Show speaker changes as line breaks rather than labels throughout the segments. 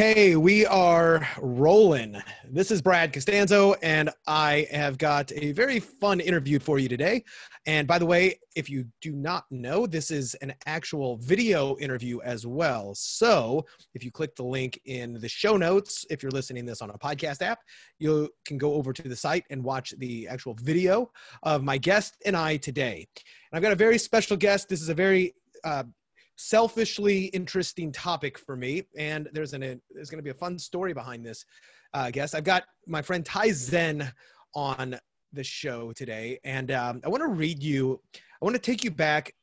Okay, we are rolling. This is Brad Costanzo, and I have got a very fun interview for you today. And by the way, if you do not know, this is an actual video interview as well. So if you click the link in the show notes, if you're listening this on a podcast app, you can go over to the site and watch the actual video of my guest and I today. And I've got a very special guest. This is a very uh, selfishly interesting topic for me, and there's an a, there's going to be a fun story behind this. Uh, I guess I've got my friend Tai Zen on the show today, and um, I want to read you. I want to take you back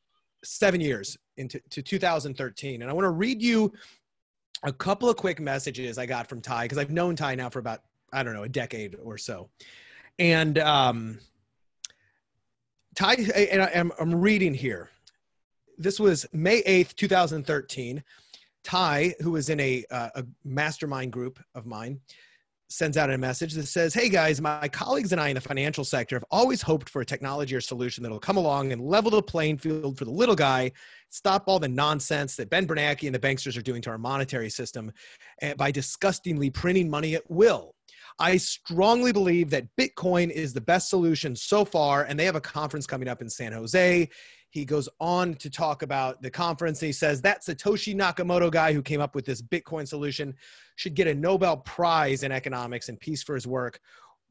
seven years into to 2013, and I want to read you a couple of quick messages I got from Tai because I've known Tai now for about I don't know a decade or so, and um, Tai and I, I'm, I'm reading here this was May 8th, 2013. Tai, who was in a, uh, a mastermind group of mine, sends out a message that says, Hey guys, my colleagues and I in the financial sector have always hoped for a technology or solution that'll come along and level the playing field for the little guy, stop all the nonsense that Ben Bernanke and the banksters are doing to our monetary system by disgustingly printing money at will. I strongly believe that Bitcoin is the best solution so far, and they have a conference coming up in San Jose. He goes on to talk about the conference. And he says that Satoshi Nakamoto guy who came up with this Bitcoin solution should get a Nobel Prize in economics and peace for his work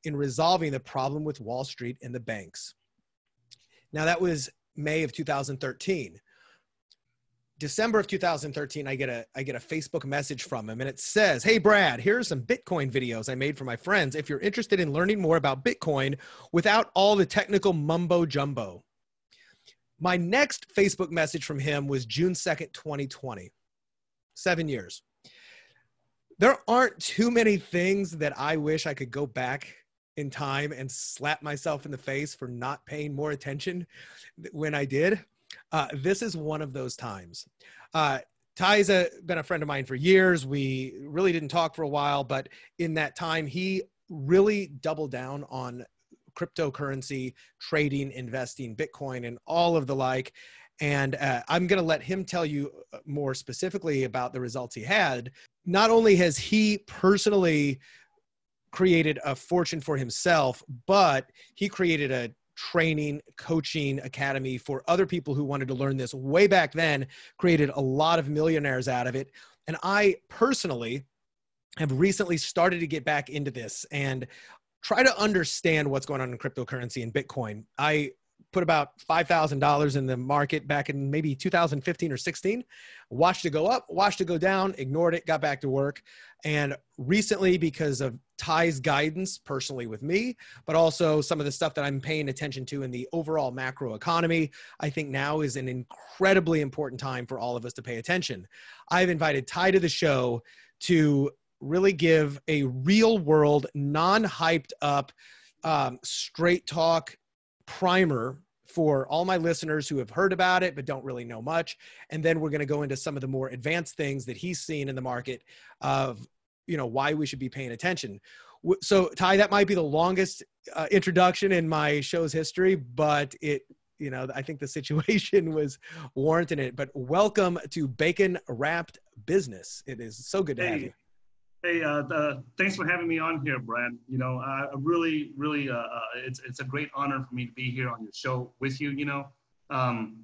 in resolving the problem with Wall Street and the banks. Now, that was May of 2013. December of 2013, I get a I get a Facebook message from him, and it says, "Hey Brad, here are some Bitcoin videos I made for my friends. If you're interested in learning more about Bitcoin without all the technical mumbo jumbo, my next Facebook message from him was June 2nd, 2020. Seven years. There aren't too many things that I wish I could go back in time and slap myself in the face for not paying more attention when I did. Uh, this is one of those times. Uh, Tai's a, been a friend of mine for years. We really didn't talk for a while, but in that time, he really doubled down on cryptocurrency trading, investing, Bitcoin, and all of the like. And uh, I'm going to let him tell you uh, more specifically about the results he had. Not only has he personally created a fortune for himself, but he created a training, coaching academy for other people who wanted to learn this way back then, created a lot of millionaires out of it. And I personally have recently started to get back into this. And try to understand what's going on in cryptocurrency and Bitcoin. I put about $5,000 in the market back in maybe 2015 or 16, watched it go up, watched it go down, ignored it, got back to work. And recently, because of Tai's guidance personally with me, but also some of the stuff that I'm paying attention to in the overall macro economy, I think now is an incredibly important time for all of us to pay attention. I've invited Tai to the show to really give a real world, non hyped up, um, straight talk primer for all my listeners who have heard about it but don't really know much. And then we're going to go into some of the more advanced things that he's seen in the market of, you know, why we should be paying attention. So, Tai, that might be the longest uh, introduction in my show's history, but it you know i think the situation was warranting it but welcome to bacon wrapped business it is so good to
hey,
have you
Hey, uh, the, thanks for having me on here, Brad. You know, I really, really, uh, uh, it's it's a great honor for me to be here on your show with you. You know, um,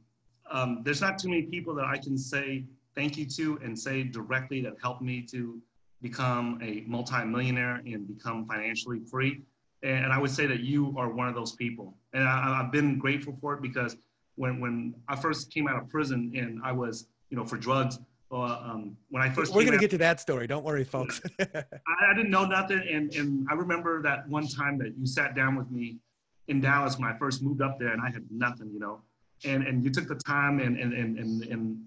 um, there's not too many people that I can say thank you to and say directly that helped me to become a multimillionaire and become financially free. And I would say that you are one of those people. And I, I've been grateful for it because when when I first came out of prison and I was, you know, for drugs um, when I first
we're gonna get to that story. Don't worry, folks.
I, I, didn't know nothing, and and I remember that one time that you sat down with me in Dallas when I first moved up there, and I had nothing, you know, and and you took the time and and and and and,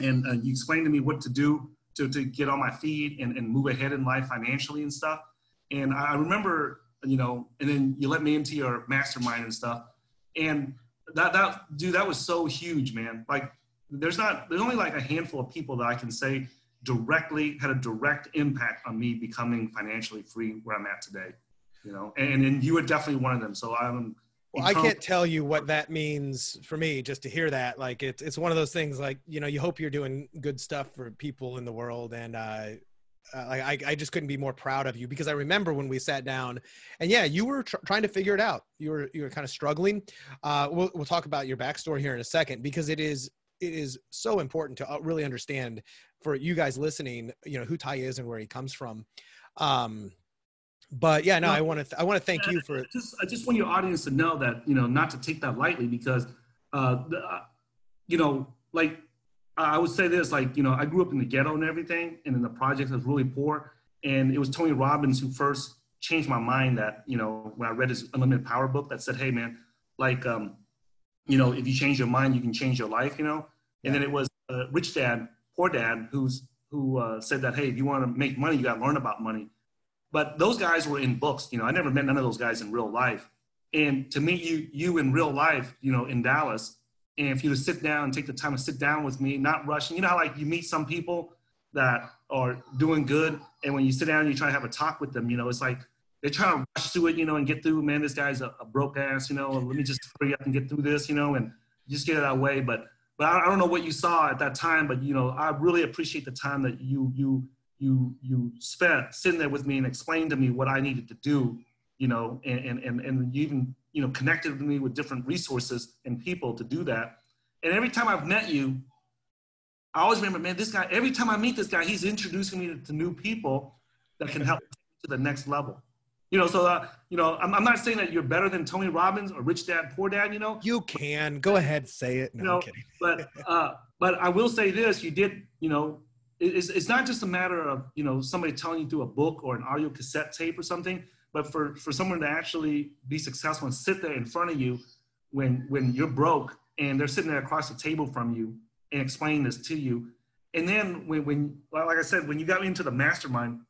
and uh, you explained to me what to do to to get on my feet and and move ahead in life financially and stuff. And I remember, you know, and then you let me into your mastermind and stuff, and that that dude that was so huge, man. Like there's not there's only like a handful of people that I can say directly had a direct impact on me becoming financially free where I'm at today. You know, and and you were definitely one of them. So I'm
well, I can't tell you what that means for me just to hear that. Like it's it's one of those things like, you know, you hope you're doing good stuff for people in the world and uh uh, I, I just couldn't be more proud of you because I remember when we sat down, and yeah, you were tr- trying to figure it out. You were you were kind of struggling. Uh, we'll we'll talk about your backstory here in a second because it is it is so important to uh, really understand for you guys listening, you know, who Tai is and where he comes from. Um, but yeah, no, I want to th- I want to thank you for.
I just I just want your audience to know that you know not to take that lightly because, uh, the, uh you know, like I would say this, like, you know, I grew up in the ghetto and everything, and in the projects, I was really poor. And it was Tony Robbins who first changed my mind that, you know, when I read his Unlimited Power book that said, hey, man, like, um, you know, if you change your mind, you can change your life, you know? And then it was uh, Rich Dad, Poor Dad, who's, who uh, said that, hey, if you want to make money, you got to learn about money. But those guys were in books, you know, I never met none of those guys in real life. And to meet you, you in real life, you know, in Dallas, and if you would sit down and take the time to sit down with me, not rushing, you know how like you meet some people that are doing good, and when you sit down and you try to have a talk with them, you know, it's like they're trying to rush through it, you know, and get through. Man, this guy's a, a broke ass, you know. Let me just hurry up and get through this, you know, and just get it out way. But but I, I don't know what you saw at that time, but you know, I really appreciate the time that you you you you spent sitting there with me and explained to me what I needed to do, you know, and and and, and you even you know, connected with me with different resources and people to do that. And every time I've met you, I always remember, man, this guy, every time I meet this guy, he's introducing me to, new people that can help to the next level. You know, so, uh, you know, I'm, I'm, not saying that you're better than Tony Robbins or Rich Dad, Poor Dad, you know.
You can. Go ahead, say it. No,
you know,
I'm kidding.
but, uh, but I will say this, you did, you know, it's, it's not just a matter of, you know, somebody telling you through a book or an audio cassette tape or something but for, for someone to actually be successful and sit there in front of you when, when you're broke and they're sitting there across the table from you and explain this to you. And then when, when like I said, when you got into the mastermind,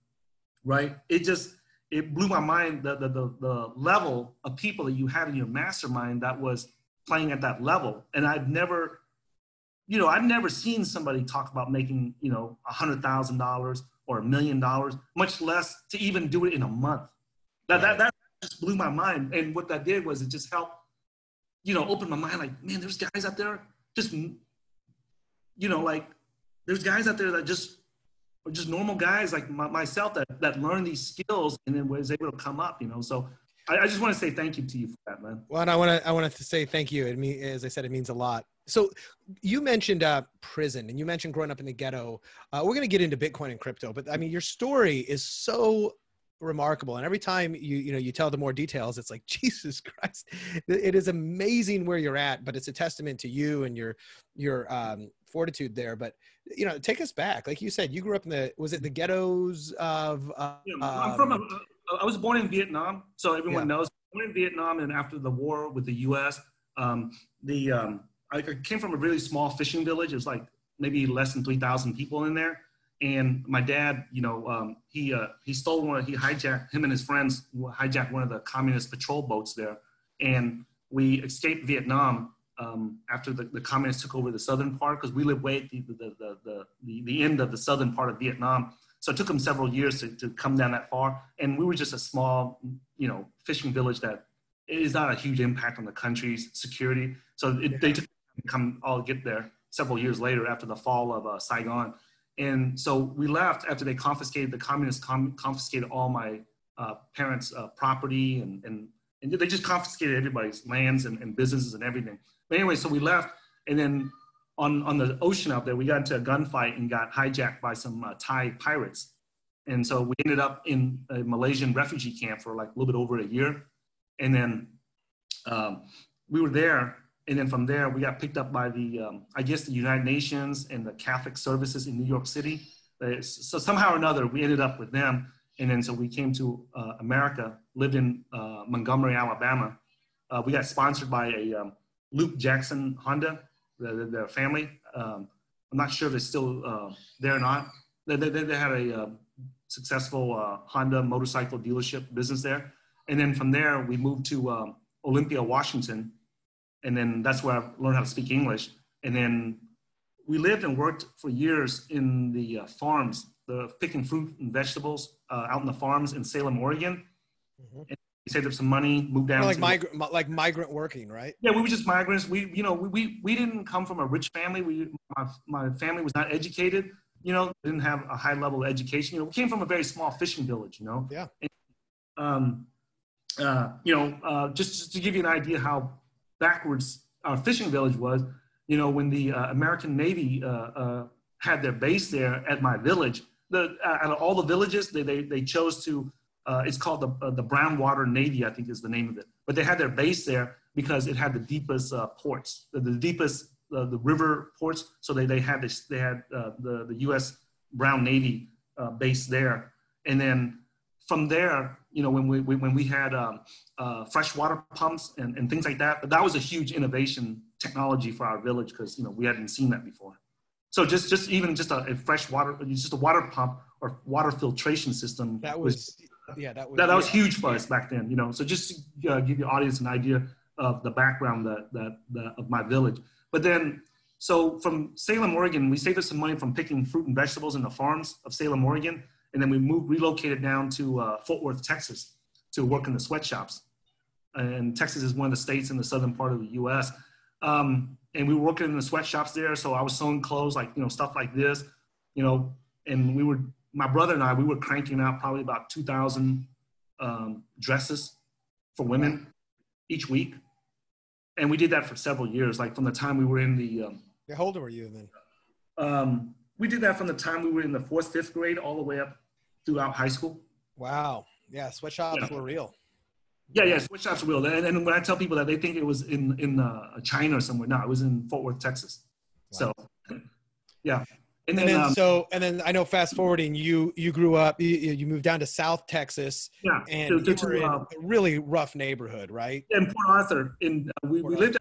right, it just, it blew my mind the, the, the, the level of people that you had in your mastermind that was playing at that level. And I've never, you know, I've never seen somebody talk about making, you know, a hundred thousand dollars or a million dollars, much less to even do it in a month. That, that, that just blew my mind. And what that did was it just helped, you know, open my mind like, man, there's guys out there just, you know, like there's guys out there that just are just normal guys like my, myself that, that learn these skills and then was able to come up, you know? So I, I just want to say thank you to you for that, man.
Well, and I want to, I want to say thank you. It mean, as I said, it means a lot. So you mentioned uh, prison and you mentioned growing up in the ghetto. Uh, we're going to get into Bitcoin and crypto, but I mean, your story is so remarkable and every time you you know you tell the more details it's like jesus christ it is amazing where you're at but it's a testament to you and your your um fortitude there but you know take us back like you said you grew up in the was it the ghettos of uh,
yeah, i'm from a, um, i was born in vietnam so everyone yeah. knows born in vietnam and after the war with the us um, the um, I came from a really small fishing village it was like maybe less than 3000 people in there and my dad, you know, um, he uh, he stole one. He hijacked him and his friends hijacked one of the communist patrol boats there, and we escaped Vietnam um, after the, the communists took over the southern part because we lived way at the the, the the, end of the southern part of Vietnam. So it took them several years to, to come down that far, and we were just a small, you know, fishing village that is not a huge impact on the country's security. So it, they took come all get there several years later after the fall of uh, Saigon. And so we left after they confiscated, the communists com- confiscated all my uh, parents' uh, property and, and, and they just confiscated everybody's lands and, and businesses and everything. But anyway, so we left and then on, on the ocean out there, we got into a gunfight and got hijacked by some uh, Thai pirates. And so we ended up in a Malaysian refugee camp for like a little bit over a year. And then um, we were there and then from there we got picked up by the um, i guess the united nations and the catholic services in new york city uh, so somehow or another we ended up with them and then so we came to uh, america lived in uh, montgomery alabama uh, we got sponsored by a um, luke jackson honda their, their family um, i'm not sure if they're still uh, there or not they, they, they had a um, successful uh, honda motorcycle dealership business there and then from there we moved to um, olympia washington and then that's where I learned how to speak English. And then we lived and worked for years in the uh, farms, the picking fruit and vegetables uh, out in the farms in Salem, Oregon. Mm-hmm. And we saved up some money, moved down.
like migrant, like migrant working, right?
Yeah, we were just migrants. We, you know, we, we, we didn't come from a rich family. We, my, my family was not educated. you know, didn't have a high level of education. You know, we came from a very small fishing village, you know.
Yeah.
And, um, uh, you know, uh, just, just to give you an idea how backwards our fishing village was, you know, when the uh, American Navy uh, uh, had their base there at my village, the, uh, out of all the villages, they, they, they chose to, it's called the, the Brown Water Navy, I think is the name of it. But they had their base there because it had the deepest ports, the, the deepest the, the river ports. So they, they had this, they had uh, the, the U.S. Brown Navy uh, base there, and then from there, you know, when we, when we had um, uh, freshwater pumps and, and things like that, but that was a huge innovation technology for our village because you know we hadn't seen that before. So just just even just a, a fresh water, just a water pump or water filtration system.
That was yeah, that was
that, that was huge for us back then. You know, so just to uh, give the audience an idea of the background that that, that of my village. But then, so from Salem, Oregon, we saved us some money from picking fruit and vegetables in the farms of Salem, Oregon. And then we moved, relocated down to uh, Fort Worth, Texas to work in the sweatshops. And Texas is one of the states in the southern part of the US. Um, and we were working in the sweatshops there. So I was sewing clothes, like, you know, stuff like this, you know, and we were, my brother and I, we were cranking out probably about 2,000 um, dresses for women each week and we did that for several years, like from the time we were in the. Um,
How old were you then?
Um, we did that from the time we were in the fourth, fifth grade, all the way up throughout high school.
Wow. Yeah, sweatshops yeah. were real.
Yeah, yeah, sweatshops were real. And, and, when I tell people that, they think it was in in uh, China or somewhere. No, it was in Fort Worth, Texas. Wow. So, yeah.
And then, and then um, so and then I know fast forwarding you you grew up you, you moved down to South Texas
yeah
and to, to, you were in uh, a really rough neighborhood right?
In Port Arthur and uh, we, we lived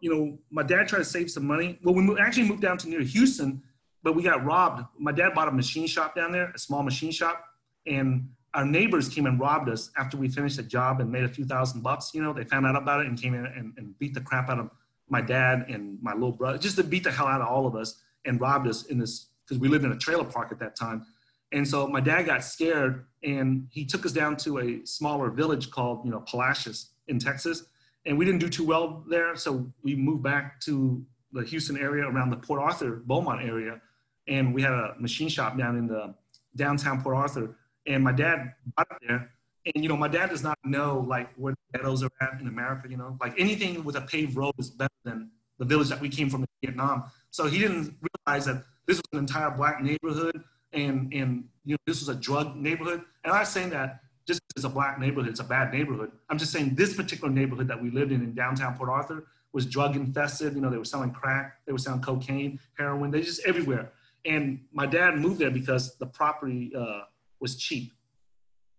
you know my dad tried to save some money. Well we moved, actually moved down to near Houston but we got robbed. My dad bought a machine shop down there a small machine shop and our neighbors came and robbed us after we finished a job and made a few thousand bucks you know? They found out about it and came in and, and beat the crap out of my dad and my little brother just to beat the hell out of all of us and robbed us in this because we lived in a trailer park at that time. And so my dad got scared and he took us down to a smaller village called, you know, Palacios in Texas. And we didn't do too well there. So we moved back to the Houston area around the Port Arthur, Beaumont area. And we had a machine shop down in the downtown Port Arthur. And my dad bought it there. And, you know, my dad does not know like where the ghettos are at in America, you know, like anything with a paved road is better than the village that we came from in Vietnam. So he didn't realize that this was an entire black neighborhood, and and you know this was a drug neighborhood. And I'm not saying that just as a black neighborhood, it's a bad neighborhood. I'm just saying this particular neighborhood that we lived in in downtown Port Arthur was drug infested. You know, they were selling crack, they were selling cocaine, heroin, they just everywhere. And my dad moved there because the property uh, was cheap.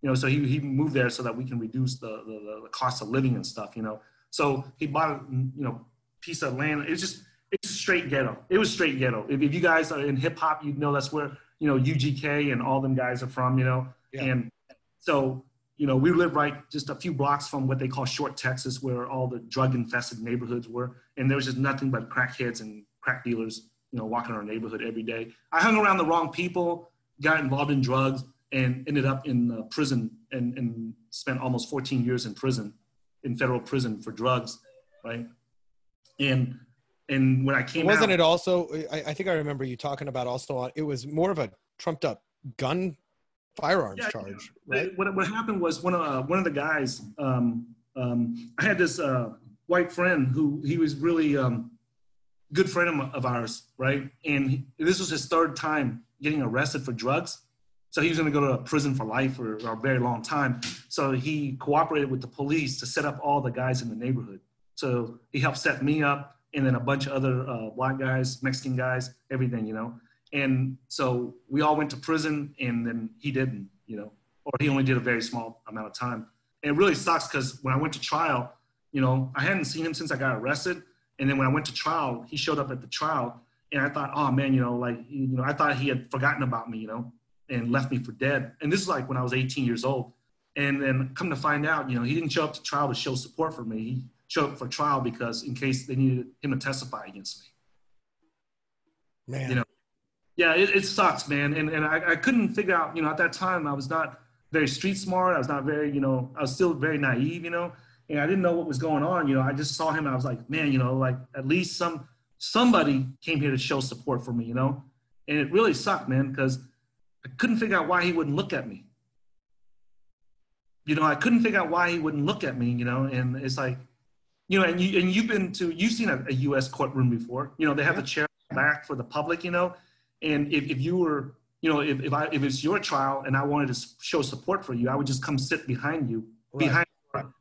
You know, so he, he moved there so that we can reduce the, the, the cost of living and stuff, you know. So he bought a you know piece of land. It's just straight ghetto. It was straight ghetto. If, if you guys are in hip hop, you know that's where you know UGK and all them guys are from. You know, yeah. and so you know we live right just a few blocks from what they call Short Texas, where all the drug infested neighborhoods were, and there was just nothing but crackheads and crack dealers, you know, walking our neighborhood every day. I hung around the wrong people, got involved in drugs, and ended up in uh, prison and, and spent almost 14 years in prison, in federal prison for drugs, right? And and when I came
wasn't
out,
it also I, I, think I remember you talking about also it was more of a trumped up gun firearms yeah, charge right?
what, what happened was one of uh, one of the guys um, um, I had this uh, white friend who he was really um, good friend of, of ours right? And he, this was his third time getting arrested for drugs. So he was going to go to prison for life for, for a very long time. So he cooperated with the police to set up all the guys in the neighborhood. So he helped set me up and then a bunch of other uh, black guys, Mexican guys, everything, you know. And so we all went to prison, and then he didn't, you know, or he only did a very small amount of time. And it really sucks because when I went to trial, you know, I hadn't seen him since I got arrested. And then when I went to trial, he showed up at the trial, and I thought, oh man, you know, like, you know, I thought he had forgotten about me, you know, and left me for dead. And this is like when I was 18 years old. And then come to find out, you know, he didn't show up to trial to show support for me. He show up for trial because in case they needed him to testify against
me. Man.
You know, yeah, it, it sucks, man. And, and I, I couldn't figure out, you know, at that time I was not very street smart. I was not very, you know, I was still very naive, you know, and I didn't know what was going on. You know, I just saw him and I was like, man, you know, like at least some, somebody came here to show support for me, you know? and it really sucked, man, because I couldn't figure out why he wouldn't look at me. You know, I couldn't figure out why he wouldn't look at me. You know, and it's like, you know, and you and you've been to you've seen a, a U.S. courtroom before. You know, they have yeah. the chair back for the public. You know, and if, if you were you know, if, if I if it's your trial and I wanted to show support for you, I would just come sit behind you, right. behind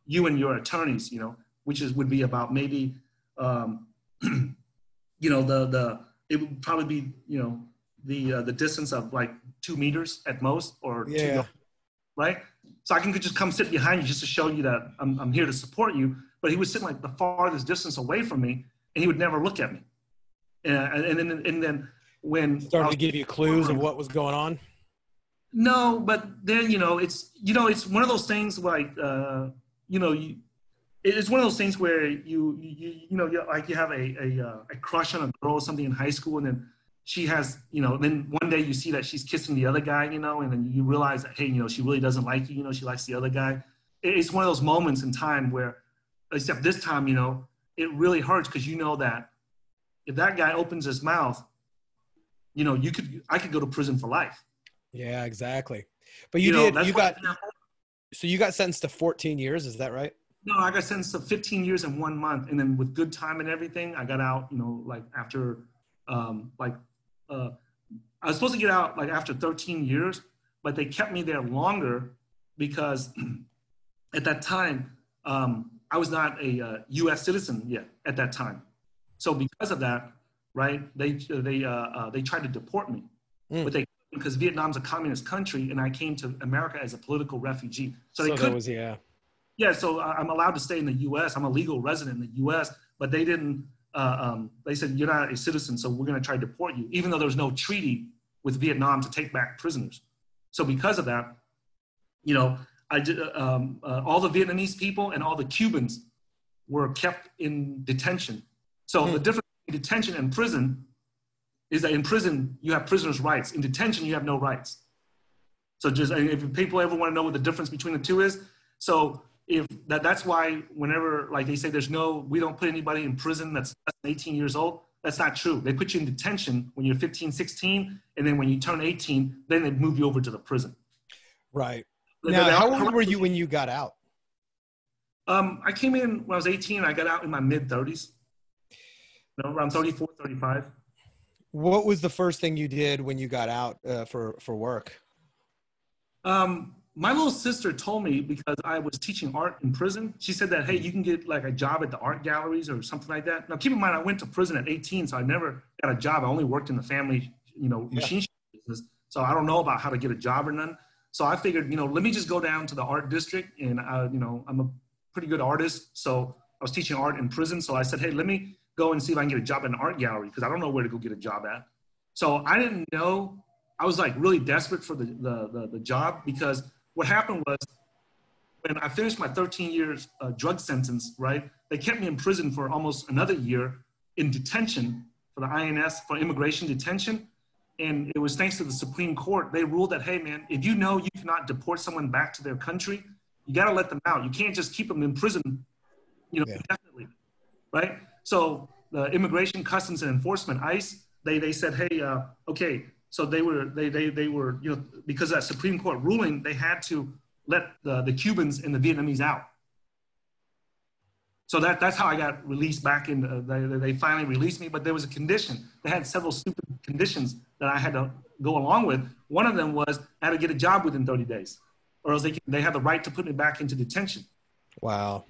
you and your attorneys, you know, which is would be about maybe, um, you know, the the it would probably be you know the uh, the distance of like two meters at most or
yeah.
two, right? So I can just come sit behind you just to show you that I'm I'm here to support you. But he was sitting like the farthest distance away from me, and he would never look at me. And, and then and then when
started to give you clues of what was going on
no but then you know it's you know it's one of those things like uh you know you it's one of those things where you you you know like you have a a, uh, a crush on a girl or something in high school and then she has you know then one day you see that she's kissing the other guy you know and then you realize that hey you know she really doesn't like you you know she likes the other guy it's one of those moments in time where except this time you know it really hurts because you know that if that guy opens his mouth you know, you could I could go to prison for life.
Yeah, exactly. But you, you did you got so you got sentenced to 14 years, is that right?
No, I got sentenced to 15 years and one month, and then with good time and everything, I got out. You know, like after, um, like, uh, I was supposed to get out like after 13 years, but they kept me there longer because at that time um, I was not a uh, U.S. citizen yet. At that time, so because of that, right? They they uh, uh, they tried to deport me, mm. but they because Vietnam's a communist country, and I came to America as a political refugee. So, so they could,
was, yeah,
yeah. So I'm allowed to stay in the U.S. I'm a legal resident in the U.S., but they didn't. Uh, um, they said you're not a citizen, so we're going to try to deport you, even though there was no treaty with Vietnam to take back prisoners. So because of that, you know, I uh, um, uh, all the Vietnamese people and all the Cubans were kept in detention. So mm. the difference between detention and prison is that in prison you have prisoners' rights. In detention you have no rights. So just if people ever want to know what the difference between the two is, so if that, that's why whenever like they say there's no we don't put anybody in prison that's 18 years old that's not true they put you in detention when you're 15 16 and then when you turn 18 then they move you over to the prison
right now how old were you when you got out
um, i came in when i was 18 i got out in my mid 30s no, around 34, 35.
What was the first thing you did when you got out uh, for, for work?
Um, my little sister told me because I was teaching art in prison. She said that, hey, you can get like a job at the art galleries or something like that. Now, keep in mind, I went to prison at 18, so I never got a job. I only worked in the family, you know, yeah. machine business. So I don't know about how to get a job or none. So I figured, you know, let me just go down to the art district, and uh, you know, I'm a pretty good artist. So I was teaching art in prison. So I said, hey, let me go and see if I can get a job at an art gallery because I don't know where to go get a job at. So I didn't know. I was like really desperate for the, the, the, the job because what happened was when I finished my 13 years uh, drug sentence, right, they kept me in prison for almost another year in detention for the INS for immigration detention. And it was thanks to the Supreme Court. They ruled that, hey, man, if you know you cannot deport someone back to their country, you got to let them out. You can't just keep them in prison, you know, yeah. indefinitely, right? So the Immigration, Customs, and Enforcement (ICE) they they said, hey, uh, okay. So they were they they they were you know because of that Supreme Court ruling, they had to let the, the Cubans and the Vietnamese out. So that, that's how I got released back in. Uh, the, they, they finally released me, but there was a condition. They had several stupid conditions that I had to go along with. One of them was I had to get a job within 30 days, or else they, they had the right to put me back into detention.
Wow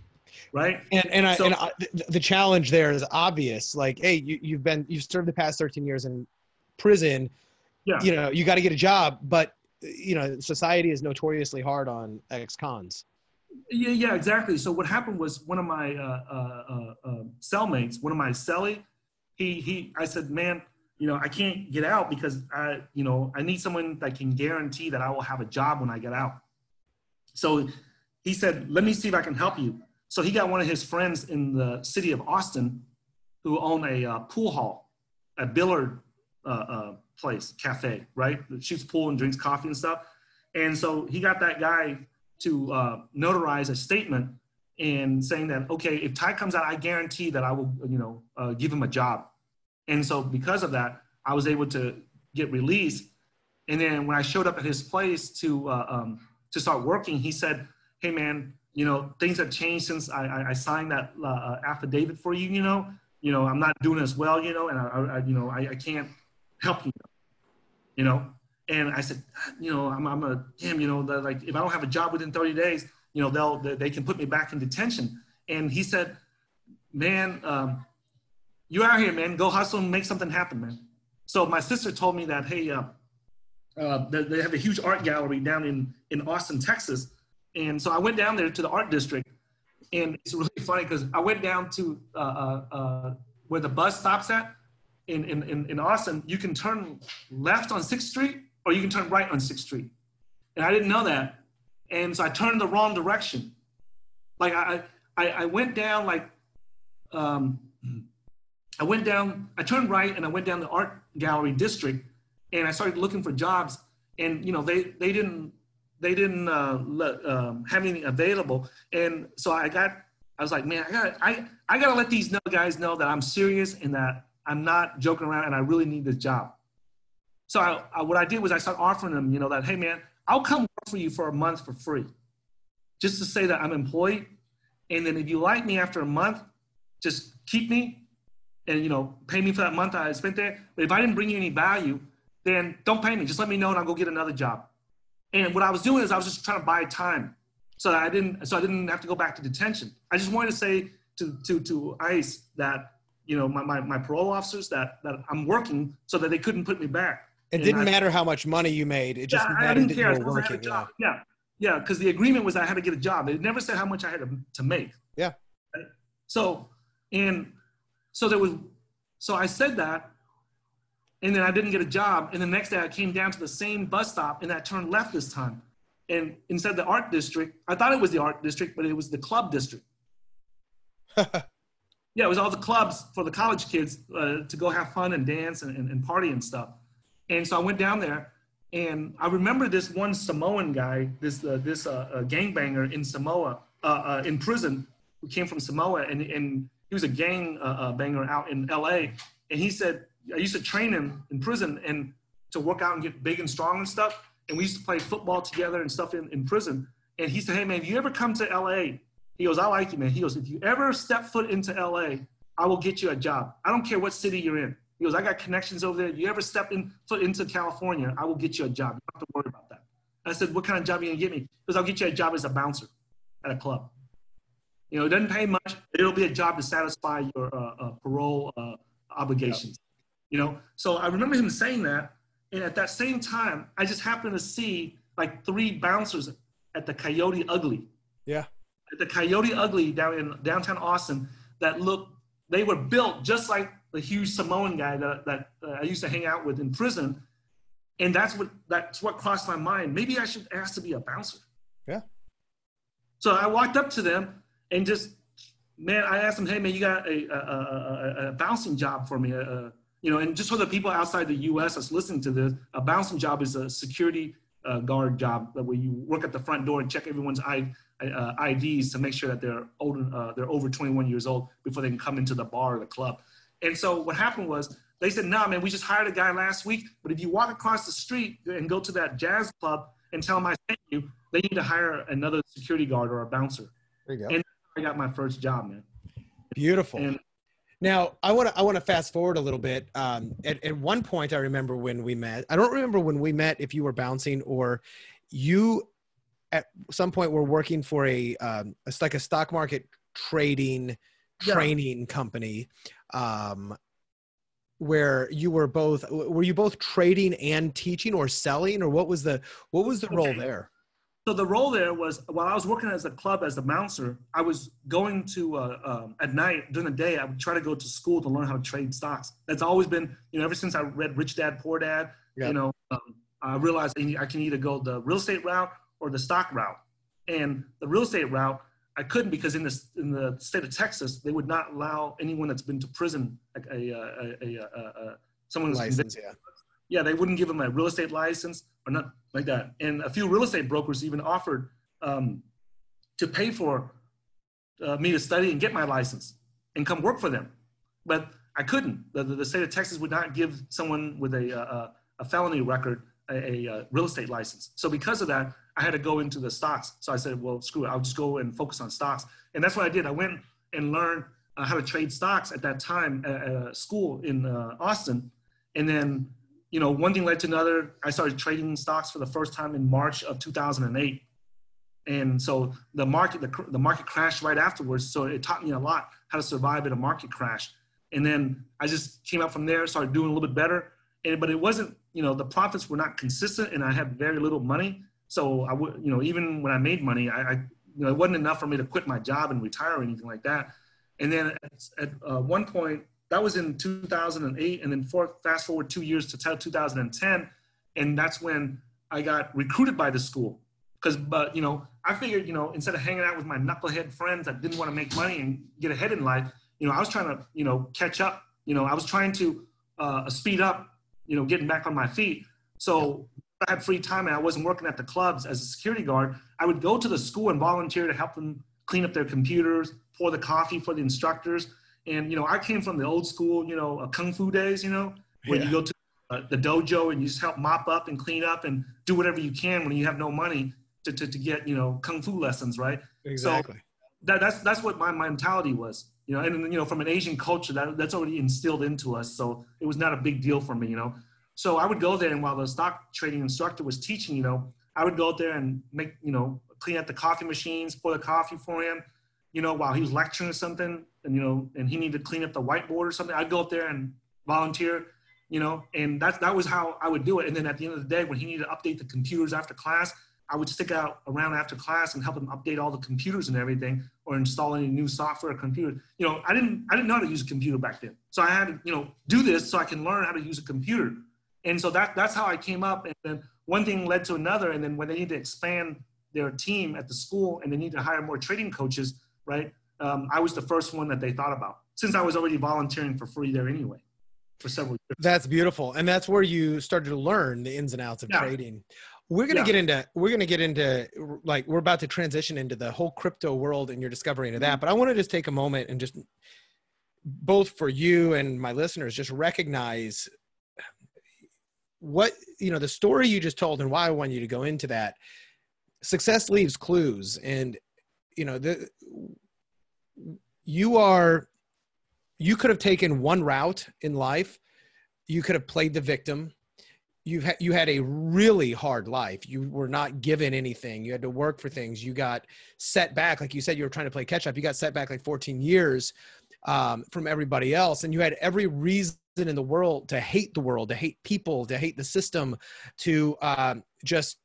right?
And and, I, so, and I, the challenge there is obvious. Like, hey, you, you've been you've served the past 13 years in prison.
Yeah.
You know, you got to get a job, but you know, society is notoriously hard on ex-cons.
Yeah, yeah, exactly. So what happened was one of my uh, uh, uh, uh cellmates, one of my cellie, he he, I said, man, you know, I can't get out because I, you know, I need someone that can guarantee that I will have a job when I get out. So he said, let me see if I can help you. So he got one of his friends in the city of Austin who own a uh, pool hall, a billiard uh, place, cafe, right? Shoots pool and drinks coffee and stuff. And so he got that guy to uh, notarize a statement and saying that, okay, if Tai comes out, I guarantee that I will, you know, uh, give him a job. And so because of that, I was able to get released. And then when I showed up at his place to uh, um, to start working, he said, "Hey man, you know things have changed since I, I, I signed that uh, uh affidavit for you. You know, you know I'm not doing as well. You know, and I, I you know I, I can't help you. You know." And I said, you know, I'm, I'm a damn, you know, like if I don't have a job within 30 days, you know, they'll they can put me back in detention. And he said, man, um, you out here, man. Go hustle and make something happen, man. So my sister told me that, hey, uh, uh, they, they have a huge art gallery down in, in Austin, Texas. And so I went down there to the art district. And it's really funny because I went down to uh, uh, uh, where the bus stops at in, in, in Austin. You can turn left on 6th Street or you can turn right on 6th Street. And I didn't know that. And so I turned the wrong direction. Like I, I, I went down like, um, I went down, I turned right and I went down the art gallery district and I started looking for jobs and you know, they, they didn't, they didn't uh, let, um, have anything available. And so I got, I was like, man, I got, I, I got to let these guys know that I'm serious and that I'm not joking around and I really need this job. So I, I, what I did was I started offering them, you know, that, hey man, I'll come work for you for a month for free, just to say that I'm employed. And then if you like me after a month, just keep me and, you know, pay me for that month I spent there. But if I didn't bring you any value, then don't pay me. Just let me know and I'll go get another job. And what I was doing is I was just trying to buy time so that I didn't, so I didn't have to go back to detention. I just wanted to say to, to, to ICE that, you know, my, my, my parole officers that, that I'm working so that they couldn't put me back.
It didn't I, matter how much money you made. It just yeah, mattered that you were working.
Yeah, yeah, yeah. Because the agreement was I had to get a job. It never said how much I had to, to make.
Yeah.
So, and so there was, so I said that, and then I didn't get a job. And the next day I came down to the same bus stop, and I turned left this time. And instead of the art district, I thought it was the art district, but it was the club district. yeah, it was all the clubs for the college kids uh, to go have fun and dance and, and, and party and stuff. And so I went down there, and I remember this one Samoan guy, this uh, this uh, uh, gangbanger in Samoa, uh, uh, in prison, who came from Samoa, and and he was a gang uh, banger out in L.A. And he said I used to train him in prison and to work out and get big and strong and stuff. And we used to play football together and stuff in, in prison. And he said, "Hey man, if you ever come to L.A., he goes, I like you, man. He goes, if you ever step foot into LA, I will get you a job. I don't care what city you're in. He goes, I got connections over there. You ever step in foot into California, I will get you a job. You don't have to worry about that. I said, what kind of job are you gonna get me? Because I'll get you a job as a bouncer at a club. You know, it doesn't pay much. It'll be a job to satisfy your uh, uh, parole uh, obligations. You know, so I remember him saying that, and at that same time, I just happened to see like three bouncers at the Coyote Ugly.
Yeah.
At the Coyote Ugly down in downtown Austin that looked, they were built just like the huge Samoan guy that, that uh, I used to hang out with in prison. And that's what that's what crossed my mind. Maybe I should ask to be a bouncer.
Yeah.
So I walked up to them and just, man, I asked them, hey man, you got a, a, a, a bouncing job for me? Uh, you know, and just for the people outside the U.S. that's listening to this, a bouncing job is a security uh, guard job where you work at the front door and check everyone's I, uh, IDs to make sure that they're old, uh, they're over 21 years old before they can come into the bar or the club. And so what happened was they said, nah, man, we just hired a guy last week, but if you walk across the street and go to that jazz club and tell them I sent you, they need to hire another security guard or a bouncer.
There you
go. And I got my first job, man.
Beautiful. And, now I want to I want to fast forward a little bit. Um, at, at one point, I remember when we met. I don't remember when we met if you were bouncing or you at some point were working for a um, it's like a stock market trading training yeah. company um, where you were both were you both trading and teaching or selling or what was the what was the okay. role there?
So the role there was while i was working as a club as a bouncer i was going to uh, um, at night during the day i would try to go to school to learn how to trade stocks. That's always been you know ever since i read rich dad poor dad you know um, i realized i can either go the real estate route or the stock route. And the real estate route I couldn't because in the in the state of Texas, they would not allow anyone that's been to prison, like a, a, a, a someone who's
license, yeah.
Yeah, they wouldn't give them a real estate license or not like that. And a few real estate brokers even offered um, to pay for uh, me to study and get my license and come work for them, but I couldn't. The, the, state of Texas would not give someone with a, a felony record, a, a, a, real estate license. So because of that, I had to go into the stocks. So I said, well, screw it, I'll just go and focus on stocks. And that's what I did. I went and learned uh, how to trade stocks at that time at, at a school in uh, Austin. And then, you know, one thing led to another. I started trading stocks for the first time in March of 2008. And so the market, the, the market crashed right afterwards. So it taught me a lot how to survive in a market crash. And then I just came up from there, started doing a little bit better. And, but it wasn't, you know, the profits were not consistent and I had very little money. So I would, you know, even when I made money, I, I, you know, it wasn't enough for me to quit my job and retire or anything like that. And then at, at uh, one point, that was in 2008, and then for, fast forward two years to 2010, and that's when I got recruited by the school. Because, but you know, I figured, you know, instead of hanging out with my knucklehead friends that didn't want to make money and get ahead in life, you know, I was trying to, you know, catch up. You know, I was trying to uh, speed up, you know, getting back on my feet. So I had free time and I wasn't working at the clubs as a security guard. I would go to the school and volunteer to help them clean up their computers, pour the coffee for the instructors. And, you know, I came from the old school, you know, uh, Kung Fu days, you know, where yeah. you go to uh, the dojo and you just help mop up and clean up and do whatever you can when you have no money to, to, to get, you know, Kung Fu lessons, right?
Exactly. So
that, that's, that's what my mentality was, you know, and, you know, from an Asian culture, that, that's already instilled into us. So it was not a big deal for me, you know. So I would go there and while the stock trading instructor was teaching, you know, I would go out there and make, you know, clean up the coffee machines, pour the coffee for him, you know, while he was lecturing or something, and you know, and he needed to clean up the whiteboard or something, I'd go up there and volunteer, you know, and that's that was how I would do it. And then at the end of the day, when he needed to update the computers after class, I would stick out around after class and help him update all the computers and everything, or install any new software or computer. You know, I didn't I didn't know how to use a computer back then, so I had to you know do this so I can learn how to use a computer. And so that that's how I came up. And then one thing led to another. And then when they need to expand their team at the school and they need to hire more trading coaches, right? Um, I was the first one that they thought about since I was already volunteering for free there anyway for several years.
That's beautiful. And that's where you started to learn the ins and outs of yeah. trading. We're going to yeah. get into, we're going to get into like, we're about to transition into the whole crypto world and your discovery into that. Mm-hmm. But I want to just take a moment and just both for you and my listeners, just recognize what, you know, the story you just told and why I want you to go into that success leaves clues. And you know the you are you could have taken one route in life. You could have played the victim. You had you had a really hard life. You were not given anything. You had to work for things. You got set back. Like you said you were trying to play catch up. You got set back like 14 years um, from everybody else and you had every reason in the world to hate the world to hate people to hate the system to um, just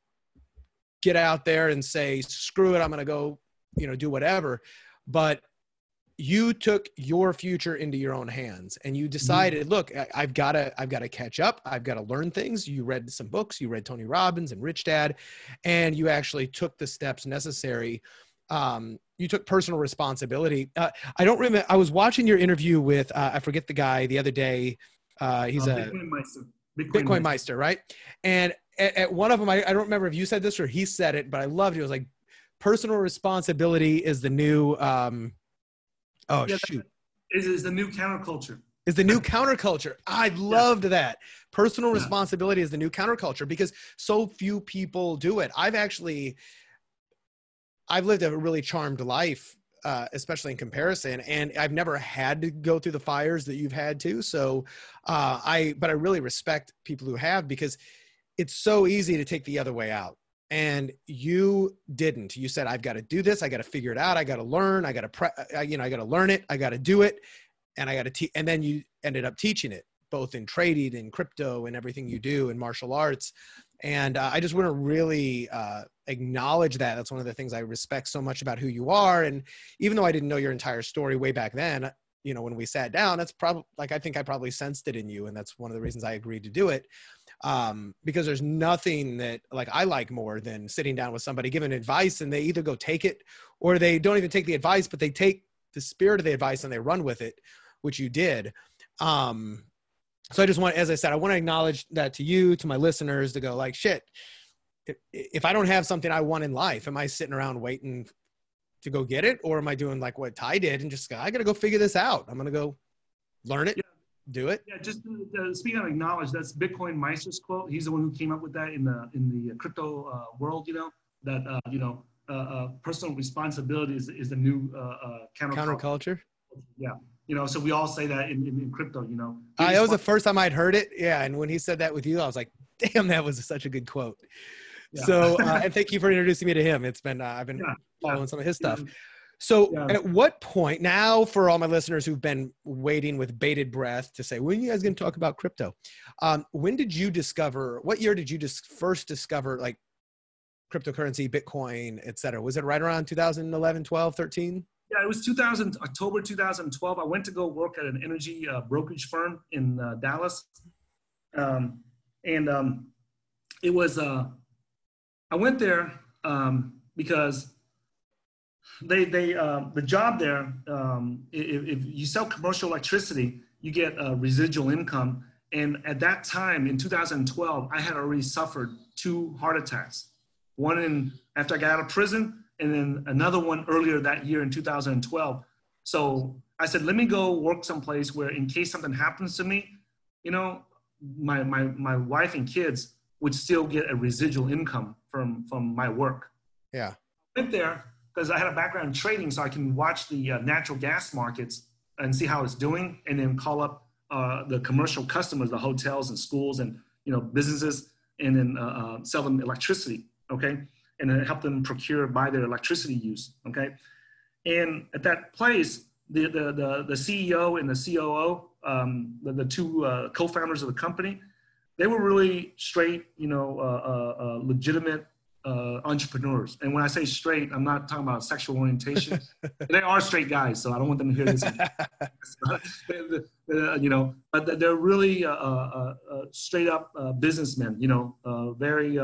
get out there and say, screw it, I'm going to go, you know, do whatever. But you took your future into your own hands and you decided, look, I've got to, I've got to catch up. I've got to learn things. You read some books, you read Tony Robbins and Rich Dad, and you actually took the steps necessary. Um, you took personal responsibility. Uh, I don't remember. I was watching your interview with, uh, I forget the guy the other day. Uh, he's uh, a Bitcoin Meister. Bitcoin, Bitcoin Meister. Meister, right? And at, at one of them, I, I, don't remember if you said this or he said it, but I loved it. It was like personal responsibility is the new. Um, oh yeah, shoot!
Is is the new counterculture?
Is the new counterculture? I loved yeah. that. Personal yeah. responsibility is the new counterculture because so few people do it. I've actually, I've lived a really charmed life uh, especially in comparison. And I've never had to go through the fires that you've had to. So uh, I, but I really respect people who have because it's so easy to take the other way out. And you didn't. You said i've got to do this. I got to figure it out. I got to learn. I got to pre- you know i got to learn it. I got to do it. And i got to teach and then you ended up teaching it both in trading and crypto and everything you do in martial arts and uh, i just want to really uh, acknowledge that. That's one of the things i respect so much about who you are. And even though i didn't know your entire story way back then you know when we sat down that's probably like i think i probably sensed it in you and that's one of the reasons i agreed to do it. Um, because there's nothing that like I like more than sitting down with somebody giving advice and they either go take it or they don't even take the advice, but they take the spirit of the advice and they run with it, which you did. Um, so I just want, as I said, I want to acknowledge that to you, to my listeners, to go like, shit. If, I don't have something I want in life, am I sitting around waiting to go get it, or am I doing like what Tai did and just I got to go figure this out? I'm gonna go learn it, do it.
Yeah, just uh, speaking of acknowledge, that's Bitcoin Meister's quote. He's the one who came up with that in the in the crypto uh, world. You know that uh, you know uh, uh, personal responsibility is, is the new uh,
counterculture. counterculture.
Yeah, you know, so we all say that in, in, in crypto. You know,
uh, that was the first time I'd heard it. Yeah, and when he said that with you, I was like, damn, that was such a good quote. Yeah. So, and thank you for introducing me to him. It's been I've been yeah. following some of his stuff. So, yeah. at what point now, for all my listeners who've been waiting with bated breath to say, when are you guys going to talk about crypto? Um, when did you discover? What year did you just first discover like cryptocurrency, Bitcoin, et cetera? Was it right around 2011, 12, 13?
Yeah, it was 2000 October 2012. I went to go work at an energy uh, brokerage firm in uh, Dallas, um, and um, it was. Uh, I went there um, because they they uh, the job there um, if, if, you sell commercial electricity you get residual income and at that time in 2012 i had already suffered two heart attacks one in after i got out of prison and then another one earlier that year in 2012 so i said let me go work someplace where in case something happens to me you know my my, my wife and kids would still get a residual income from from my work.
Yeah.
Went there because I had a background in trading, so I can watch the uh, natural gas markets and see how it's doing, and then call up uh, the commercial customers, the hotels and schools and you know businesses, and then uh, uh sell them electricity. Okay, and then help them procure by their electricity use. Okay, and at that place, the the the, the CEO and the COO, um, the, the two uh, co-founders of the company, they were really straight, you know, uh, legitimate uh, entrepreneurs. And when I say straight, I'm not talking about sexual orientation. they are straight guys, so I don't want them to hear this. you know, but they're really uh, uh, uh straight up uh, businessmen. You know, uh, very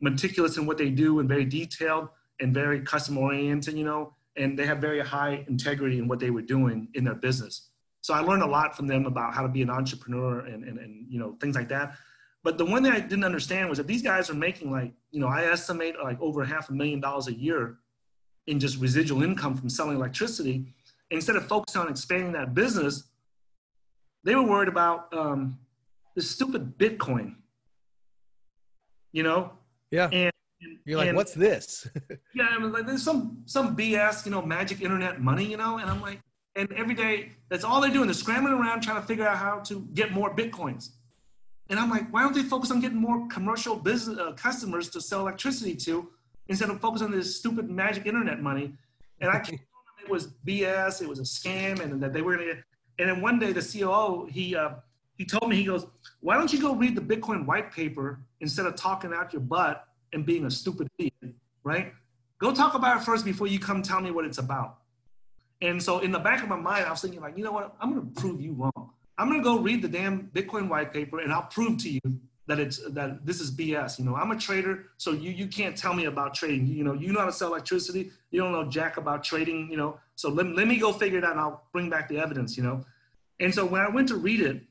meticulous in what they do and very detailed and very customer oriented. You know, and they have very high integrity in what they were doing in their business. So I learned a lot from them about how to be an entrepreneur and, and, and you know things like that. But the one thing I didn't understand was that these guys are making like, you know, I estimate like over half a million dollars a year in just residual income from selling electricity. Instead of focusing on expanding that business, they were worried about um, this stupid Bitcoin. You know?
Yeah. And, you're like, and, what's this?
yeah, I mean, like there's some some BS, you know, magic internet money, you know, and I'm like, and every day that's all they're doing. They're scrambling around trying to figure out how to get more bitcoins. And I'm like, why don't they focus on getting more commercial business uh, customers to sell electricity to instead of focusing on this stupid magic internet money? And I told them it was BS, it was a scam, and that they were gonna. And then one day the COO he uh, he told me he goes, why don't you go read the Bitcoin white paper instead of talking out your butt and being a stupid idiot, right? Go talk about it first before you come tell me what it's about. And so in the back of my mind, I was thinking like, you know what? I'm gonna prove you wrong. I'm gonna go read the damn Bitcoin white paper and I'll prove to you that it's that this is BS. You know, I'm a trader, so you you can't tell me about trading. You know, you know how to sell electricity. You don't know jack about trading. You know, so let, let me go figure it out. and I'll bring back the evidence. You know, and so when I went to read it,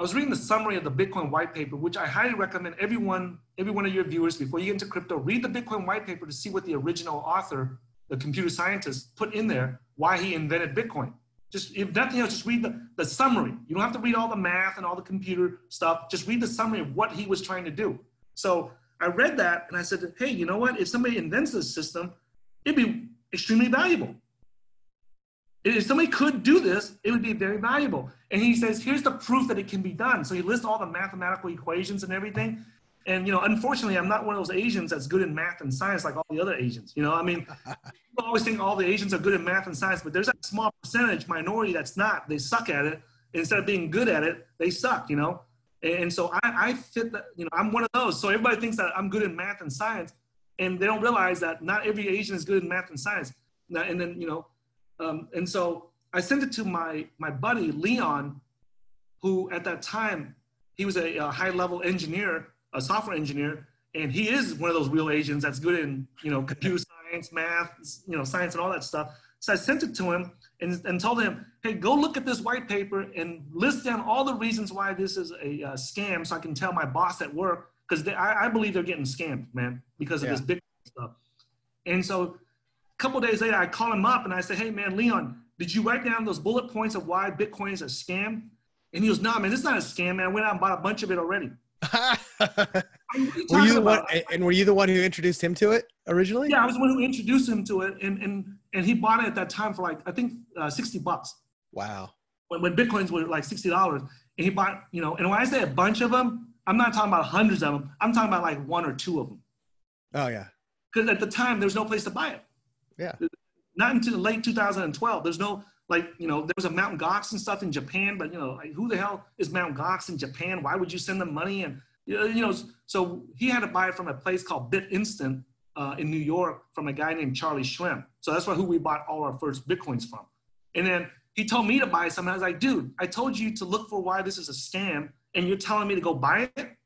I was reading the summary of the Bitcoin white paper, which I highly recommend everyone, every one of your viewers, before you get into crypto, read the Bitcoin white paper to see what the original author, the computer scientist, put in there, why he invented Bitcoin. Just if nothing else, just read the, the summary. You don't have to read all the math and all the computer stuff. Just read the summary of what he was trying to do. So I read that and I said, hey, you know what? If somebody invents this system, it'd be extremely valuable. If somebody could do this, it would be very valuable. And he says, here's the proof that it can be done. So he lists all the mathematical equations and everything. And you know, unfortunately, I'm not one of those Asians that's good in math and science like all the other Asians. You know, I mean, people always think all the Asians are good in math and science, but there's a small percentage minority that's not. They suck at it. Instead of being good at it, they suck. You know, and so I, I fit that. You know, I'm one of those. So everybody thinks that I'm good in math and science, and they don't realize that not every Asian is good in math and science. Now, and then you know, um, and so I sent it to my my buddy Leon, who at that time he was a, a high level engineer a software engineer, and he is one of those real Asians that's good in you know computer science, math, you know science, and all that stuff. So I sent it to him and, and told him, hey, go look at this white paper and list down all the reasons why this is a, scam, so I can tell my boss at work because I, I, believe they're getting scammed, man, because of yeah. this big stuff. And so couple days later, I call him up and I say, hey, man, Leon, did you write down those bullet points of why Bitcoin is a scam? And he goes, "Nah, man, this is not a scam, man. I went out and bought a bunch of it already."
were you the one, and were you the one who introduced him to it originally?
Yeah, I was the one who introduced him to it, and and and he bought it at that time for like I think uh, sixty bucks.
Wow.
When, when bitcoins were like sixty dollars, and he bought, you know, and when I say a bunch of them, I'm not talking about hundreds of them. I'm talking about like one or two of them.
Oh yeah.
Because at the time there was no place to buy it.
Yeah.
Not until late 2012. There's no like you know there was a Mount Gox and stuff in Japan, but you know like, who the hell is Mount Gox in Japan? Why would you send them money? And you know so he had to buy it from a place called BitInstant uh, in New York from a guy named Charlie Shrem. So that's why who we bought all our first bitcoins from. And then he told me to buy some. I was like, dude, I told you to look for why this is a scam, and you're telling me to go buy it.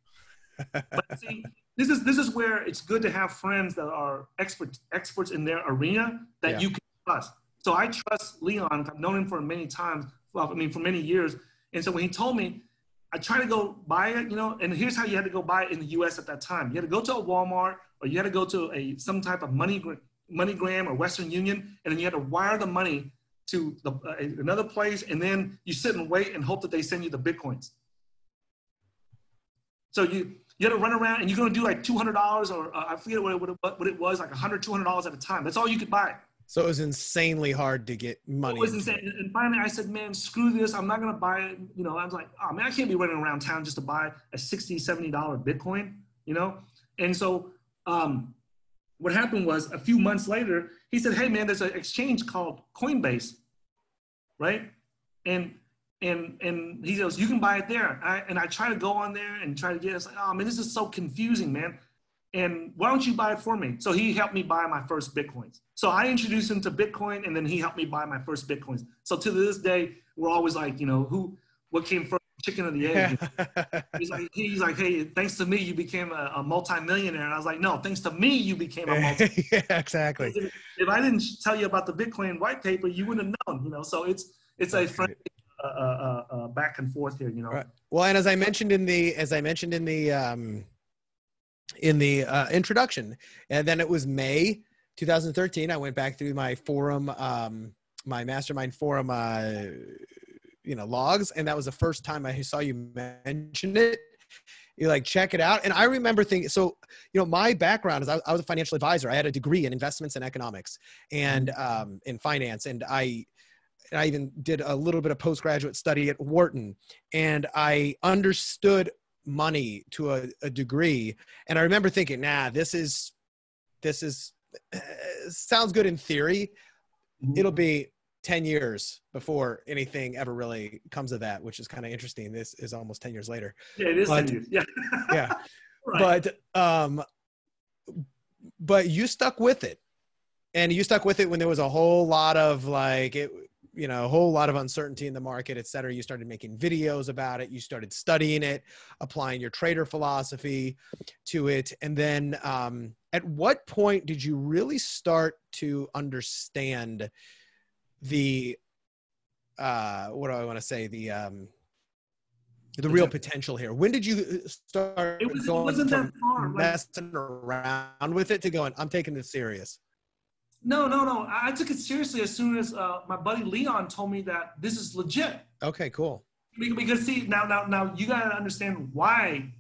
but see, this is this is where it's good to have friends that are experts experts in their arena that yeah. you can trust. So I trust Leon. I've known him for many times. Well, I mean, for many years. And so when he told me, I tried to go buy it, you know. And here's how you had to go buy it in the U.S. at that time: you had to go to a Walmart or you had to go to a some type of money MoneyGram or Western Union, and then you had to wire the money to the, uh, another place, and then you sit and wait and hope that they send you the bitcoins. So you you had to run around and you're going to do like $200 or uh, I forget what it, what, it, what it was, like $100, $200 at a time. That's all you could buy.
So it was insanely hard to get money.
It was insane. And finally I said, man, screw this. I'm not going to buy it. You know, I was like, oh man, I can't be running around town just to buy a 60, $70 Bitcoin, you know? And so um, what happened was a few months later, he said, hey man, there's an exchange called Coinbase, right? And and and he goes, you can buy it there. I, and I try to go on there and try to get. It's like, oh man, this is so confusing, man. And why don't you buy it for me? So he helped me buy my first bitcoins. So I introduced him to Bitcoin, and then he helped me buy my first bitcoins. So to this day, we're always like, you know, who, what came first, chicken or the egg? he's like, he's like, hey, thanks to me, you became a, a multimillionaire. And I was like, no, thanks to me, you became a multi.
yeah, exactly.
If, if, I didn't tell you about the Bitcoin white paper, you wouldn't have known. You know, so it's it's a friendly uh, uh, uh, back and forth here. You know. Right.
Well, and as I mentioned in the as I mentioned in the um, in the uh, introduction, and then it was May 2013. I went back through my forum, um, my mastermind forum, uh, you know, logs, and that was the first time I saw you mention it you like check it out and i remember thinking so you know my background is I, I, was a financial advisor i had a degree in investments and economics and um, in finance and i I even did a little bit of postgraduate study at Wharton, and I understood money to a, a degree. And I remember thinking, nah, this is this is uh, sounds good in theory. Mm-hmm. It'll be 10 years before anything ever really comes of that, which is kind of interesting. This is almost 10 years later.
Yeah, it is but, 10 years. Yeah.
yeah. Right. But um but you stuck with it. And you stuck with it when there was a whole lot of like it you know a whole lot of uncertainty in the market et cetera you started making videos about it you started studying it applying your trader philosophy to it and then um, at what point did you really start to understand the uh, what do i want to say the um, the real potential here. When did you start
it was, going it from
messing around with it to going, I'm taking this serious?
No, no, no. I took it seriously as soon as uh, my buddy Leon told me that this is legit.
Okay, cool.
Because see, now, now, now, you gotta understand why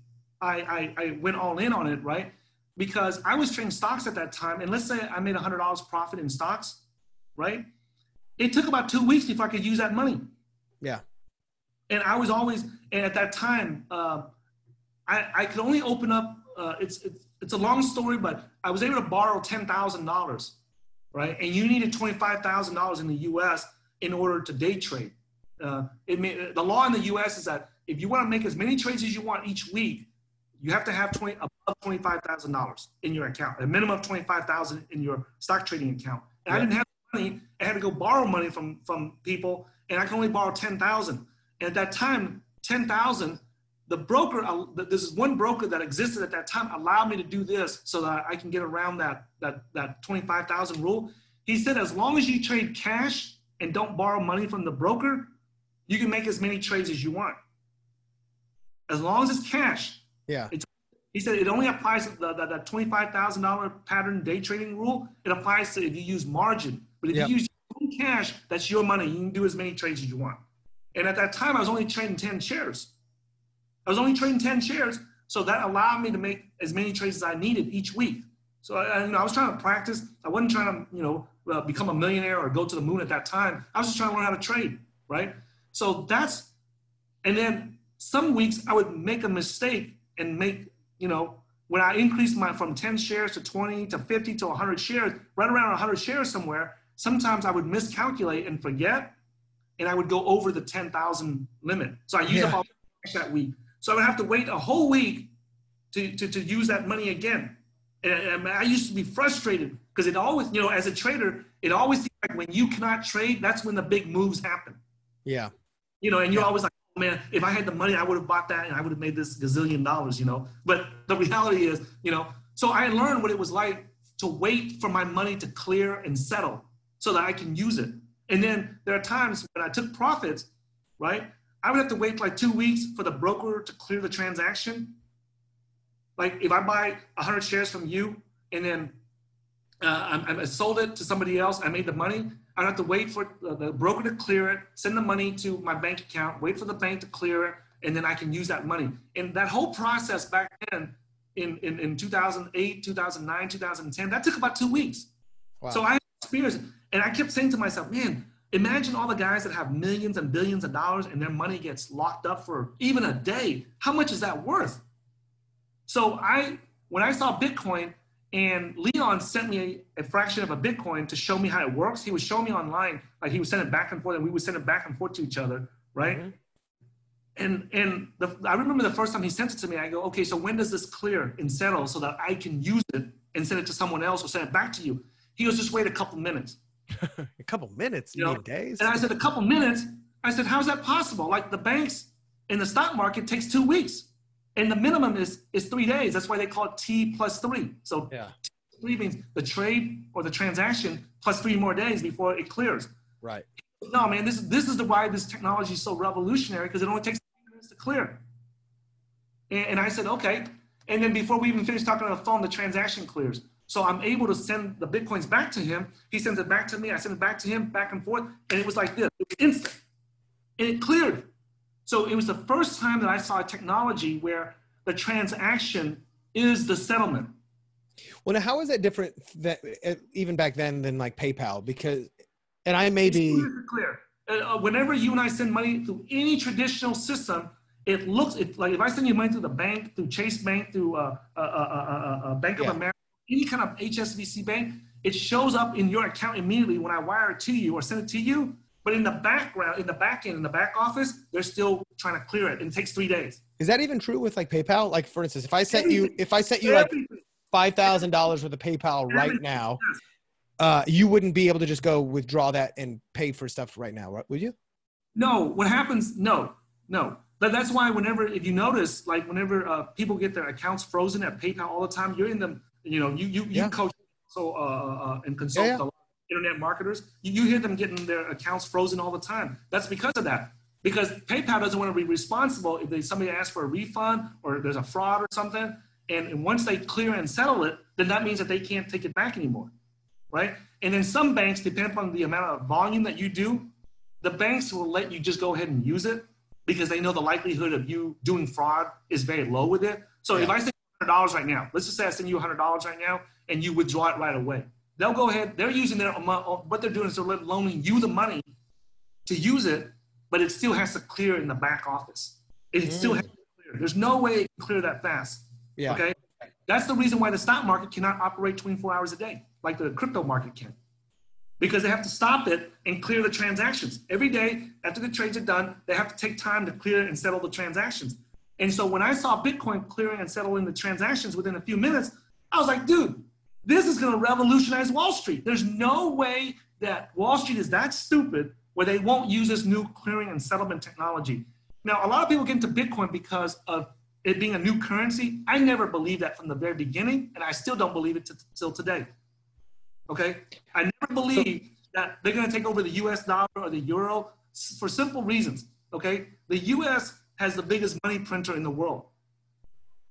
I, I, I went all in on it, right? Because I was trading stocks at that time, and let's say I made hundred dollars profit in stocks, right? It took about two weeks before I could use that money.
Yeah.
And I was always, and at that time, uh, I, I could only open up. Uh, it's, it's it's a long story, but I was able to borrow ten thousand dollars right? And you needed $25,000 in the US in order to day trade. Uh, it may, the law in the US is that if you want to make as many trades as you want each week, you have to have 20, above $25,000 in your account, a minimum of 25,000 in your stock trading account. And I didn't have money. I had to go borrow money from, from people and I can only borrow 10,000. And at that time, 10,000 the broker, uh, this is one broker that existed at that time, allowed me to do this so that I can get around that, that, that 25,000 rule. He said, as long as you trade cash and don't borrow money from the broker, you can make as many trades as you want. As long as it's cash.
Yeah.
It's, he said it only applies to the, the, the $25,000 pattern day trading rule. It applies to if you use margin. But if yep. you use cash, that's your money. You can do as many trades as you want. And at that time, I was only trading 10 shares. I was only trading 10 shares. So that allowed me to make as many trades as I needed each week. So I, I was trying to practice. I wasn't trying to, you know, uh, become a millionaire or go to the moon at that time. I was just trying to learn how to trade, right? So that's, and then some weeks I would make a mistake and make, you know, when I increased my from 10 shares to 20 to 50 to 100 shares, right around 100 shares somewhere, sometimes I would miscalculate and forget, and I would go over the 10,000 limit. So I use yeah. up all that week. So I would have to wait a whole week to, to, to use that money again. And, and I used to be frustrated because it always, you know, as a trader, it always seems like when you cannot trade, that's when the big moves happen.
Yeah.
You know, and you're yeah. always like, oh, man, if I had the money, I would have bought that and I would have made this gazillion dollars, you know. But the reality is, you know, so I learned what it was like to wait for my money to clear and settle so that I can use it. And then there are times when I took profits, right? I would have to wait like two weeks for the broker to clear the transaction. Like if I buy 100 shares from you and then uh, I, I, sold it to somebody else, I made the money. I'd have to wait for the broker to clear it, send the money to my bank account, wait for the bank to clear it, and then I can use that money. And that whole process back then in, in, in 2008, 2009, 2010, that took about two weeks. Wow. So I experienced, and I kept saying to myself, man, imagine all the guys that have millions and billions of dollars and their money gets locked up for even a day. How much is that worth? So I, when I saw Bitcoin, and Leon sent me a, a, fraction of a Bitcoin to show me how it works. He was showing me online, like he would send it back and forth, and we would send it back and forth to each other, right? Mm-hmm. And and the, I remember the first time he sent it to me, I go, okay, so when does this clear and settle so that I can use it and send it to someone else or send it back to you? He goes, just wait a couple minutes.
a couple minutes, you, you know? days.
And I said, a couple minutes. I said, how's that possible? Like the banks in the stock market takes two weeks and the minimum is is three days. That's why they call it T plus three. So yeah. three means the trade or the transaction plus three more days before it clears.
Right.
No, man, this is this is the why this technology is so revolutionary because it only takes minutes to clear. And, and I said, okay. And then before we even finish talking on the phone, the transaction clears. So I'm able to send the bitcoins back to him. He sends it back to me. I send it back to him, back and forth, and it was like this. It was instant, and it cleared. So it was the first time that I saw a technology where the transaction is the settlement.
Well, now how is that different that uh, even back then than like PayPal? Because, and I may be
clear. Uh, whenever you and I send money through any traditional system, it looks it, like if I send you money through the bank, through Chase Bank, through uh, uh, uh, uh Bank of yeah. America, any kind of HSBC bank, it shows up in your account immediately when I wire it to you or send it to you. But in the background, in the back end, in the back office, they're still trying to clear it. And it takes three days.
Is that even true with like PayPal? Like for instance, if I sent you if I sent you like five thousand dollars worth of PayPal right now, uh, you wouldn't be able to just go withdraw that and pay for stuff right now, right? Would you?
No. What happens? No, no. But that's why whenever, if you notice, like whenever uh, people get their accounts frozen at PayPal all the time, you're in them. You know, you you you coach so uh, uh, uh, and consult yeah, yeah internet marketers, you, you hear them getting their accounts frozen all the time. That's because of that. Because PayPal doesn't want to be responsible if they, somebody asks for a refund or there's a fraud or something. And, and once they clear and settle it, then that means that they can't take it back anymore, right? And then some banks, depending upon the amount of volume that you do, the banks will let you just go ahead and use it because they know the likelihood of you doing fraud is very low with it. So yeah. if I you $100 right now, let's just say I send you a $100 right now and you withdraw it right away they'll go ahead. They're using their what they're doing is they're loaning you the money to use it, but it still has to clear in the back office. It mm. still has to clear. There's no way it can clear that fast. Yeah. Okay. That's the reason why the stock market cannot operate 24 hours a day like the crypto market can. Because they have to stop it and clear the transactions. Every day after the trades are done, they have to take time to clear and settle the transactions. And so when I saw Bitcoin clearing and settling the transactions within a few minutes, I was like, dude, this is going to revolutionize Wall Street. There's no way that Wall Street is that stupid where they won't use this new clearing and settlement technology. Now, a lot of people get into Bitcoin because of it being a new currency. I never believed that from the very beginning, and I still don't believe it till today. Okay? I never believed that they're going to take over the US dollar or the euro for simple reasons. Okay? The US has the biggest money printer in the world.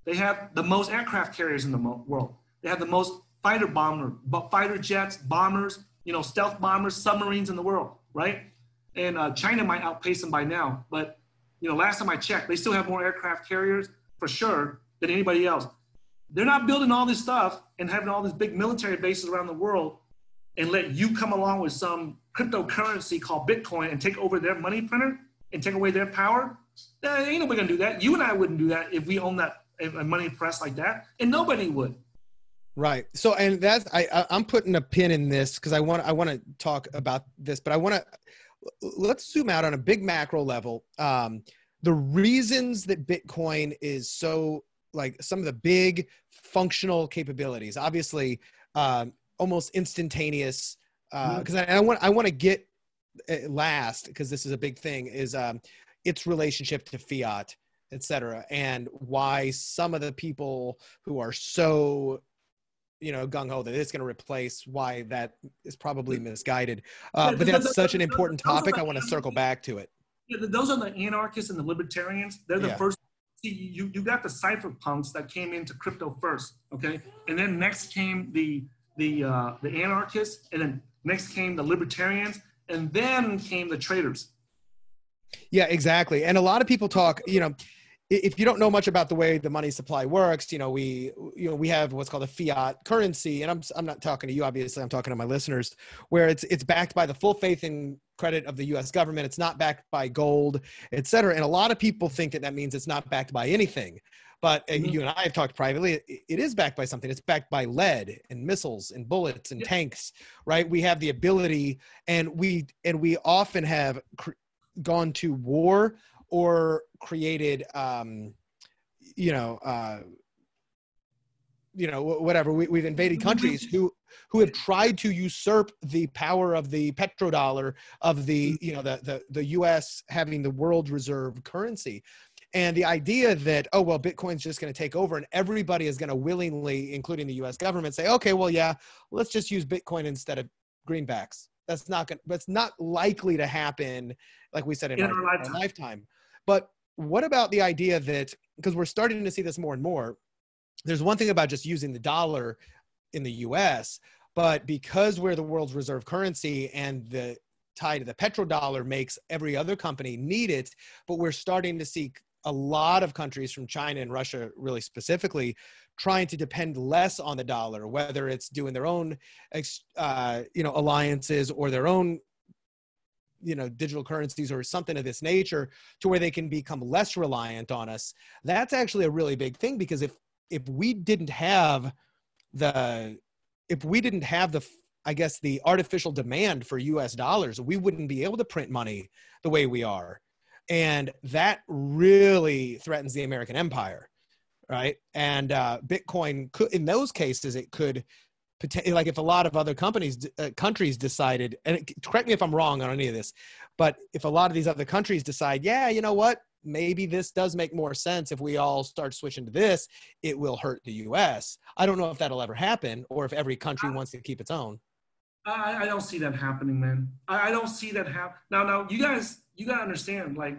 They have the most aircraft carriers in the world. They have the most fighter bomber, fighter jets, bombers, you know, stealth bombers, submarines in the world, right? and uh, China might outpace them by now. But you know, last time I checked, they still have more aircraft carriers for sure than anybody else. They're not building all this stuff and having all these big military bases around the world and let you come along with some cryptocurrency called Bitcoin and take over their money printer and take away their power. Ain't nobody gonna do that. You and I wouldn't do that if we own that a money press like that, and nobody would.
Right. So, and that's I, I I'm putting a pin in this because I want I want to talk about this, but I want to let's zoom out on a big macro level. Um, the reasons that Bitcoin is so like some of the big functional capabilities, obviously, um, almost instantaneous. Because uh, mm-hmm. I, I want I want to get uh, last because this is a big thing is um, its relationship to fiat, et cetera, and why some of the people who are so you know gung ho that it's going to replace why that is probably misguided. Uh, but that's such an important topic i want to circle back to it.
Yeah, those are the anarchists and the libertarians. They're the yeah. first you, you got the cypherpunks that came into crypto first okay? And then next came the the uh, the anarchists and then next came the libertarians and then came the traders
yeah exactly and a lot of people talk you know if you don't know much about the way the money supply works, you know, we, you know, we have what's called a fiat currency, and I'm, I'm not talking to you, obviously, I'm talking to my listeners, where it's, it's backed by the full faith and credit of the U.S. government. It's not backed by gold, et cetera. And a lot of people think that that means it's not backed by anything. But uh, mm-hmm. you and I have talked privately. It, it is backed by something. It's backed by lead and missiles and bullets and tanks, right? We have the ability, and we and we often have cr- gone to war or created um, you know uh, you know whatever. We, have invaded countries who who have tried to usurp the power of the petrodollar of the you know the the, the us having the world reserve currency. And the idea that oh well bitcoin's just going to take over and everybody is going to willingly including the us government say okay well yeah let's just use bitcoin instead of greenbacks that's not gonna. that's not likely to happen like we said in, in our, our, lifetime. lifetime but what about the idea that because we're starting to see this more and more, there's one thing about just using the dollar in the US, but because we're the world's reserve currency and the tie to the petrodollar makes every other company need it, but we're starting to see a lot of countries from China and Russia, really specifically, trying to depend less on the dollar, whether it's doing their own, uh, you know, alliances or their own you know digital currencies or something of this nature to where they can become less reliant on us. That's actually a really big thing because if if we didn't have the if we didn't have the i guess the artificial demand for us dollars we wouldn't be able to print money the way we are. And that really threatens the american empire right? And uh, bitcoin could in those cases it could potentially like if a lot of other companies uh, countries decided and it, correct me if i'm wrong on any of this but if a lot of these other countries decide yeah you know what? Maybe this does make more sense if we all start switching to this it will hurt the us i don't know if that'll ever happen or if every country wants to keep its own.
I, I don't see that happening man. I, I don't see that happen now now you guys you gotta understand like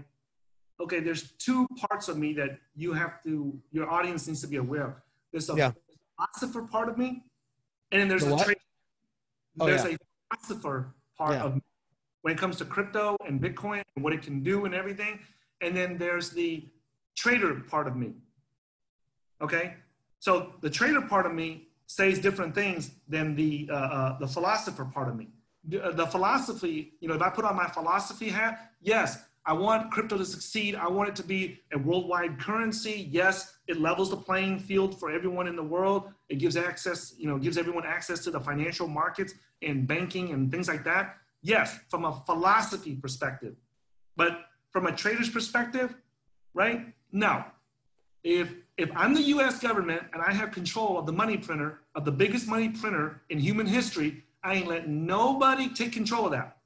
okay there's two parts of me that you have to your audience needs to be aware of there's a yeah. philosopher part of me and then there's the a oh, there's yeah. a philosopher part yeah. of me when it comes to crypto and Bitcoin and what it can do and everything. And then there's the trader part of me. Okay, so the trader part of me says different things than the uh, uh, the philosopher part of me. The, uh, the philosophy, you know, if I put on my philosophy hat, yes, I want crypto to succeed. I want it to be a worldwide currency. Yes, it levels the playing field for everyone in the world. It gives access, you know, gives everyone access to the financial markets and banking and things like that. Yes, from a philosophy perspective. But from a trader's perspective, right? No. If if I'm the US government and I have control of the money printer, of the biggest money printer in human history, I ain't letting nobody take control of that.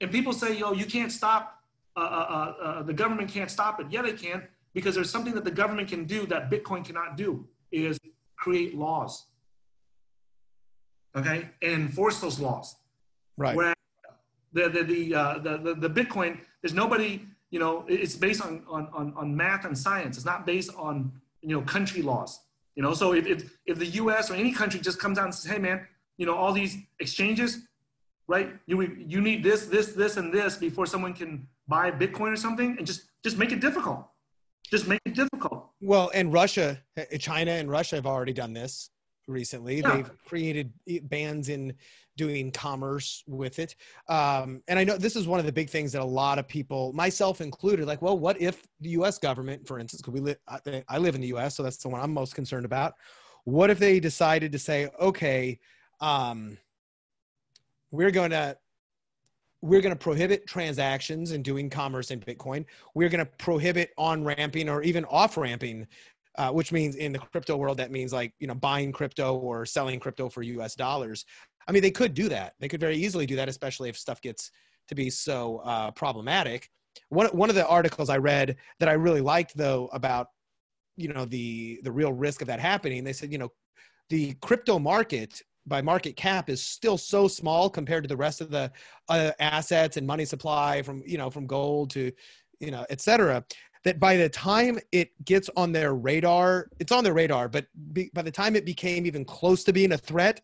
And people say, yo, you can't stop uh, uh, uh, the government can't stop it. Yeah, they can, because there's something that the government can do that Bitcoin cannot do is create laws. Okay, and enforce those laws.
Right. Whereas
the the the, uh, the, the the Bitcoin, there's nobody. You know, it's based on, on on on math and science. It's not based on you know country laws. You know, so if if, if the U.S. or any country just comes out and says, "Hey, man, you know, all these exchanges, right? You you need this, this, this, and this before someone can buy Bitcoin or something, and just just make it difficult. Just make it difficult.
Well, and Russia, eh, China, and Russia have already done this recently. Yeah. They've created bans in doing commerce with it. Um, and I know this is one of the big things that a lot of people, myself included, like, well, what if the U.S. government, for instance, because we live, I, I live in the U.S., so that's the one I'm most concerned about. What if they decided to say, okay, um, we're going to we're going to prohibit transactions and doing commerce in Bitcoin. We're going to prohibit on ramping or even off ramping, uh, which means in the crypto world, that means like, you know, buying crypto or selling crypto for US dollars. I mean, they could do that. They could very easily do that, especially if stuff gets to be so uh, problematic. One, one of the articles I read that I really liked though about, you know, the, the real risk of that happening, they said, you know, the crypto market by market cap is still so small compared to the rest of the uh, assets and money supply from you know from gold to you know et cetera that by the time it gets on their radar it's on their radar but be, by the time it became even close to being a threat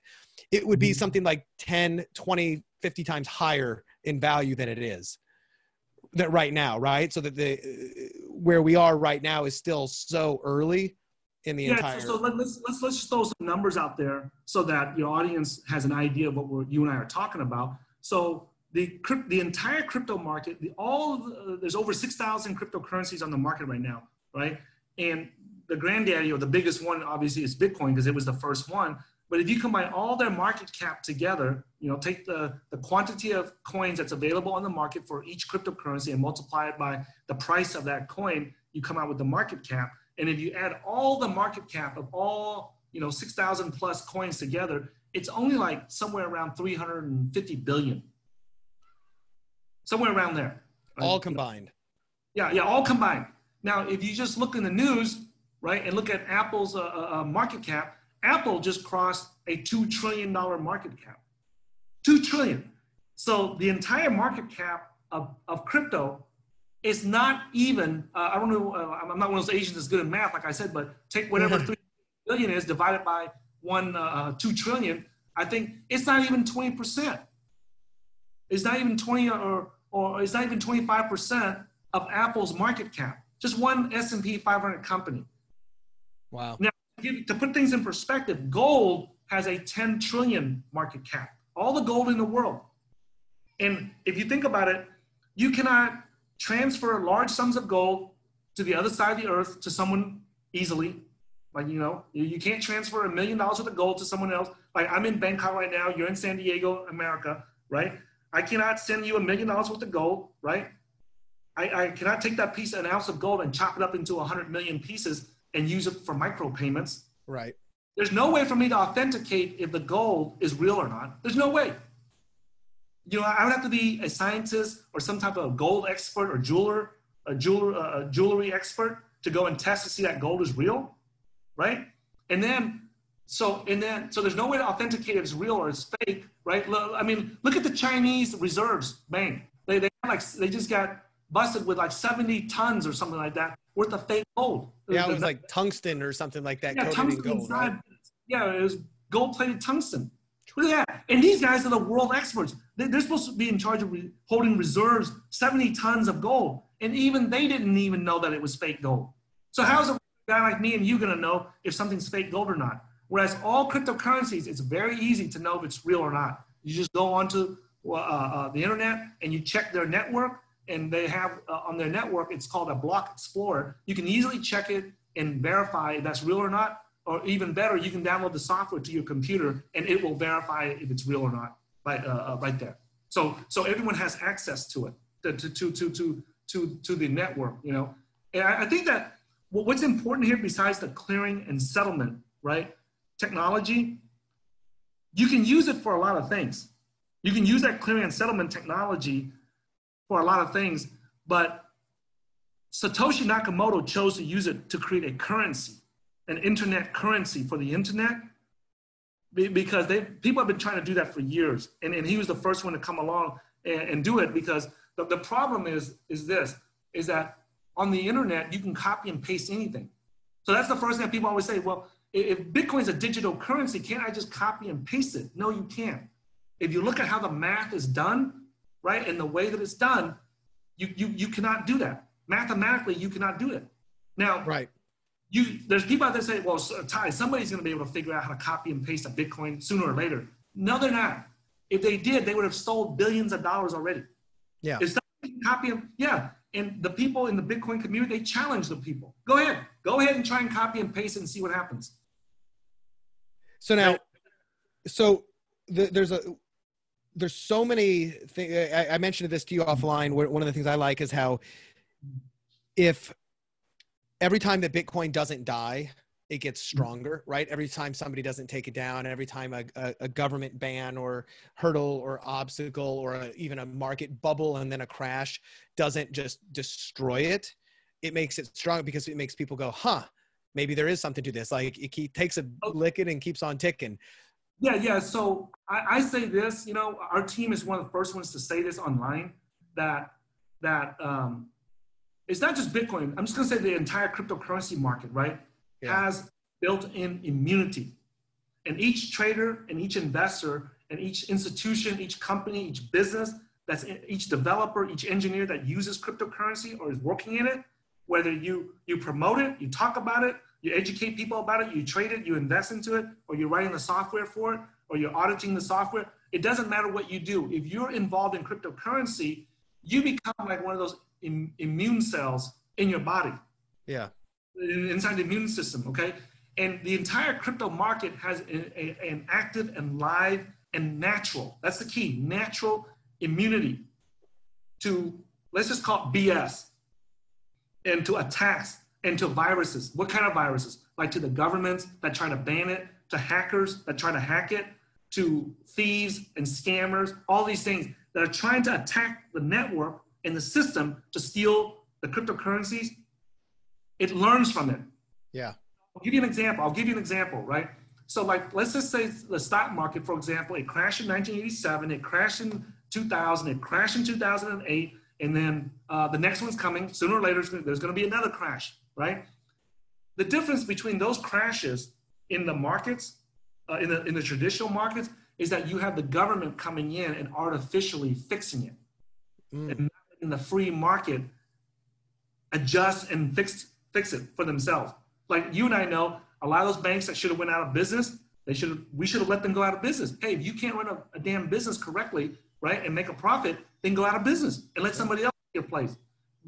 it would be mm-hmm. something like 10 20 50 times higher in value than it is that right now right so that the where we are right now is still so early in the yeah, entire.
So, so let, us let's let's just throw some numbers out there so that your audience has an idea of what we're, you and I are talking about. So the the entire crypto market, the all the, there's over six thousand cryptocurrencies on the market right now, right? And the granddaddy or the biggest one obviously is Bitcoin because it was the first one. But if you combine all their market cap together, you know, take the, the quantity of coins that's available on the market for each cryptocurrency and multiply it by the price of that coin, you come out with the market cap and if you add all the market cap of all, you know, 6,000 plus coins together, it's only like somewhere around 350 billion. Somewhere around there.
Right? All combined.
Yeah, yeah, all combined. Now, if you just look in the news, right, and look at Apple's uh, uh, uh market cap, Apple just crossed a $2 trillion market cap. 2 trillion. So the entire market cap of, of crypto it's not even, uh, I don't know, uh, I'm not one of those Asians that's good at math, like I said, but take whatever mm-hmm. 3 billion is divided by one, uh, uh 2 trillion. I think it's not even 20%. It's not even 20 or, or it's not even 25% of Apple's market cap. Just one S&P 500 company.
Wow.
Now, to put things in perspective, gold has a 10 trillion market cap. All the gold in the world. And if you think about it, you cannot transfer large sums of gold to the other side of the earth to someone easily. Like, you know, you, can't transfer a million dollars worth of gold to someone else. Like, I'm in Bangkok right now, you're in San Diego, America, right? I cannot send you a million dollars worth of gold, right? I, I cannot take that piece, an ounce of gold, and chop it up into 100 million pieces and use it for micropayments.
Right.
There's no way for me to authenticate if the gold is real or not. There's no way you know, I would have to be a scientist or some type of gold expert or jeweler, a jeweler, a jewelry expert to go and test to see that gold is real, right? And then, so and then, so there's no way to authenticate if it's real or it's fake, right? I mean, look at the Chinese reserves bank. They they like they just got busted with like 70 tons or something like that worth of fake gold.
Yeah, it was like tungsten or something like that. Yeah, tungsten gold, inside. Right?
Yeah, it was gold-plated tungsten. Look at that. And these guys are the world experts. They're supposed to be in charge of holding reserves, 70 tons of gold. And even they didn't even know that it was fake gold. So how's a guy like me and you going to know if something's fake gold or not? Whereas all cryptocurrencies, it's very easy to know if it's real or not. You just go onto uh, uh, the internet and you check their network, and they have uh, on their network, it's called a block explorer. You can easily check it and verify if that's real or not. Or even better, you can download the software to your computer and it will verify if it's real or not right, uh, uh, right there. So, so everyone has access to it, to, to, to, to, to, to the network, you know. And I, I think that what's important here besides the clearing and settlement, right, technology, you can use it for a lot of things. You can use that clearing and settlement technology for a lot of things, but Satoshi Nakamoto chose to use it to create a currency, an internet currency for the internet because they people have been trying to do that for years, and, and he was the first one to come along and, and do it because the, the problem is is this is that on the internet you can copy and paste anything. So that's the first thing people always say. Well, if Bitcoin is a digital currency, can't I just copy and paste it? No, you can't. if you look at how the math is done, right, and the way that it's done, you you you cannot do that. Mathematically, you cannot do it. Now,
right.
You, there's people out there say, well, Tai, somebody's going to be able to figure out how to copy and paste a Bitcoin sooner or later. No, they're not. If they did, they would have stole billions of dollars already.
Yeah.
It's not copy them. Yeah. And the people in the Bitcoin community, they challenge the people. Go ahead. Go ahead and try and copy and paste it and see what happens.
So now, so the, there's a, there's so many things. I, I mentioned this to you offline. One of the things I like is how if every time that Bitcoin doesn't die, it gets mm-hmm. stronger, right? Every time somebody doesn't take it down, every time a, a, a government ban or hurdle or obstacle or a, even a market bubble and then a crash doesn't just destroy it, it makes it strong because it makes people go, huh, maybe there is something to this. Like it takes a oh. licking and keeps on ticking.
Yeah, yeah. So I, I say this, you know, our team is one of the first ones to say this online that that um, it's not just Bitcoin. I'm just going to say the entire cryptocurrency market, right? yeah. has built-in immunity. And each trader and each investor and each institution, each company, each business, that's in, each developer, each engineer that uses cryptocurrency or is working in it, whether you you promote it, you talk about it, you educate people about it, you trade it, you invest into it, or you're writing the software for it, or you're auditing the software. It doesn't matter what you do. If you're involved in cryptocurrency, you become like one of those Im- immune cells in your body.
Yeah
inside the immune system, okay? And the entire crypto market has a, a, an active and live and natural, that's the key, natural immunity to, let's just call it BS, and to attacks and to viruses. What kind of viruses? Like to the governments that try to ban it, to hackers that try to hack it, to thieves and scammers, all these things that are trying to attack the network and the system to steal the cryptocurrencies it learns from it.
Yeah.
I'll give you an example. I'll give you an example, right? So, like, let's just say the stock market, for example, it crashed in 1987, it crashed in 2000, it crashed in 2008, and then uh, the next one's coming. Sooner or later, there's going to be another crash, right? The difference between those crashes in the markets, uh, in, the, in the traditional markets, is that you have the government coming in and artificially fixing it. Mm. And in the free market, adjust and fix fix it for themselves. Like you and I know, a lot of those banks that should have went out of business, they should we should have let them go out of business. Hey, if you can't run a, a damn business correctly, right, and make a profit, then go out of business and let somebody else take your place.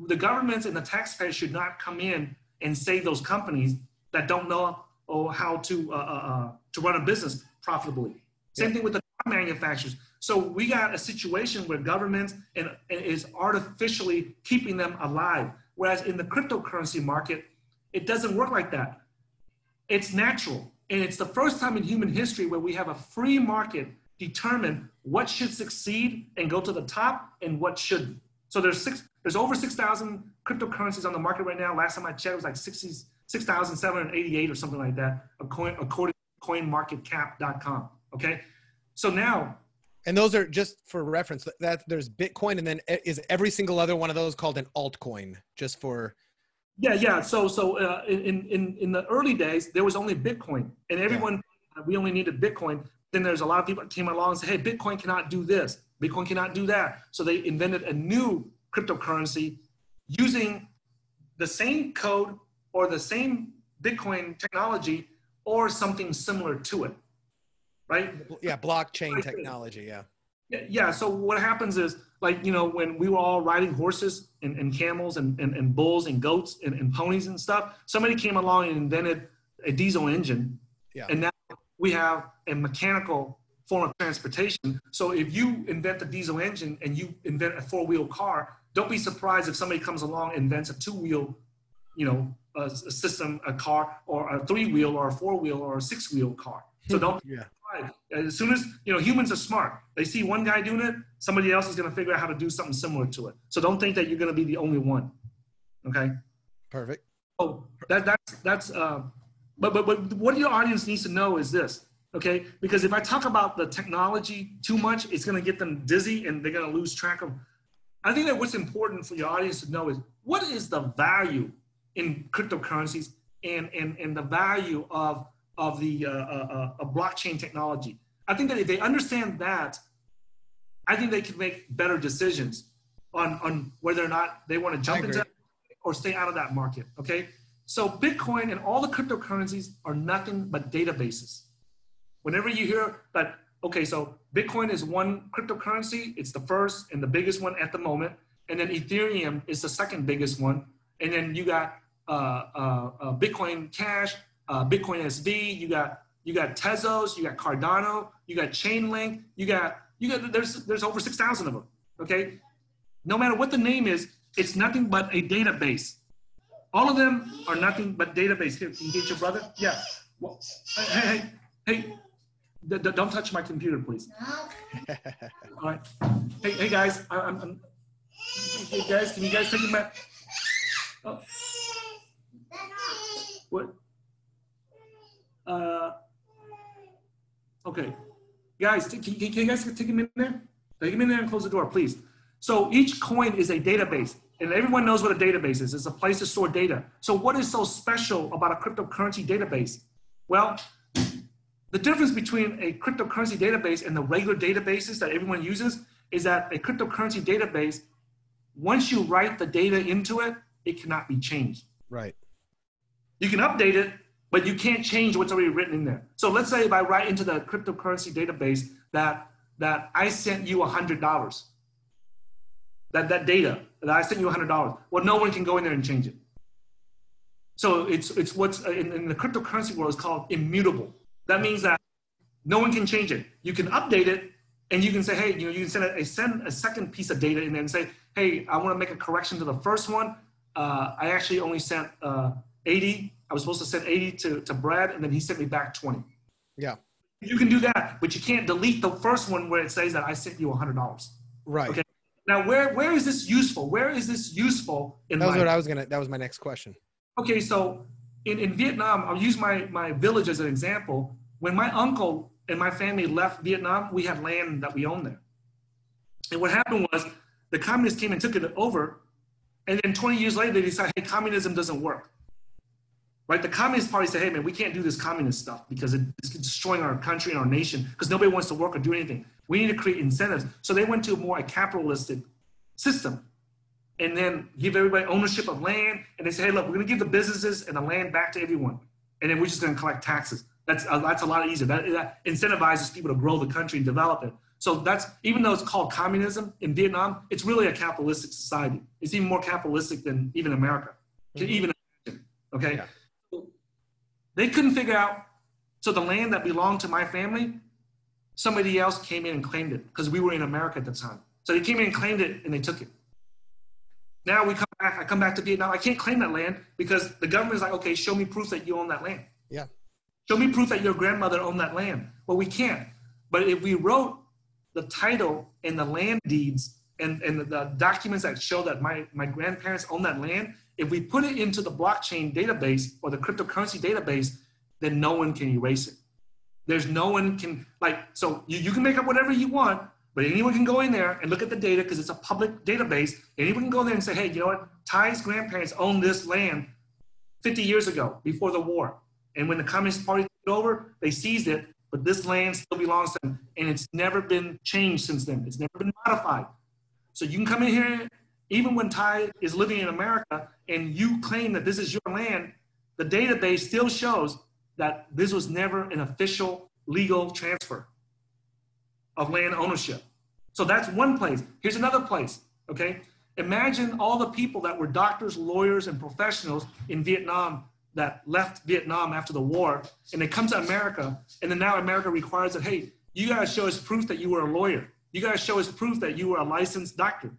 The governments and the taxpayers should not come in and save those companies that don't know or how to uh, uh, uh to run a business profitably. Same yeah. thing with the car manufacturers. So we got a situation where government and, and is artificially keeping them alive. Whereas in the cryptocurrency market, it doesn't work like that. It's natural. And it's the first time in human history where we have a free market determine what should succeed and go to the top and what shouldn't. So there's six, there's over 6,000 cryptocurrencies on the market right now. Last time I checked, it was like 6,788 or something like that, according, according to coinmarketcap.com. Okay. So now
and those are just for reference. That there's Bitcoin, and then is every single other one of those called an altcoin? Just for
yeah, yeah. So so uh, in in in the early days, there was only Bitcoin, and everyone yeah. we only needed Bitcoin. Then there's a lot of people that came along and said, "Hey, Bitcoin cannot do this. Bitcoin cannot do that." So they invented a new cryptocurrency using the same code or the same Bitcoin technology or something similar to it right?
Yeah, blockchain technology. Yeah.
Yeah. So what happens is like, you know, when we were all riding horses and, and camels and, and, and bulls and goats and, and ponies and stuff, somebody came along and invented a diesel engine.
Yeah.
And now we have a mechanical form of transportation. So if you invent a diesel engine and you invent a four wheel car, don't be surprised if somebody comes along and invents a two wheel, you know, a, a system, a car, or a three wheel, or a four wheel, or a six wheel car. So don't
yeah.
As soon as, you know, humans are smart. They see one guy doing it, somebody else is going to figure out how to do something similar to it. So don't think that you're going to be the only one. Okay.
Perfect.
Oh, that, that's, that's, uh, but, but, but what your audience needs to know is this, okay? Because if I talk about the technology too much, it's going to get them dizzy and they're going to lose track of. I think that what's important for your audience to know is what is the value in cryptocurrencies and, and, and the value of of the uh, uh, uh blockchain technology. I think that if they understand that, I think they can make better decisions on, on whether or not they want to jump into or stay out of that market. Okay. So Bitcoin and all the cryptocurrencies are nothing but databases. Whenever you hear that, okay, so Bitcoin is one cryptocurrency, it's the first and the biggest one at the moment. And then Ethereum is the second biggest one. And then you got uh, uh, uh, Bitcoin Cash, uh, Bitcoin SV, you got you got Tezos, you got Cardano, you got Chainlink, you got you got there's there's over six thousand of them. Okay, no matter what the name is, it's nothing but a database. All of them are nothing but database. Here, can you get your brother? Yeah. Well, hey, hey, hey, don't touch my computer, please. All right. Hey, hey guys, I, am I'm, hey guys, can you guys take back? Oh. What? Uh, okay. Guys, can, can, can you guys take him in there? Take him in there and close the door, please. So each coin is a database, and everyone knows what a database is. It's a place to store data. So what is so special about a cryptocurrency database? Well, the difference between a cryptocurrency database and the regular databases that everyone uses is that a cryptocurrency database, once you write the data into it, it cannot be changed.
Right.
You can update it, but you can't change what's already written in there. So let's say if I write into the cryptocurrency database that that I sent you a $100, that, that data, that I sent you a $100, well, no one can go in there and change it. So it's, it's what's in, in the cryptocurrency world is called immutable. That means that no one can change it. You can update it and you can say, hey, you know, you can send a, send a second piece of data in there and say, hey, I want to make a correction to the first one. Uh, I actually only sent uh, 80 I was supposed to send 80 to, to Brad, and then he sent me back 20.
Yeah.
You can do that, but you can't delete the first one where it says that I sent you $100.
Right.
Okay. Now, where where is this useful? Where is this useful
in That was what I was gonna. That was my next question.
Okay, so in, in Vietnam, I'll use my my village as an example. When my uncle and my family left Vietnam, we had land that we owned there. And what happened was the communists came and took it over, and then 20 years later they decided, hey, communism doesn't work right? The Communist Party said, hey, man, we can't do this communist stuff because it's destroying our country and our nation because nobody wants to work or do anything. We need to create incentives. So they went to a more a capitalistic system and then give everybody ownership of land. And they say, hey, look, we're going to give the businesses and the land back to everyone. And then we're just going to collect taxes. That's, uh, that's a lot easier. That, that incentivizes people to grow the country and develop it. So that's, even though it's called communism in Vietnam, it's really a capitalistic society. It's even more capitalistic than even America. Mm-hmm. Even okay. Yeah. They couldn't figure out. So the land that belonged to my family, somebody else came in and claimed it because we were in America at the time. So they came in and claimed it and they took it. Now we come back, I come back to Vietnam. I can't claim that land because the government is like, okay, show me proof that you own that land.
Yeah.
Show me proof that your grandmother owned that land. Well, we can't. But if we wrote the title and the land deeds and, and the documents that show that my, my grandparents own that land, if we put it into the blockchain database or the cryptocurrency database, then no one can erase it. There's no one can, like, so you, you can make up whatever you want, but anyone can go in there and look at the data because it's a public database. Anyone can go there and say, hey, you know what? Tai's grandparents owned this land 50 years ago before the war. And when the Communist Party took over, they seized it, but this land still belongs to them. And it's never been changed since then. It's never been modified. So you can come in here even when Tai is living in America and you claim that this is your land, the database still shows that this was never an official legal transfer of land ownership. So that's one place. Here's another place, okay? Imagine all the people that were doctors, lawyers, and professionals in Vietnam that left Vietnam after the war and they come to America and then now America requires that, hey, you gotta show us proof that you were a lawyer. You gotta show us proof that you were a licensed doctor.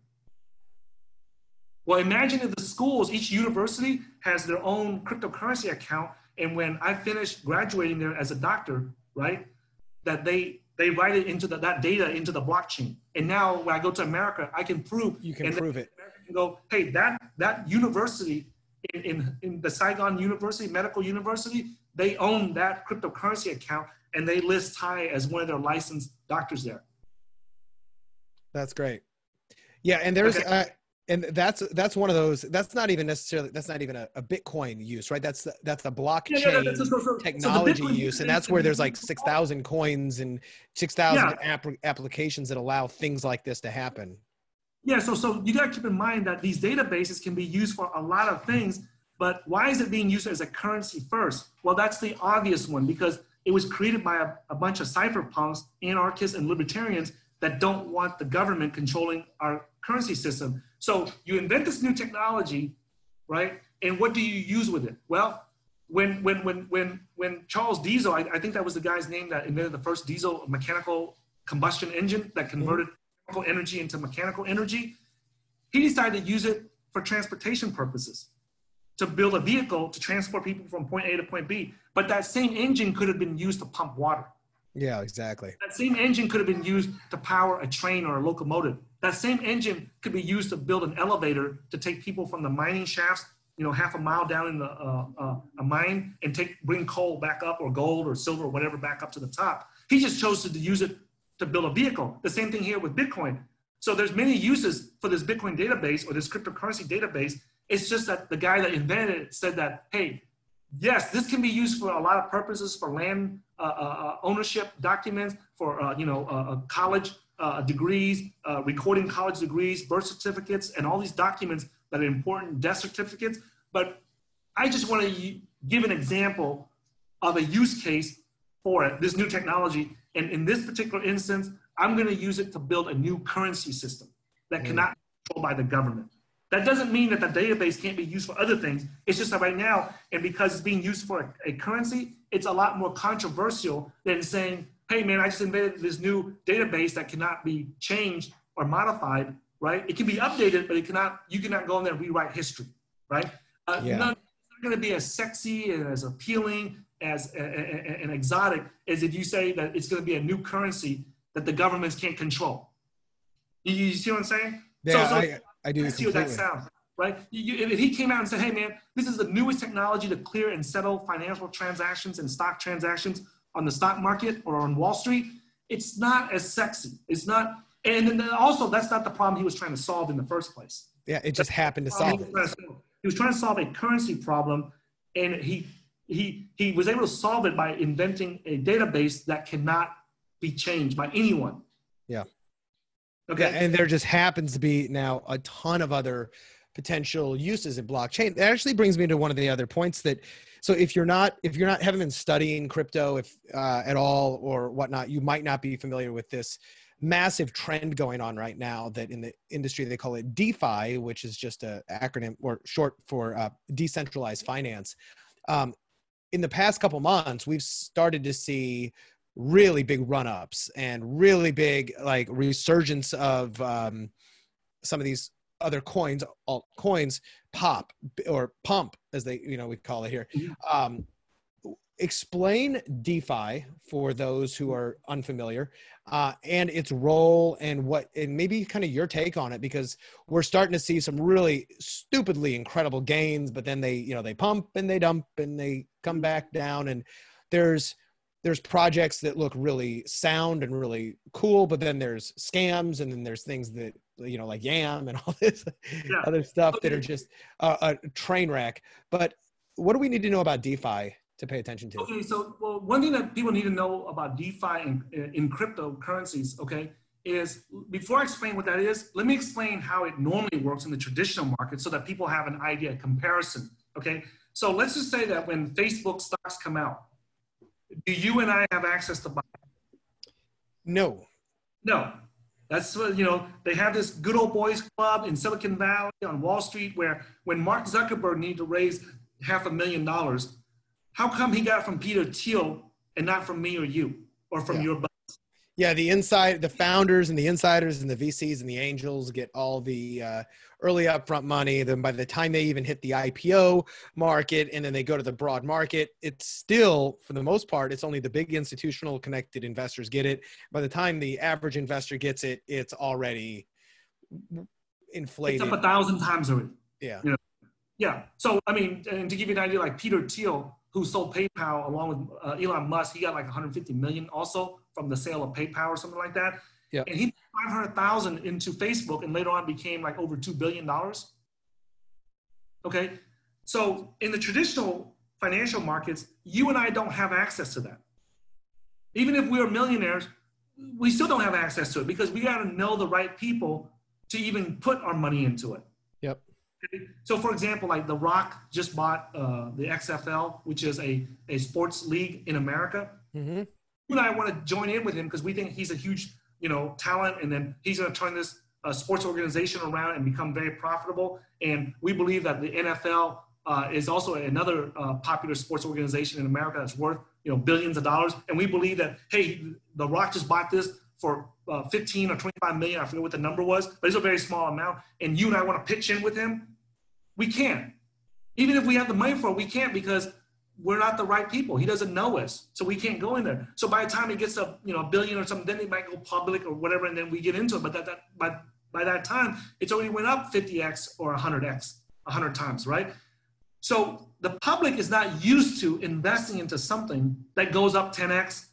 Well, imagine if the schools, each university has their own cryptocurrency account. And when I finish graduating there as a doctor, right, that they they write it into the, that data into the blockchain. And now when I go to America, I can prove.
You can prove it.
Can go, hey, that that university in, in, in the Saigon University, Medical University, they own that cryptocurrency account and they list Tai as one of their licensed doctors there.
That's great. Yeah, and there's okay. uh, and that's that's one of those that's not even necessarily that's not even a, a bitcoin use right that's that's a blockchain yeah, yeah, that's so, so, technology so use and that's where there's like 6000 coins and 6000 yeah. app- applications that allow things like this to happen
yeah so so you got to keep in mind that these databases can be used for a lot of things but why is it being used as a currency first well that's the obvious one because it was created by a, a bunch of cypherpunks anarchists and libertarians that don't want the government controlling our currency system so you invent this new technology, right? And what do you use with it? Well, when when when when when Charles Diesel, I, I think that was the guy's name that invented the first diesel mechanical combustion engine that converted energy into mechanical energy. He decided to use it for transportation purposes, to build a vehicle to transport people from point A to point B. But that same engine could have been used to pump water.
Yeah, exactly.
That same engine could have been used to power a train or a locomotive. That same engine could be used to build an elevator to take people from the mining shafts, you know, half a mile down in the uh, uh, a mine and take bring coal back up or gold or silver or whatever back up to the top. He just chose to use it to build a vehicle. The same thing here with Bitcoin. So there's many uses for this Bitcoin database or this cryptocurrency database. It's just that the guy that invented it said that, hey, yes, this can be used for a lot of purposes for land uh, uh, uh ownership documents, for uh, you know uh, college uh, degrees, uh, recording college degrees, birth certificates, and all these documents that are important, death certificates. But I just want to give an example of a use case for it, this new technology. And in this particular instance, I'm going to use it to build a new currency system that mm. cannot be controlled by the government. That doesn't mean that the database can't be used for other things. It's just that right now, and because it's being used for a, a currency, it's a lot more controversial than saying, hey man, I just invented this new database that cannot be changed or modified, right? It can be updated, but it cannot, you cannot go in there and rewrite history, right? Uh, yeah. None, it's not going to be as sexy and as appealing as and exotic as if you say that it's going to be a new currency that the governments can't control. You, you see what I'm saying?
Yeah, so, so I, I do.
I See what that sounds right? You, if he came out and said, "Hey, man, this is the newest technology to clear and settle financial transactions and stock transactions on the stock market or on Wall Street, it's not as sexy. It's not, and then also that's not the problem he was trying to solve in the first place.
Yeah, it just happened to solve it.
He was trying to solve a currency problem, and he he he was able to solve it by inventing a database that cannot be changed by anyone.
Yeah. Okay. And there just happens to be now a ton of other potential uses in blockchain. That actually brings me to one of the other points that so if you're not if you're not haven't been studying crypto if uh, at all or whatnot you might not be familiar with this massive trend going on right now that in the industry they call it DeFi which is just a acronym or short for uh, decentralized finance um, in the past couple months we've started to see really big run-ups and really big like resurgence of um, some of these other coins, alt coins, pop or pump as they you know we call it here. Mm-hmm. Um, explain DeFi for those who are unfamiliar uh, and its role and what and maybe kind of your take on it because we're starting to see some really stupidly incredible gains, but then they you know they pump and they dump and they come back down and there's there's projects that look really sound and really cool, but then there's scams and then there's things that you know like Yam and all this yeah. other stuff that are just a train wreck. But what do we need to know about DeFi to pay attention to?
Okay, so well, one thing that people need to know about DeFi in, uh, in cryptocurrencies, okay, is before I explain what that is, let me explain how it normally works in the traditional market so that people have an idea, comparison. Okay, so let's just say that when Facebook stocks come out, do you and I have access to buy?
No.
No. That's what, you know, they have this good old boys club in Silicon Valley on Wall Street where when Mark Zuckerberg needed to raise half a million dollars, how come he got from Peter Thiel and not from me or you or from yeah. your
yeah, the inside, the founders and the insiders and the VCs and the angels get all the uh, early upfront money. Then by the time they even hit the IPO market and then they go to the broad market, it's still, for the most part, it's only the big institutional connected investors get it. By the time the average investor gets it, it's already inflated.
It's up a thousand times already.
Yeah.
You know? Yeah. So I mean, and to give you an idea, like Peter Thiel, who sold PayPal along with uh, Elon Musk, he got like 150 million also from the sale of PayPal or something like that. Yep. And he put 500,000 into Facebook and later on became like over $2 billion. Okay. So in the traditional financial markets, you and I don't have access to that. Even if we are millionaires, we still don't have access to it because we got to know the right people to even put our money into it.
Yep.
So, for example, like The Rock just bought uh, the XFL, which is a, a sports league in America. Mm-hmm. And I want to join in with him because we think he's a huge, you know, talent, and then he's going to turn this uh, sports organization around and become very profitable. And we believe that the NFL uh, is also another uh, popular sports organization in America that's worth, you know, billions of dollars. And we believe that, hey, The Rock just bought this for uh, 15 or 25 million. I forget what the number was, but it's a very small amount. And you and I want to pitch in with him we can't. Even if we have the money for it, we can't because we're not the right people. He doesn't know us, so we can't go in there. So by the time he gets a you know a billion or something, then they might go public or whatever, and then we get into it. But that, that by by that time, it's already went up 50x or 100x, 100 times, right? So the public is not used to investing into something that goes up 10x,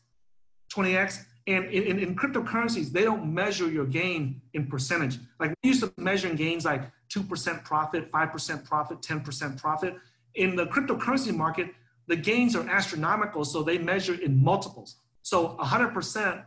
20x, and in, in, in, cryptocurrencies, they don't measure your gain in percentage. Like we used to measure gains like 2% profit, 5% profit, 10% profit. In the cryptocurrency market, the gains are astronomical, so they measure in multiples. So 100%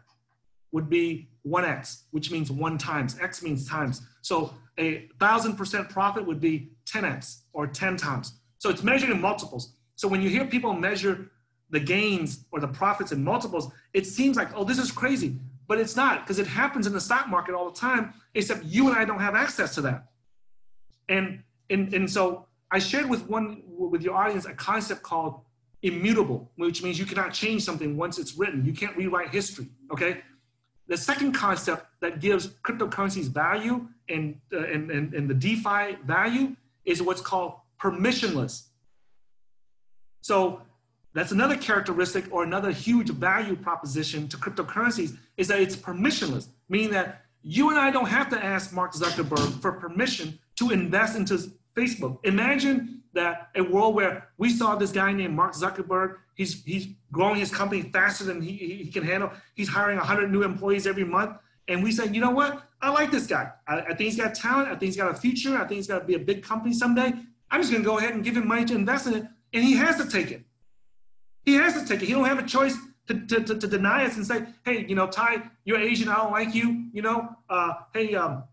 would be 1x, which means one times. X means times. So a 1000% profit would be 10x or 10 times. So it's measured in multiples. So when you hear people measure the gains or the profits in multiples, it seems like, oh, this is crazy. But it's not because it happens in the stock market all the time, except you and I don't have access to that. And, and, and so I shared with one with your audience a concept called immutable, which means you cannot change something once it's written. You can't rewrite history. Okay. The second concept that gives cryptocurrencies value and, uh, and, and, and the DeFi value is what's called permissionless. So that's another characteristic or another huge value proposition to cryptocurrencies is that it's permissionless, meaning that you and I don't have to ask Mark Zuckerberg for permission to invest into Facebook. Imagine that a world where we saw this guy named Mark Zuckerberg, he's, he's growing his company faster than he, he can handle. He's hiring 100 new employees every month. And we said, you know what? I like this guy. I, I think he's got talent. I think he's got a future. I think he's got to be a big company someday. I'm just going to go ahead and give him money to invest in it. And he has to take it. He has to take it. He don't have a choice to, to, to, to deny us and say, hey, you know, Tai, you're Asian. I don't like you. You know, uh, hey, um,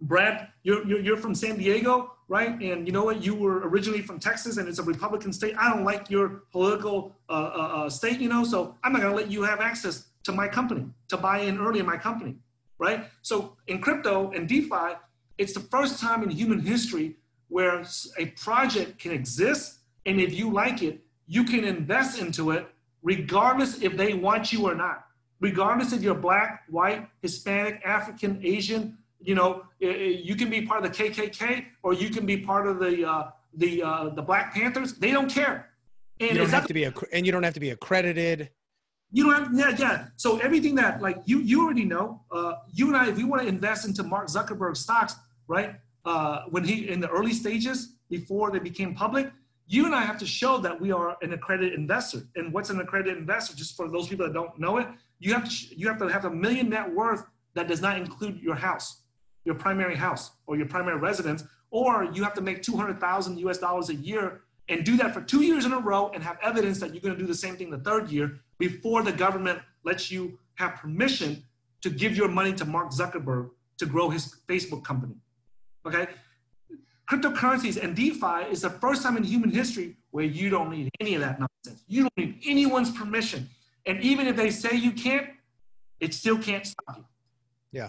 Brad, you're, you're, you're from San Diego, right? And you know what? You were originally from Texas and it's a Republican state. I don't like your political uh, uh, uh state, you know, so I'm not going to let you have access to my company, to buy in early in my company, right? So in crypto and DeFi, it's the first time in human history where a project can exist. And if you like it, you can invest into it regardless if they want you or not. Regardless if you're black, white, Hispanic, African, Asian, you know, you can be part of the KKK or you can be part of the uh, the uh, the Black Panthers. They don't care.
And you don't have to be and you don't have to be accredited.
You don't have, yeah, yeah. So everything that like you you already know. Uh, you and I, if we want to invest into Mark Zuckerberg stocks, right? Uh, when he in the early stages before they became public, you and I have to show that we are an accredited investor. And what's an accredited investor? Just for those people that don't know it, you have to you have to have a million net worth that does not include your house, your primary house or your primary residence, or you have to make 200,000 US dollars a year and do that for two years in a row and have evidence that you're going to do the same thing the third year before the government lets you have permission to give your money to Mark Zuckerberg to grow his Facebook company. Okay? Cryptocurrencies and DeFi is the first time in human history where you don't need any of that nonsense. You don't need anyone's permission. And even if they say you can't, it still can't stop you.
Yeah.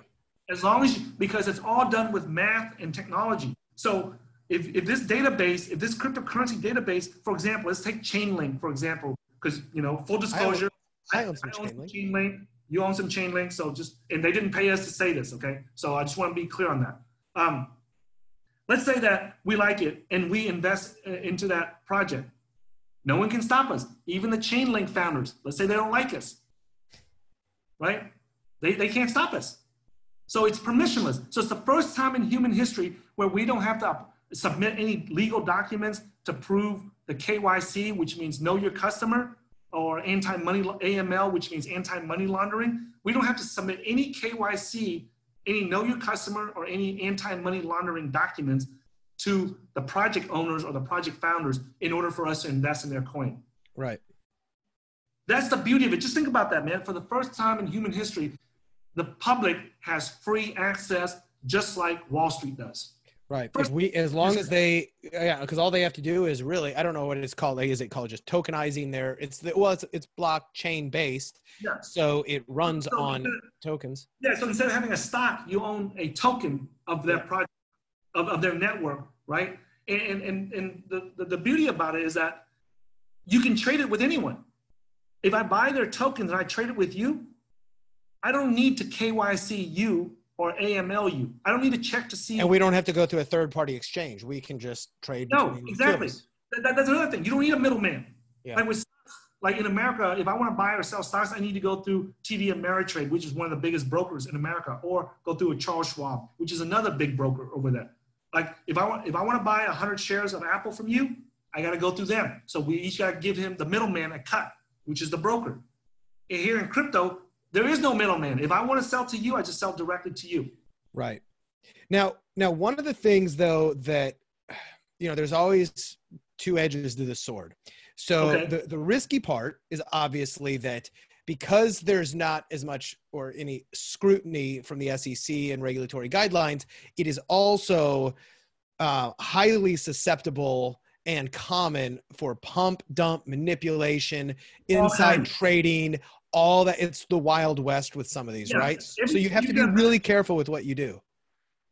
As long as you, because it's all done with math and technology. So if, if this database, if this cryptocurrency database, for example, let's take Chainlink, for example, because, you know, full disclosure,
I own, I own some, I own
Chainlink. Chainlink. You own some Chainlink. So just, and they didn't pay us to say this, okay? So I just want to be clear on that. Um, Let's say that we like it and we invest uh, into that project. No one can stop us, even the Chainlink founders. Let's say they don't like us, right? They, they can't stop us. So it's permissionless. So it's the first time in human history where we don't have to submit any legal documents to prove the KYC, which means know your customer, or anti-money AML, which means anti-money laundering. We don't have to submit any KYC, any know your customer, or any anti-money laundering documents to the project owners or the project founders in order for us to invest in their coin.
Right.
That's the beauty of it. Just think about that, man. For the first time in human history, the public has free access just like Wall Street does.
Right. If we, as long as they, yeah, because all they have to do is really, I don't know what it's called. Is it called just tokenizing their? It's the well, it's it's blockchain based.
Yeah.
So it runs
So
on tokens.
Yeah, so instead of having a stock, you own a token of their project, of, of their network, right? And, and, and, and the, the, the beauty about it is that you can trade it with anyone. If I buy their tokens and I trade it with you, I don't need to KYC you or AML you. I don't need to check to see.
And we don't have to go through a third party exchange. We can just trade.
No,
between the two of
exactly. That- that- that's another thing. You don't need a middleman.
Yeah.
Like with stocks, like in America, if I want to buy or sell stocks, I need to go through TD Ameritrade, which is one of the biggest brokers in America, or go through a Charles Schwab, which is another big broker over there. Like if I want if I want to buy 100 shares of Apple from you, I got to go through them. So we each got to give him the middleman a cut, which is the broker. And here in crypto, there is no middleman. If I want to sell to you, I just sell directly to you.
Right. Now, now one of the things though that you know, there's always two edges to the sword. So
Okay.
the, the risky part is obviously that because there's not as much or any scrutiny from the SEC and regulatory guidelines, it is also uh, highly susceptible and common for pump, dump, manipulation, inside
kinds.
trading, all that. It's the wild west with some of these, right? So you have
you
to be really careful with what you do.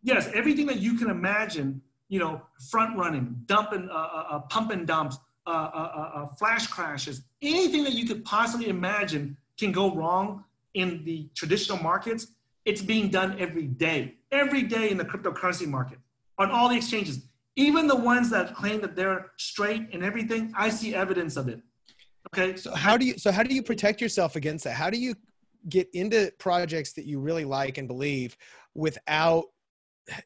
yes, everything that you can imagine, you know, front running, dumping, uh, uh, uh, pump and dumps, uh, uh, uh, flash crashes, anything that you could possibly imagine can go wrong in the traditional markets. It's being done every day, every day in the cryptocurrency market, on all the exchanges. Even the ones that claim that they're straight and everything, I see evidence of it. Okay.
So how do you so how do you protect yourself against that? How do you get into projects that you really like and believe without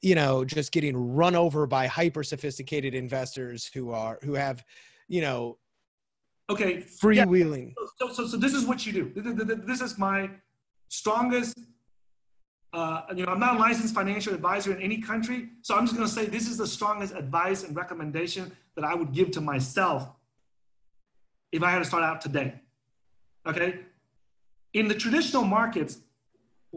you know just getting run over by hyper sophisticated investors who are who have you know
Okay.
freewheeling
so, so, so this is what you do. Th- th- th- This is my strongest. Uh, you know, I'm not a licensed financial advisor in any country, so I'm just going to say this is the strongest advice and recommendation that I would give to myself if I had to start out today. Okay, in the traditional markets,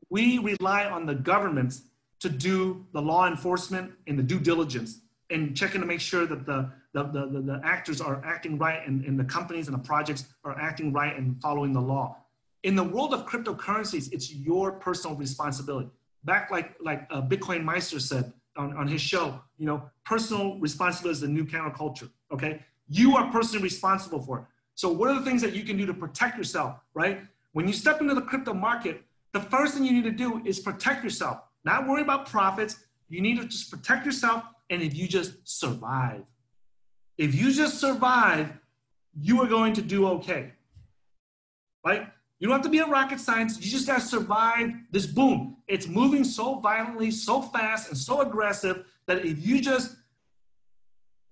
we rely on the governments to do the law enforcement and the due diligence and checking to make sure that the the, the, the, the actors are acting right and, and the companies and the projects are acting right and following the law. In the world of cryptocurrencies, it's your personal responsibility. Back like like uh, Bitcoin Meister said on, on his show, you know, personal responsibility is the new counterculture. Okay, you are personally responsible for it. So what are the things that you can do to protect yourself? Right when you step into the crypto market, the first thing you need to do is protect yourself. Not worry about profits. You need to just protect yourself. And if you just survive, if you just survive, you are going to do okay. Right? You don't have to be a rocket scientist. You just got to survive this boom. It's moving so violently, so fast, and so aggressive that if you just,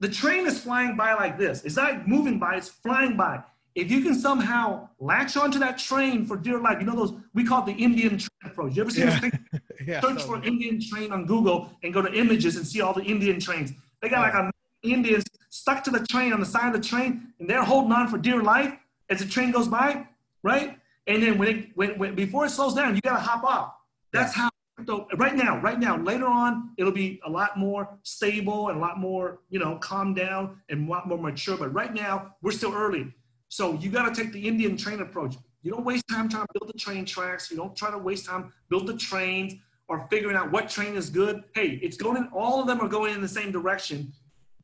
the train is flying by like this. It's not moving by, it's flying by. If you can somehow latch onto that train for dear life, you know those, we call it the Indian train approach. You ever seen
Yeah.
this thing?
yeah
search
so-
for Indian train on Google and go to images and see all the Indian trains. They got like a Indians stuck to the train on the side of the train, and they're holding on for dear life as the train goes by, right? And then when it when, when before it slows down, you got to hop off. That's how. So right now, right now, later on, it'll be a lot more stable and a lot more, you know, calm down and a lot more mature. But right now, we're still early. So you got to take the Indian train approach. You don't waste time trying to build the train tracks. You don't try to waste time build the trains or figuring out what train is good. Hey, it's going in. All of them are going in the same direction.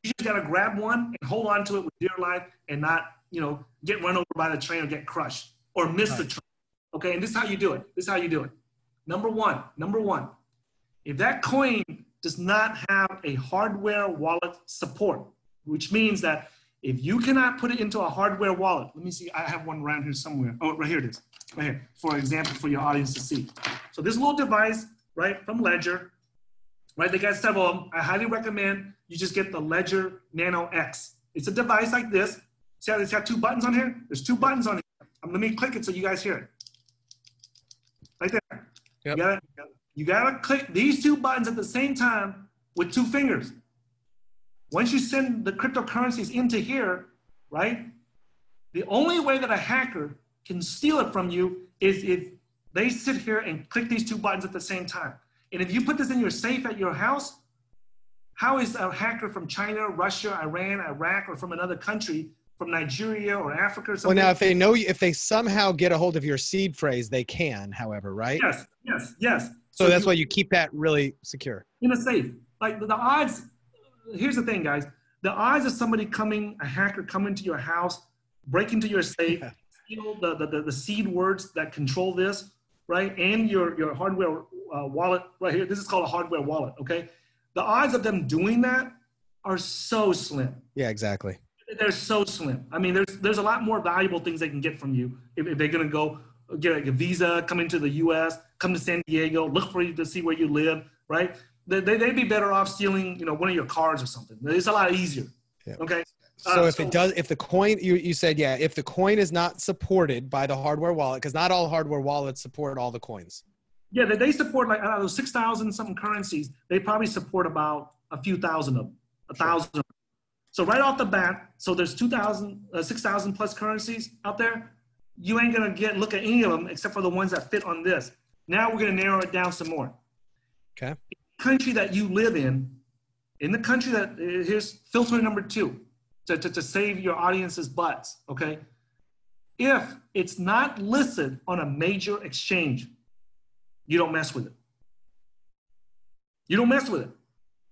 You just got to grab one and hold on to it with dear life and not, you know, get run over by the train or get crushed or miss the train. Okay, and this is how you do it. This is how you do it. Number one, number one, if that coin does not have a hardware wallet support, which means that if you cannot put it into a hardware wallet, let me see, I have one around here somewhere. Oh, right here it is, right here, for example, for your audience to see. So this little device, right, from Ledger, right, they got several of them. I highly recommend you just get the Ledger Nano X. It's a device like this. See how it's got two buttons on here? There's two buttons on it. Um, let me click it so you guys hear it. Right there.
Yep.
You, gotta, you gotta click these two buttons at the same time with two fingers. Once you send the cryptocurrencies into here, right? The only way that a hacker can steal it from you is if they sit here and click these two buttons at the same time. And if you put this in your safe at your house, how is a hacker from China, Russia, Iran, Iraq, or from another country, from Nigeria or Africa or something.
Well, now if they know you, if they somehow get a hold of your seed phrase, they can. However, right?
yes, yes, yes.
So that's
you-
why you keep that really secure.
in a safe. Like the, the odds, here's the thing, guys. The odds of somebody coming, a hacker coming to your house, break into your safe,
Yeah.
steal the, the, the, the seed words that control this, right? And your, your hardware uh, wallet right here. This is called a hardware wallet, okay? The odds of them doing that are so slim.
Yeah, exactly.
They're so slim. I mean, there's there's a lot more valuable things they can get from you if, if they're gonna go get like a visa, come into the U.S., come to San Diego, look for you to see where you live, right? They, they, they'd be better off stealing, you know, one of your cards or something. It's a lot easier.
Yeah.
Okay.
So
Uh,
if it does, if the coin, you, you said, yeah, if the coin is not supported by the hardware wallet, because not all hardware wallets support all the coins.
Yeah, they, they support like out of those six thousand something currencies, they probably support about a few thousand of them, a thousand. So right off the bat, so there's 2,000, uh, 6,000 plus currencies out there. You ain't gonna get look at any of them except for the ones that fit on this. Now we're gonna narrow it down some more.
Okay.
Country that you live in, in the country that uh, here's filter number two, to, to, to save your audience's butts. Okay. If it's not listed on a major exchange, you don't mess with it. You don't mess with it.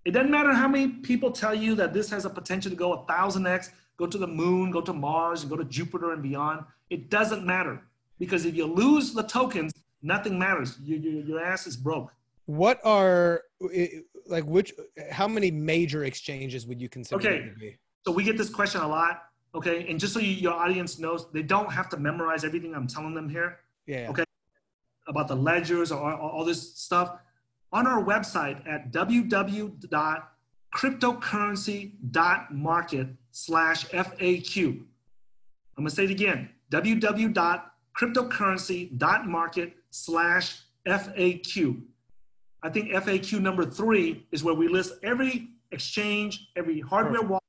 It doesn't matter how many people tell you that this has a potential to go a thousand X, go to the moon, go to Mars, and go to Jupiter and beyond. It doesn't matter because if you lose the tokens, nothing matters. You, you, your ass is broke.
What are like which? How many major exchanges would you consider?
Okay.
to be?
So we get this question a lot. Okay. And just so you, your audience knows, they don't have to memorize everything I'm telling them here.
Yeah.
Okay. about the ledgers or all, all this stuff on our website at www.cryptocurrency.market slash FAQ. I'm gonna say it again, www.cryptocurrency.market slash FAQ. I think FAQ number three is where we list every exchange, every hardware wallet,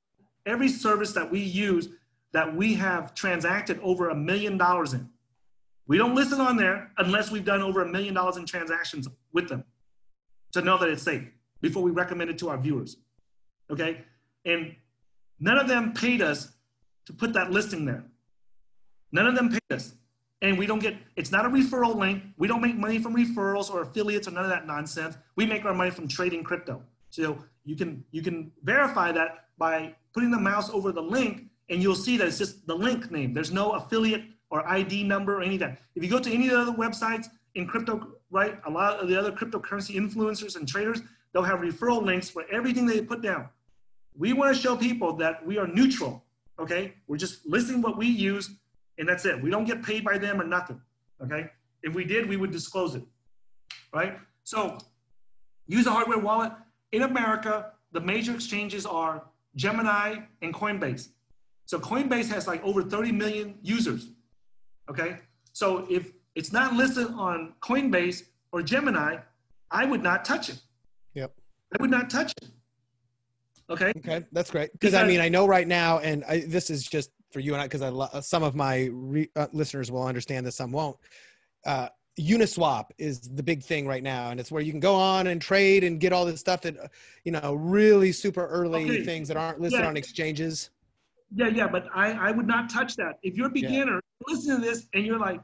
every service that we use that we have transacted over a million dollars in. We don't list it on there unless we've done over a million dollars in transactions with them to know that it's safe before we recommend it to our viewers. Okay? And none of them paid us to put that listing there. None of them paid us. And we don't get, it's not a referral link. We don't make money from referrals or affiliates or none of that nonsense. We make our money from trading crypto. So you can you can verify that by putting the mouse over the link and you'll see that it's just the link name. There's no affiliate or ID number or any of that. If you go to any of the other websites in crypto, right, a lot of the other cryptocurrency influencers and traders, they'll have referral links for everything they put down. We want to show people that we are neutral, okay? We're just listing what we use and that's it. We don't get paid by them or nothing, okay? If we did, we would disclose it, right? So use a hardware wallet. In America, the major exchanges are Gemini and Coinbase. So Coinbase has like over 30 million users. Okay. So if it's not listed on Coinbase or Gemini, I would not touch it.
Yep.
I would not touch it. Okay.
Okay, that's great. Because I mean, I know right now, and I, this is just for you and I, because I lo- some of my re, uh, listeners will understand this, some won't. Uh, Uniswap is the big thing right now, and it's where you can go on and trade and get all this stuff that, uh, you know, really super early
Okay.
things that aren't listed
Yeah.
on exchanges.
Yeah, yeah, but I, I would not touch that. If you're a beginner, listen to this and you're like,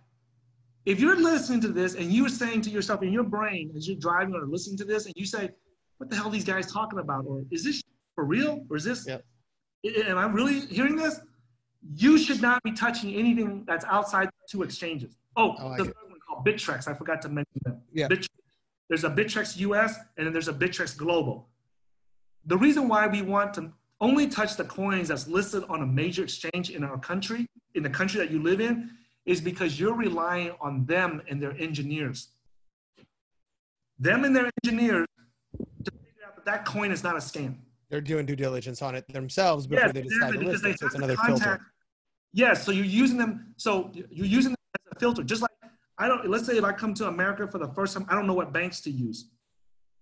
if you're listening to this and you're saying to yourself in your brain as you're driving or listening to this and you say, what the hell are these guys talking about? Or is this for real? Or is this,
Yep.
am I really hearing this? You should not be touching anything that's outside two exchanges. Oh,
oh like
there's
it.
one called Bittrex. I forgot to mention them.
Yeah.
Bittrex. There's a Bittrex US and then there's a Bittrex Global. The reason why we want to only touch the coins that's listed on a major exchange in our country, in the country that you live in, is because you're relying on them and their engineers. Them and their engineers to figure out that that coin is not a scam.
They're doing due diligence on it themselves before
Yes,
they decide to list it. So it's another
contact,
filter.
Yes, so you're using them. So you're using them as a filter, just like I don't. Let's say if I come to America for the first time, I don't know what banks to use,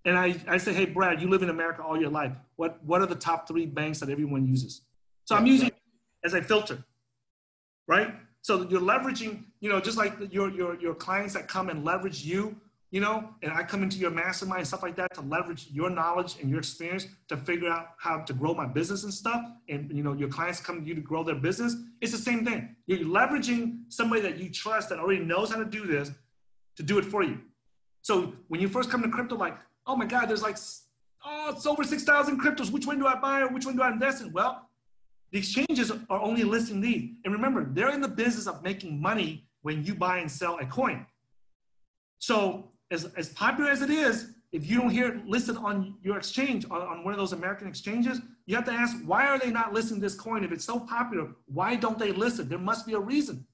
and I, I say, hey, Brad, you live in America all your life. What what are the top three banks that everyone uses? So I'm using as a filter, right? So you're leveraging, you know, just like your your your clients that come and leverage you you know, and I come into your mastermind and stuff like that to leverage your knowledge and your experience to figure out how to grow my business and stuff. And you know, your clients come to you to grow their business. It's the same thing. You're leveraging somebody that you trust that already knows how to do this to do it for you. So when you first come to crypto, like, oh my God, there's like, oh, it's over 6,000 cryptos. Which one do I buy or which one do I invest in? Well, the exchanges are only listing these. And remember, they're in the business of making money when you buy and sell a coin. So as, as popular as it is, if you don't hear it listed on your exchange, on, on one of those American exchanges, you have to ask, why are they not listing this coin? If it's so popular, why don't they list it? There must be a reason.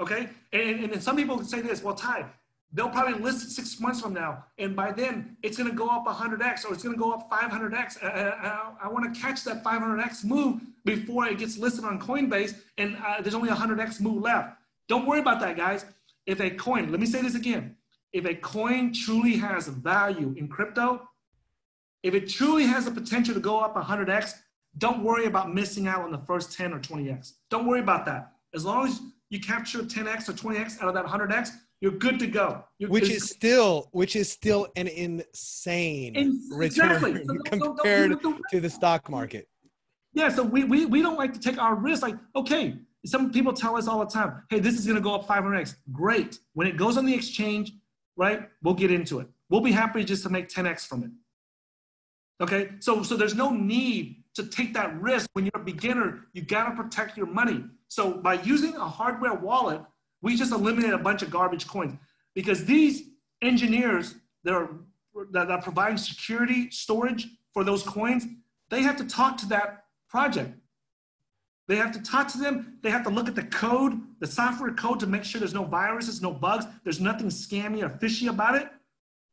Okay? And, and, some people say this, well, Tai, they'll probably list it six months from now. And by then, it's going to go up 100x or it's going to go up 500x. Uh, uh, uh, I, I, I want to catch that 500x move before it gets listed on Coinbase and uh, there's only 100x move left. Don't worry about that, guys if a coin, let me say this again, if a coin truly has value in crypto, if it truly has the potential to go up 100x, don't worry about missing out on the first 10 or 20x. Don't worry about that. As long as you capture 10x or 20x out of that 100x, you're good to go. You're,
which is still, which is still an insane exactly. return so compared don't, don't, don't, to the stock market.
Yeah, so we, we, we don't like to take our risk. Like, okay, some people tell us all the time, hey, this is going to go up 500x. Great. When it goes on the exchange, right, we'll get into it. We'll be happy just to make 10x from it. Okay, so, so there's no need to take that risk when you're a beginner. You got to protect your money. So by using a hardware wallet, we just eliminate a bunch of garbage coins because these engineers that are, that are providing security storage for those coins, they have to talk to that project. They have to talk to them. They have to look at the code, the software code to make sure there's no viruses, no bugs, there's nothing scammy or fishy about it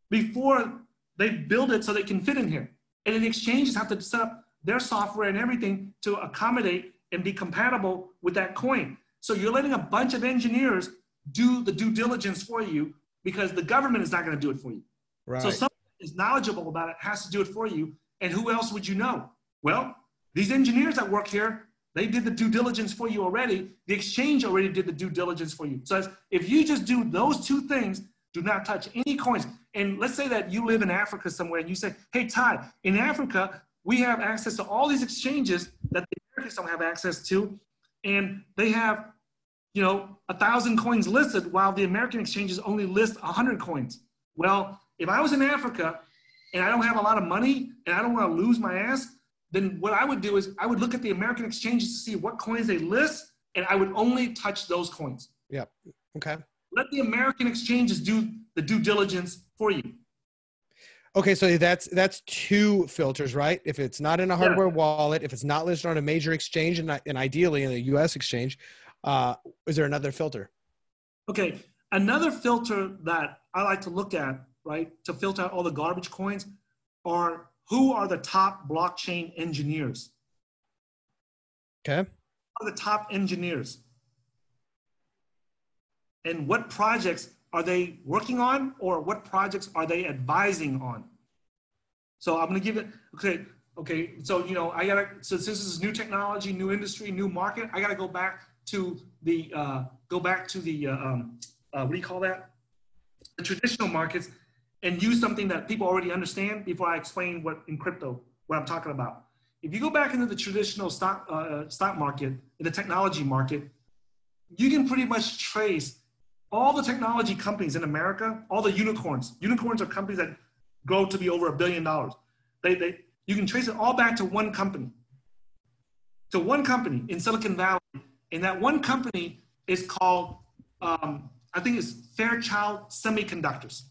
before they build it so they can fit in here. And then the exchanges have to set up their software and everything to accommodate and be compatible with that coin. So you're letting a bunch of engineers do the due diligence for you because the government is not going to do it for you. Right. So someone is knowledgeable about it has to do it for you. And who else would you know? Well, these engineers that work here they did the due diligence for you already. The exchange already did the due diligence for you. So if you just do those two things, do not touch any coins. And let's say that you live in Africa somewhere and you say, hey, Todd, in Africa, we have access to all these exchanges that the Americans don't have access to. And they have, you know, a thousand coins listed while the American exchanges only list a hundred coins. Well, if I was in Africa and I don't have a lot of money and I don't want to lose my ass, then what I would do is I would look at the American exchanges to see what coins they list, and I would only touch those coins.
Yeah. Okay.
Let the American exchanges do the due diligence for you.
Okay, so that's that's two filters, right? If it's not in a hardware yeah. wallet, if it's not listed on a major exchange, and, and ideally in a U.S. exchange, uh, is there another filter?
Okay, another filter that I like to look at, right, to filter out all the garbage coins, are who are the top blockchain engineers?
Okay.
Who are the top engineers? And what projects are they working on or what projects are they advising on? So I'm going to give it, okay, okay. So, you know, I got to, so since this is new technology, new industry, new market, I got to go back to the, uh, go back to the, uh, um, uh, what do you call that? The traditional markets and use something that people already understand before I explain what in crypto, what I'm talking about. If you go back into the traditional stock, uh, uh, stock market, in the technology market, you can pretty much trace all the technology companies in America, all the unicorns. Unicorns are companies that grow to be over a billion dollars. They, they, you can trace it all back to one company. To one company in Silicon Valley. And that one company is called, um, I think it's Fairchild Semiconductors.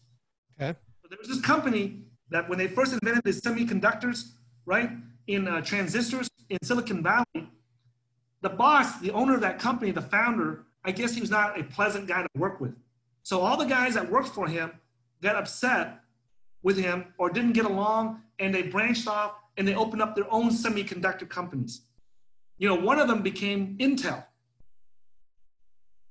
Okay.
So there was this company that when they first invented the semiconductors, right, in uh, transistors in Silicon Valley, the boss, the owner of that company, the founder, I guess he was not a pleasant guy to work with. So all the guys that worked for him got upset with him or didn't get along and they branched off and they opened up their own semiconductor companies. you know, one of them became Intel,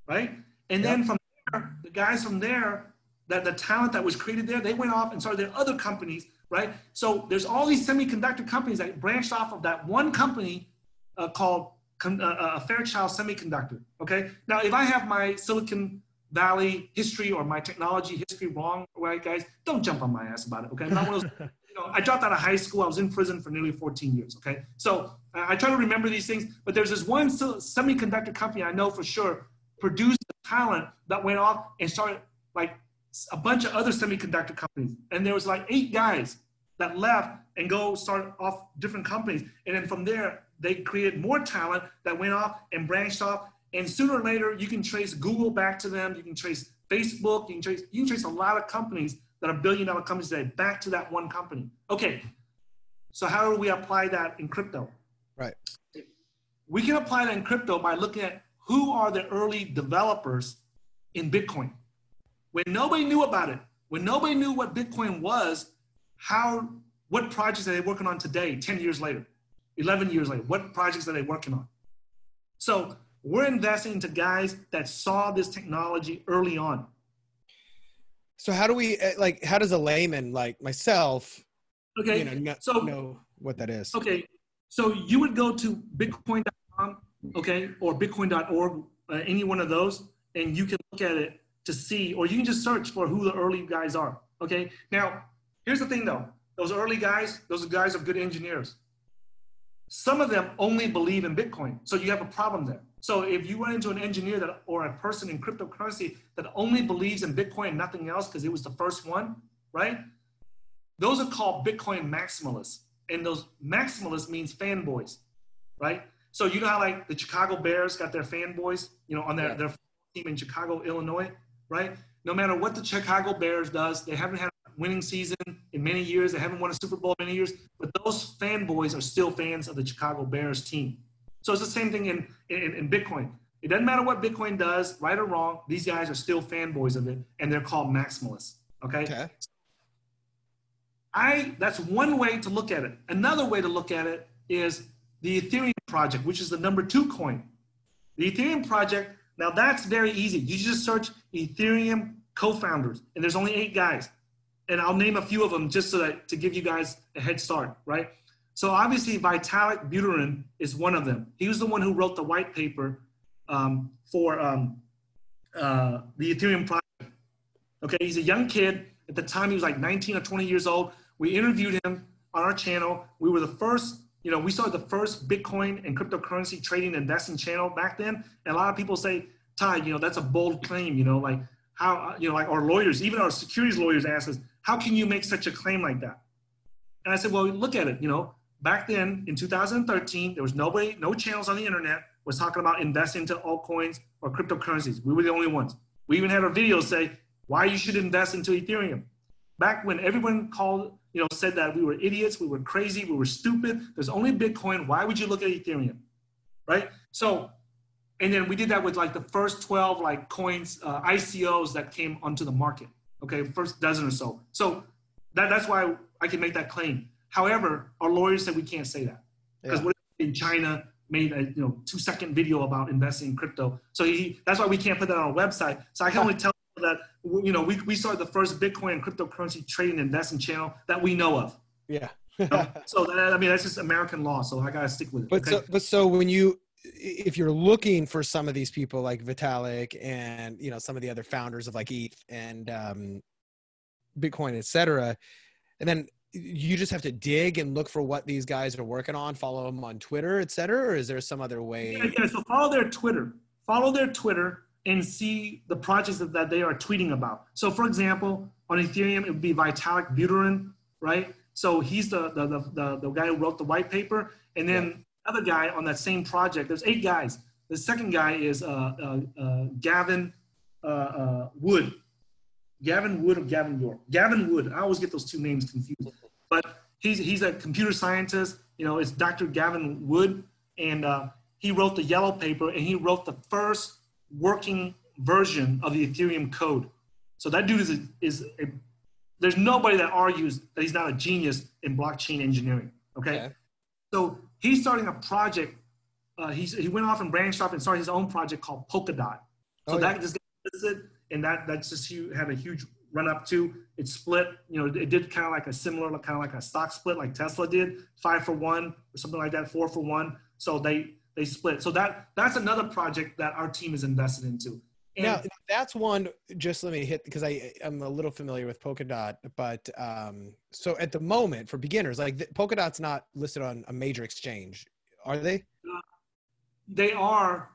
right? And then from there, the guys from there, that the talent that was created there, they went off and started their other companies, right? So there's all these semiconductor companies that branched off of that one company uh, called uh, uh, Fairchild Semiconductor. Okay. Now, if I have my Silicon Valley history or my technology history wrong, right, guys, don't jump on my ass about it. Okay. I'm not one of those, you know, I dropped out of high school. I was in prison for nearly 14 years. Okay. So I try to remember these things, but there's this one semiconductor company I know for sure produced talent that went off and started like a bunch of other semiconductor companies. And there was like eight guys that left and go start off different companies. And then from there, they created more talent that went off and branched off. And sooner or later, you can trace Google back to them. You can trace Facebook. You can trace, you can trace a lot of companies that are billion dollar companies today back to that one company. Okay. So how do we apply that in crypto?
Right.
We can apply that in crypto by looking at who are the early developers in Bitcoin. When nobody knew about it, when nobody knew what Bitcoin was, how what projects are they working on today, 10 years later? 11 years later, what projects are they working on? So we're investing into guys that saw this technology early on.
So how do we eh, like? How does a layman like myself,
okay,
you know, know,
so,
know what that is?
Okay, so you would go to Bitcoin.com, okay, or Bitcoin.org, uh, any one of those, and you can look at it to see, or you can just search for who the early guys are. Okay, now here's the thing though: those early guys, those guys are good engineers. Some of them only believe in Bitcoin. So you have a problem there. So if you run into an engineer that or a person in cryptocurrency that only believes in Bitcoin and nothing else because it was the first one, right? Those are called Bitcoin maximalists. And those maximalists means fanboys, right? So you know how like the Chicago Bears got their fanboys, you know, on their, yeah. their team in Chicago, Illinois, right? No matter what the Chicago Bears does, they haven't had a winning season in many years. They haven't won a Super Bowl in many years, but those fanboys are still fans of the Chicago Bears team. So it's the same thing in, in, in Bitcoin. It doesn't matter what Bitcoin does, right or wrong, these guys are still fanboys of it, and they're called maximalists. Okay?
okay.
I that's one way to look at it. Another way to look at it is the Ethereum project, which is the number two coin. The Ethereum project, now that's very easy. You just search Ethereum co-founders, and there's only eight guys and I'll name a few of them just so that to give you guys a head start, right? So obviously Vitalik Buterin is one of them. He was the one who wrote the white paper um, for um, uh, the Ethereum project. Okay, he's a young kid. At the time, he was like 19 or 20 years old. We interviewed him on our channel. We were the first, you know, we started the first Bitcoin and cryptocurrency trading and investing channel back then. And a lot of people say, Tai, you know, that's a bold claim, you know, like how, you know, like our lawyers, even our securities lawyers ask us, how can you make such a claim like that? And I said, well, look at it. You know, back then in 2013, there was nobody, no channels on the internet was talking about investing into altcoins or cryptocurrencies. We were the only ones. We even had our videos say why you should invest into Ethereum. Back when everyone called, you know, said that we were idiots, we were crazy, we were stupid. There's only Bitcoin. Why would you look at Ethereum? Right? So, and then we did that with like the first 12 like coins, uh, ICOs that came onto the market okay, first dozen or so. So that, that's why I can make that claim. However, our lawyers said we can't say that because yeah. what in China made a you know two second video about investing in crypto. So he, that's why we can't put that on our website. So I can only tell that you know we, we started the first Bitcoin and cryptocurrency trading and investing channel that we know of.
Yeah.
so that, I mean that's just American law. So I gotta stick with it.
But okay? so but so when you if you're looking for some of these people like Vitalik and you know some of the other founders of like ETH and um, Bitcoin, etc., and then you just have to dig and look for what these guys are working on, follow them on Twitter, etc., or is there some other way?
Yeah, yeah, so follow their Twitter, follow their Twitter, and see the projects that, that they are tweeting about. So, for example, on Ethereum, it would be Vitalik Buterin, right? So he's the the, the, the, the guy who wrote the white paper, and then other guy on that same project. There's eight guys. The second guy is uh, uh, uh, Gavin uh, uh, Wood. Gavin Wood or Gavin York? Gavin Wood. I always get those two names confused. But he's, he's a computer scientist. You know, it's Dr. Gavin Wood. And uh, he wrote the yellow paper and he wrote the first working version of the Ethereum code. So that dude is, a, is a, there's nobody that argues that he's not a genius in blockchain engineering. Okay. okay. So he's starting a project uh, he's, he went off and branched off and started his own project called Polkadot. So
Oh,
that
yeah.
just got listed, and that that's just hu- had a huge run up to. It split, you know, it did kind of like a similar, kind of like a stock split, like Tesla did, five for one or something like that, four for one. So they they split. So that that's another project that our team is invested into. And
now that's one. Just let me hit because I I'm a little familiar with Polkadot, but um, so at the moment for beginners, like the, Polkadot's not listed on a major exchange, are they?
they are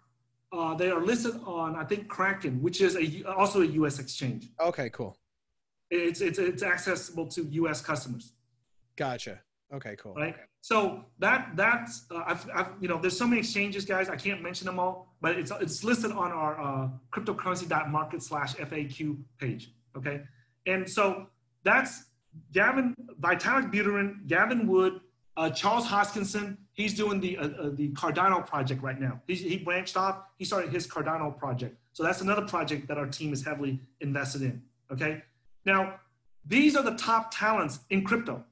uh, they are listed on I think Kraken, which is a also a U.S. exchange.
Okay, cool,
It's it's it's accessible to U.S. customers.
gotcha. Okay, cool.
right? So that that's uh, I've, I've you know there's so many exchanges, guys. I can't mention them all, but it's it's listed on our uh, cryptocurrency.market slash FAQ page. Okay, and so that's Gavin Vitalik Buterin, Gavin Wood, uh, Charles Hoskinson. He's doing the uh, uh, the Cardano project right now. He's, he branched off. He started his Cardano project. So that's another project that our team is heavily invested in. Okay, now these are the top talents in crypto.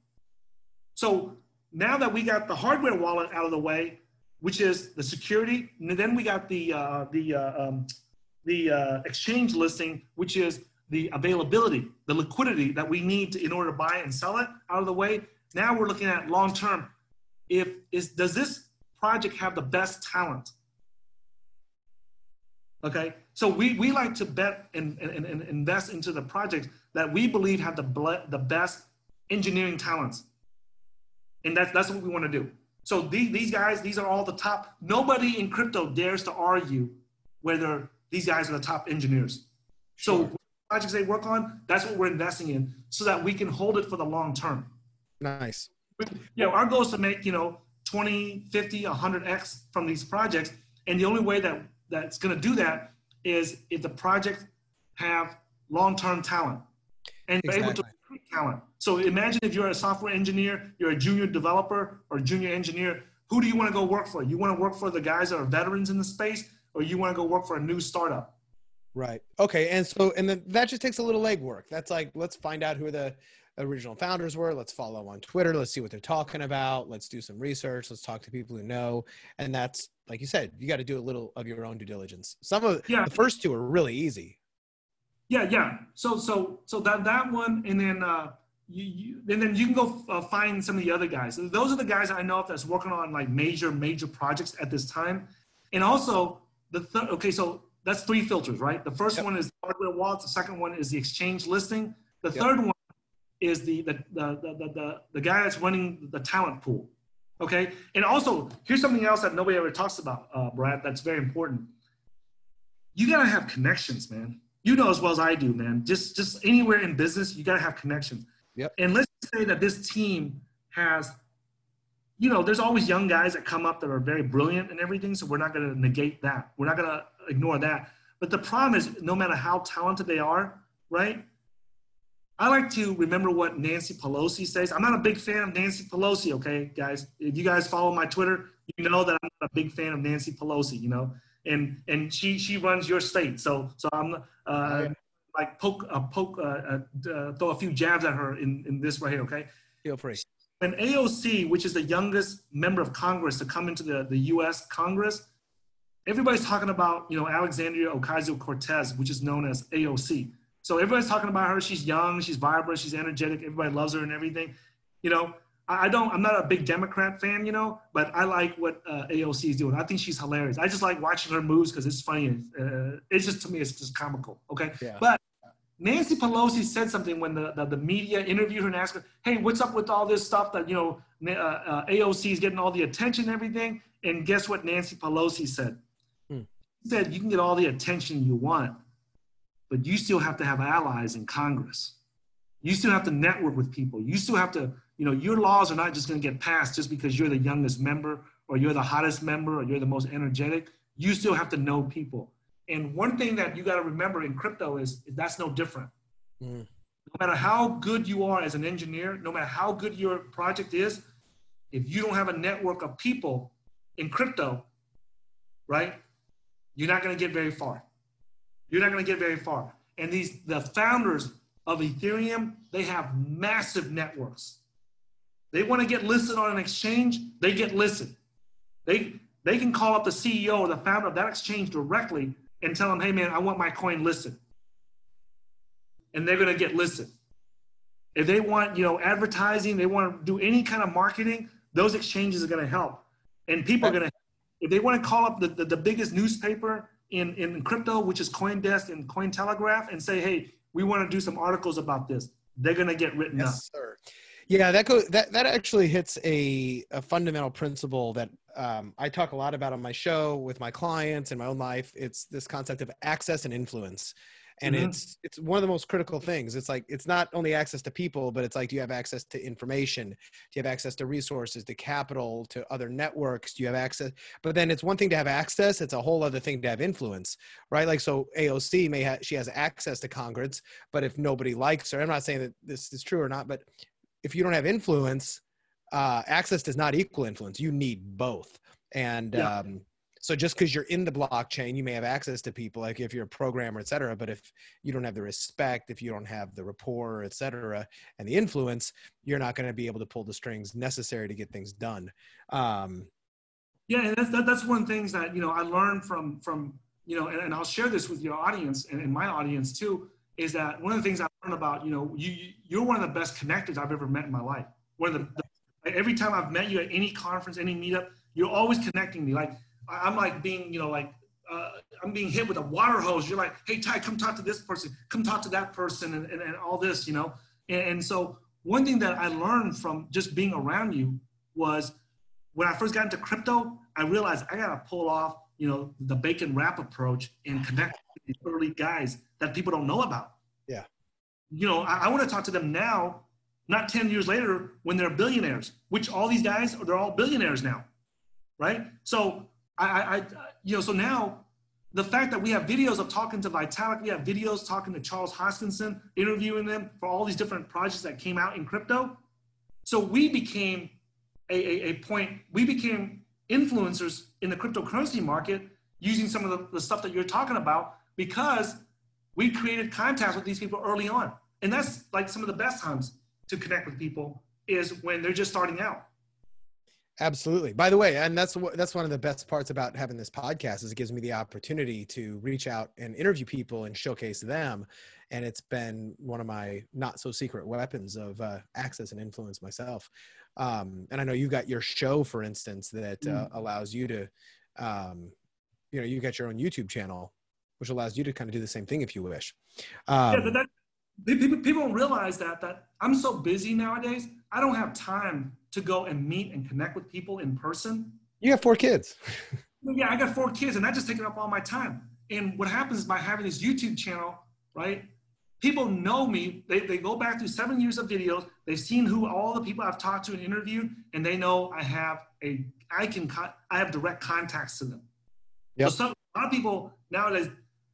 So now that we got the hardware wallet out of the way, which is the security, and then we got the uh, the uh, um, the uh, exchange listing, which is the availability, the liquidity that we need to, in order to buy and sell it out of the way. Now we're looking at long term. If is does this project have the best talent? Okay, so we, we like to bet and, and, and invest into the projects that we believe have the the best engineering talents and that's that's what we want to do. So these, these guys, these are all the top. Nobody in crypto dares to argue whether these guys are the top engineers. So projects they work on, that's what we're investing in, so that we can hold it for the long term.
Nice.
You know, our goal is to make you know 20, 50, 100x from these projects, and the only way that that's going to do that is if the projects have long term talent and you're able to
Exactly.
recruit talent. So imagine if you're a software engineer, you're a junior developer or junior engineer, who do you want to go work for? You want to work for the guys that are veterans in the space, or you want to go work for a new startup?
Right. Okay. And so, and then that just takes a little legwork. That's like, let's find out who the original founders were. Let's follow on Twitter. Let's see what they're talking about. Let's do some research. Let's talk to people who know. And that's, like you said, you got to do a little of your own due diligence. Some of
Yeah.
the first two are really easy.
Yeah, yeah. So, so, so that that one, and then uh, you, you and then you can go uh, find some of the other guys. Those are the guys I know of that's working on like major, major projects at this time. And also the third. Okay, so that's three filters, right? The first
Yep.
one is hardware wallets. The second one is the exchange listing. The
Yep.
third one is the the, the the the the the guy that's running the talent pool. Okay, and also here's something else that nobody ever talks about, uh, Brad. That's very important. You gotta have connections, man. You know as well as I do, man. Just just anywhere in business, you gotta have connections.
Yep.
And let's say that this team has, you know, there's always young guys that come up that are very brilliant and everything. So we're not gonna negate that. We're not gonna ignore that. But the problem is, no matter how talented they are, right? I like to remember what Nancy Pelosi says. I'm not a big fan of Nancy Pelosi, okay, guys. If you guys follow my Twitter, you know that I'm not a big fan of Nancy Pelosi, you know, and and she she runs your state, so so I'm uh. Like poke uh, poke uh, uh, uh, throw a few jabs at her in in this right here, okay.
Feel free.
When AOC, which is the youngest member of Congress to come into the the U.S. Congress, everybody's talking about you know Alexandria Ocasio Cortez, which is known as AOC. So everybody's talking about her. She's young, she's vibrant, she's energetic. Everybody loves her and everything. You know, I, I don't. I'm not a big Democrat fan, you know, but I like what uh, AOC is doing. I think she's hilarious. I just like watching her moves because it's funny. Uh, it's just to me, it's just comical. Okay,
Yeah.
but Nancy Pelosi said something when the, the, the media interviewed her and asked her, "Hey, what's up with all this stuff that you know uh, uh, AOC is getting all the attention and everything?" And guess what Nancy Pelosi said?
Hmm.
She said, "You can get all the attention you want, but you still have to have allies in Congress. You still have to network with people. You still have to, you know, your laws are not just going to get passed just because you're the youngest member or you're the hottest member or you're the most energetic. You still have to know people." And one thing that you got to remember in crypto is that's no different.
Mm.
No matter how good you are as an engineer, no matter how good your project is, if you don't have a network of people in crypto, right, you're not going to get very far. You're not going to get very far. And these the founders of Ethereum, they have massive networks. They want to get listed on an exchange, they get listed. They they can call up the CEO or the founder of that exchange directly and tell them, hey man, I want my coin listed. And they're gonna get listed. If they want, you know, advertising, they want to do any kind of marketing, those exchanges are gonna help. And people are gonna, if they want to call up the, the, the biggest newspaper in, in crypto, which is CoinDesk and Cointelegraph, and say, hey, we want to do some articles about this, they're gonna get written yes, up. Sir.
Yeah, that goes that that actually hits a, a fundamental principle that um, I talk a lot about on my show with my clients and my own life. It's this concept of access and influence, and mm-hmm. it's it's one of the most critical things. It's like it's not only access to people, but it's like do you have access to information? Do you have access to resources, to capital, to other networks? Do you have access? But then it's one thing to have access; it's a whole other thing to have influence, right? Like so, AOC may have she has access to Congress, but if nobody likes her, I'm not saying that this is true or not, but if you don't have influence, uh, access does not equal influence. You need both. And yeah. um, so just because you're in the blockchain, you may have access to people, like if you're a programmer, et cetera. But if you don't have the respect, if you don't have the rapport, et cetera, and the influence, you're not going to be able to pull the strings necessary to get things done. Um,
yeah, and that's that, that's one of the things that you know I learned from from you know, and, and I'll share this with your audience and, and my audience too is that one of the things I learned about, you know, you you're one of the best connectors I've ever met in my life. One of the, the every time I've met you at any conference, any meetup, you're always connecting me. Like I'm like being, you know, like uh, I'm being hit with a water hose. You're like, hey Tai, come talk to this person, come talk to that person, and, and, and all this, you know. And, and so one thing that I learned from just being around you was when I first got into crypto, I realized I gotta pull off, you know, the bacon wrap approach and connect with these early guys that people don't know about.
Yeah.
You know, I, I want to talk to them now, not 10 years later when they're billionaires, which all these guys, they're all billionaires now. Right. So I, I, you know, so now the fact that we have videos of talking to Vitalik, we have videos talking to Charles Hoskinson, interviewing them for all these different projects that came out in crypto. So we became a, a, a point, we became influencers in the cryptocurrency market using some of the, the stuff that you're talking about because we created contacts with these people early on. And that's like some of the best times to connect with people is when they're just starting out.
Absolutely. By the way, and that's that's one of the best parts about having this podcast is it gives me the opportunity to reach out and interview people and showcase them. And it's been one of my not so secret weapons of uh, access and influence myself. Um, and I know you got your show, for instance, that uh, mm. allows you to, um, you know, you got your own YouTube channel which allows you to kind of do the same thing if you wish. Um,
yeah, that, people, people don't realize that that I'm so busy nowadays. I don't have time to go and meet and connect with people in person.
You have four kids.
yeah, I got four kids, and that just taking up all my time. And what happens is by having this YouTube channel, right? People know me. They, they go back through seven years of videos. They've seen who all the people I've talked to and interviewed, and they know I have a I can I have direct contacts to them. Yep. So some, a lot of people nowadays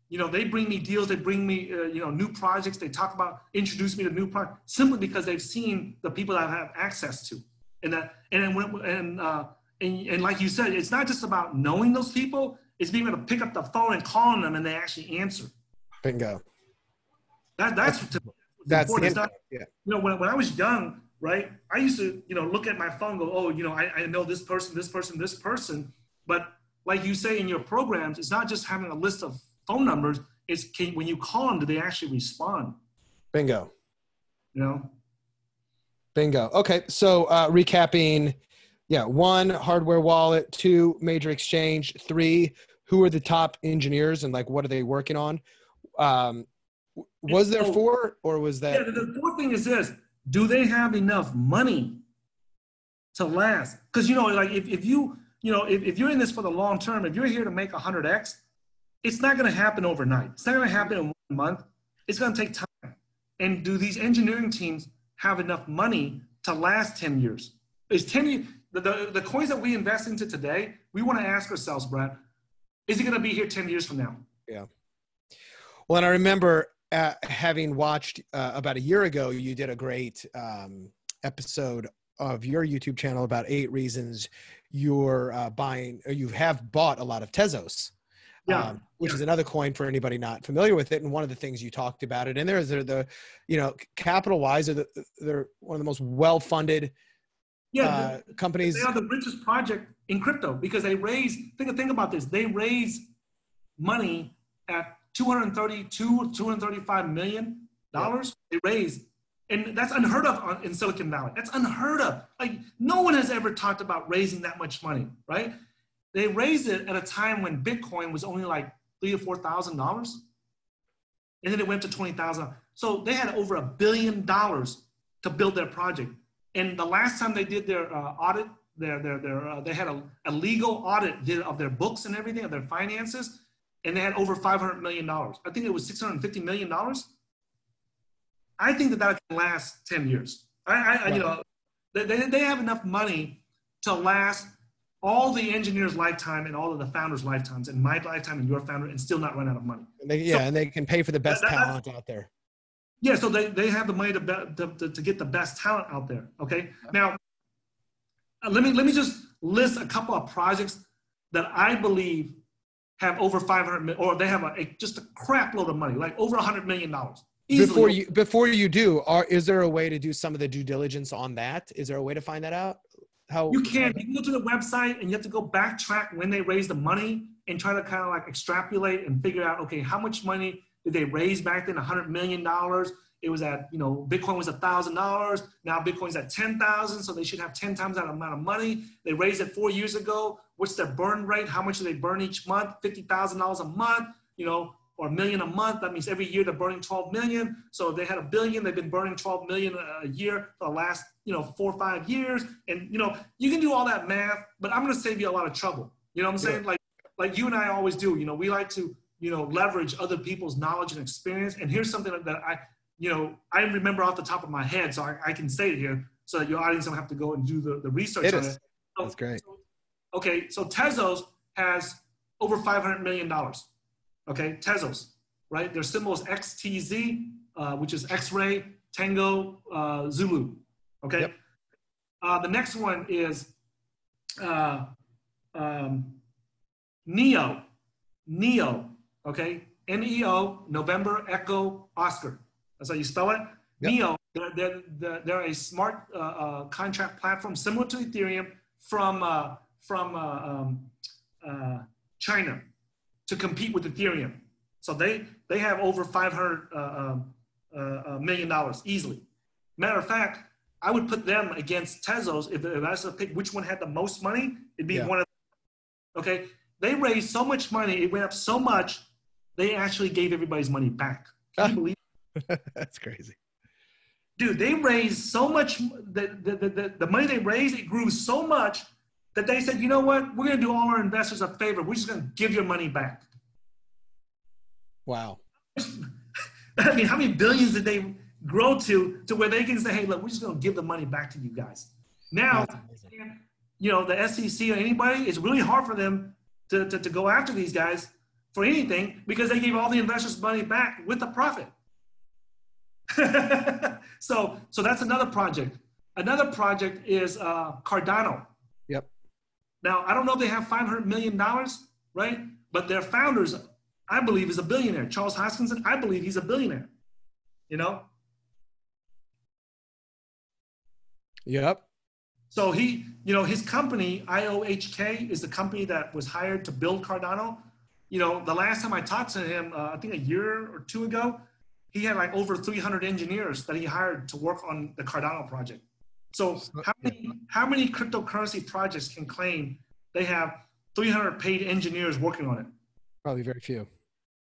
you know, they bring me deals, they bring me, uh, you know, new projects. They talk about introduce me to new projects simply because they've seen the people that I have access to, and that, and when, and uh, and and like you said, it's not just about knowing those people; it's being able to pick up the phone and calling them, and they actually answer.
Bingo.
That that's
that's, that's important.
Not, yeah. You know, when when I was young, right, I used to, you know, look at my phone, go, oh, you know, I, I know this person, this person, this person, but like you say in your programs, it's not just having a list of phone numbers It's can, when you call them, do they actually respond?
Bingo.
You know?
Bingo. Okay. So uh, recapping, yeah, one, hardware wallet, two, major exchange, three, who are the top engineers and like what are they working on? Um, was there four or was that?
Yeah, the fourth thing is this do they have enough money to last? Because, you know, like if, if you, you know, if, if you're in this for the long term, if you're here to make 100x, it's not going to happen overnight. It's not going to happen in one month. It's going to take time. And do these engineering teams have enough money to last 10 years? Is 10 years, the, the, the coins that we invest into today, we want to ask ourselves, Brad, is it going to be here 10 years from now?
Yeah. Well, and I remember uh, having watched uh, about a year ago, you did a great um, episode of your YouTube channel about eight reasons you're uh, buying or you have bought a lot of Tezos yeah. Um, which yeah. is another coin for anybody not familiar with it. And one of the things you talked about it, and there's the, the you know, capital wise, are the, they're one of the most well funded yeah, uh, companies.
They are the richest project in crypto because they raise. Think think about this. They raise money at 232, 235 million dollars. Yeah. They raised and that's unheard of in Silicon Valley. That's unheard of. Like no one has ever talked about raising that much money, right? They raised it at a time when Bitcoin was only like three or four thousand dollars, and then it went to twenty thousand. So they had over a billion dollars to build their project. And the last time they did their uh, audit, their, their, their, uh, they had a, a legal audit of their books and everything, of their finances, and they had over $500 million. I think it was $650 million. I think that that can last 10 years. I, I right. you know, they, they have enough money to last all the engineers' lifetime and all of the founders' lifetimes, and my lifetime and your founder, and still not run out of money.
And they, yeah, so, and they can pay for the best that, talent out there.
Yeah, so they, they have the money to, to, to get the best talent out there. Okay. Now, uh, let me let me just list a couple of projects that I believe have over 500 or they have a, a just a crap load of money, like over 100 million dollars.
Before you before you do, are is there a way to do some of the due diligence on that? Is there a way to find that out?
How you can you can go to the website and you have to go backtrack when they raised the money and try to kind of like extrapolate and figure out okay how much money did they raise back then? $100 million. It was at, you know, Bitcoin was a $1,000. Now Bitcoin's at 10,000. So they should have 10 times that amount of money. They raised it four years ago. What's their burn rate? How much do they burn each month? $50,000 a month, you know, or a million a month. That means every year they're burning 12 million. So if they had a billion, they've been burning 12 million a year for the last, you know, four or five years. And, you know, you can do all that math, but I'm going to save you a lot of trouble. You know what I'm saying? Yeah. Like, like you and I always do, you know, we like to you know, leverage other people's knowledge and experience. And here's something that I, you know, I remember off the top of my head, so I, I can say it here so that your audience don't have to go and do the, the research it on is. it.
So, That's great.
So, okay, so Tezos has over $500 million. Okay, Tezos, right? Their symbol is XTZ, uh, which is X-ray, Tango, uh, Zulu. Okay. Yep. Uh, the next one is uh, um, Neo. Neo okay? N-E-O, November, Echo, Oscar. That's how you spell it. Yep. NEO, they're, they're, they're, a smart uh, uh, contract platform similar to Ethereum from, uh, from uh, um, uh, China to compete with Ethereum. So they, they have over 500 uh, um, million dollars easily. Matter of fact, I would put them against Tezos. If, if I was to pick which one had the most money, it'd be yeah. one of them. Okay. They raised so much money, it went up so much they actually gave everybody's money back. Can you believe?
That's crazy.
Dude, they raised so much, the, the, the, the money they raised, it grew so much that they said, you know what, we're going to do all our investors a favor. We're just going to give your money back.
Wow.
I mean, how many billions did they grow to, to where they can say, hey, look, we're just going to give the money back to you guys. Now, you know, the SEC or anybody, it's really hard for them to, to, to go after these guys for anything because they gave all the investors money back with a profit. so, so that's another project. Another project is uh, Cardano.
Yep.
Now, I don't know if they have $500 million, right? But their founders, I believe, is a billionaire. Charles Hoskinson, I believe he's a billionaire. You know?
Yep.
So he, you know, his company, IOHK, is the company that was hired to build Cardano you know, the last time I talked to him, uh, I think a year or two ago, he had like over 300 engineers that he hired to work on the Cardano project. So how many, how many cryptocurrency projects can claim they have 300 paid engineers working on it?
Probably very few.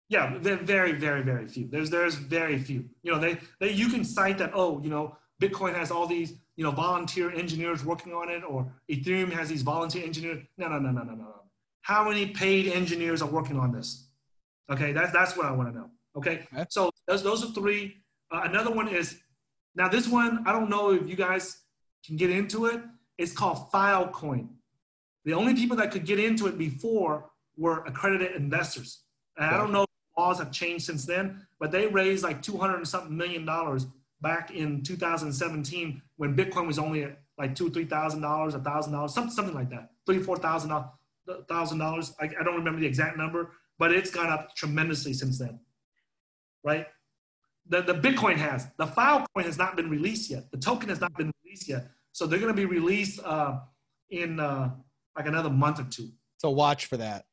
Yeah, they're very, very, very few. There's, there's very few. You know, they, they, you can cite that, oh, you know, Bitcoin has all these, you know, volunteer engineers working on it, or Ethereum has these volunteer engineers. No, no, no, no, no, no how many paid engineers are working on this? Okay, that's, that's what I want to know. Okay, okay. so those, those are three. Uh, another one is, now this one, I don't know if you guys can get into it. It's called Filecoin. The only people that could get into it before were accredited investors. And I don't know if laws have changed since then, but they raised like 200 and something million dollars back in 2017 when Bitcoin was only at like two, three thousand dollars, a thousand dollars, something, something like that, three, four thousand dollars thousand dollars. I don't remember the exact number, but it's gone up tremendously since then. Right? The, the Bitcoin has. The Filecoin has not been released yet. The token has not been released yet. So they're going to be released uh, in uh, like another month or two.
So watch for that.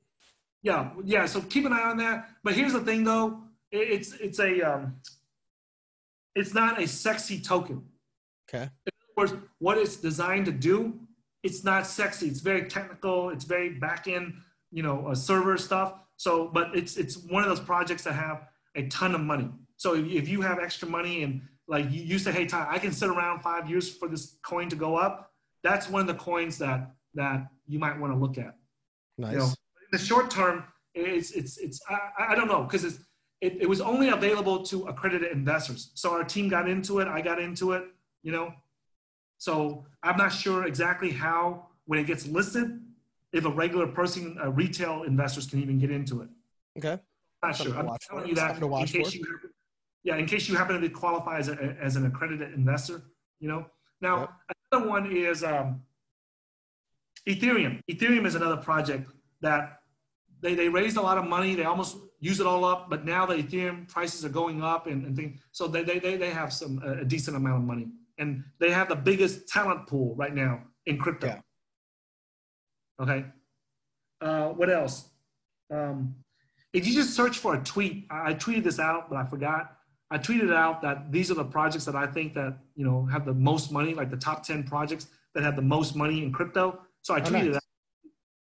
Yeah, yeah. So keep an eye on that. But here's the thing, though. It- It's it's a um, it's not a sexy token.
Okay.
In other words, what it's designed to do, it's not sexy. It's very technical. It's very back end, you know, uh, server stuff. So, but it's it's one of those projects that have a ton of money. So if, if you have extra money and like you, you say, hey, Tai, I can sit around five years for this coin to go up. That's one of the coins that that you might want to look at.
Nice.
You know, in the short term, it's it's it's I, I don't know because it's it, it was only available to accredited investors. So our team got into it. I got into it. You know, so I'm not sure exactly how when it gets listed, if a regular person, uh, retail investors can even get into it.
Okay.
Not sure. I'm telling
for.
you that in case
for.
you, yeah, in case you happen to qualify as, a, as an accredited investor. You know. Now
Yep.
another one is um, Ethereum. Ethereum is another project that they, they raised a lot of money. They almost used it all up, but now the Ethereum prices are going up and, and things. So they, they, they, they have some a decent amount of money, and they have the biggest talent pool right now in crypto.
Yeah.
Okay. Uh, what else? Um, if you just search for a tweet, I I tweeted this out, but I forgot. I tweeted out that these are the projects that I think that you know have the most money, like the top ten projects that have the most money in crypto. So I
Oh,
tweeted
nice.
that.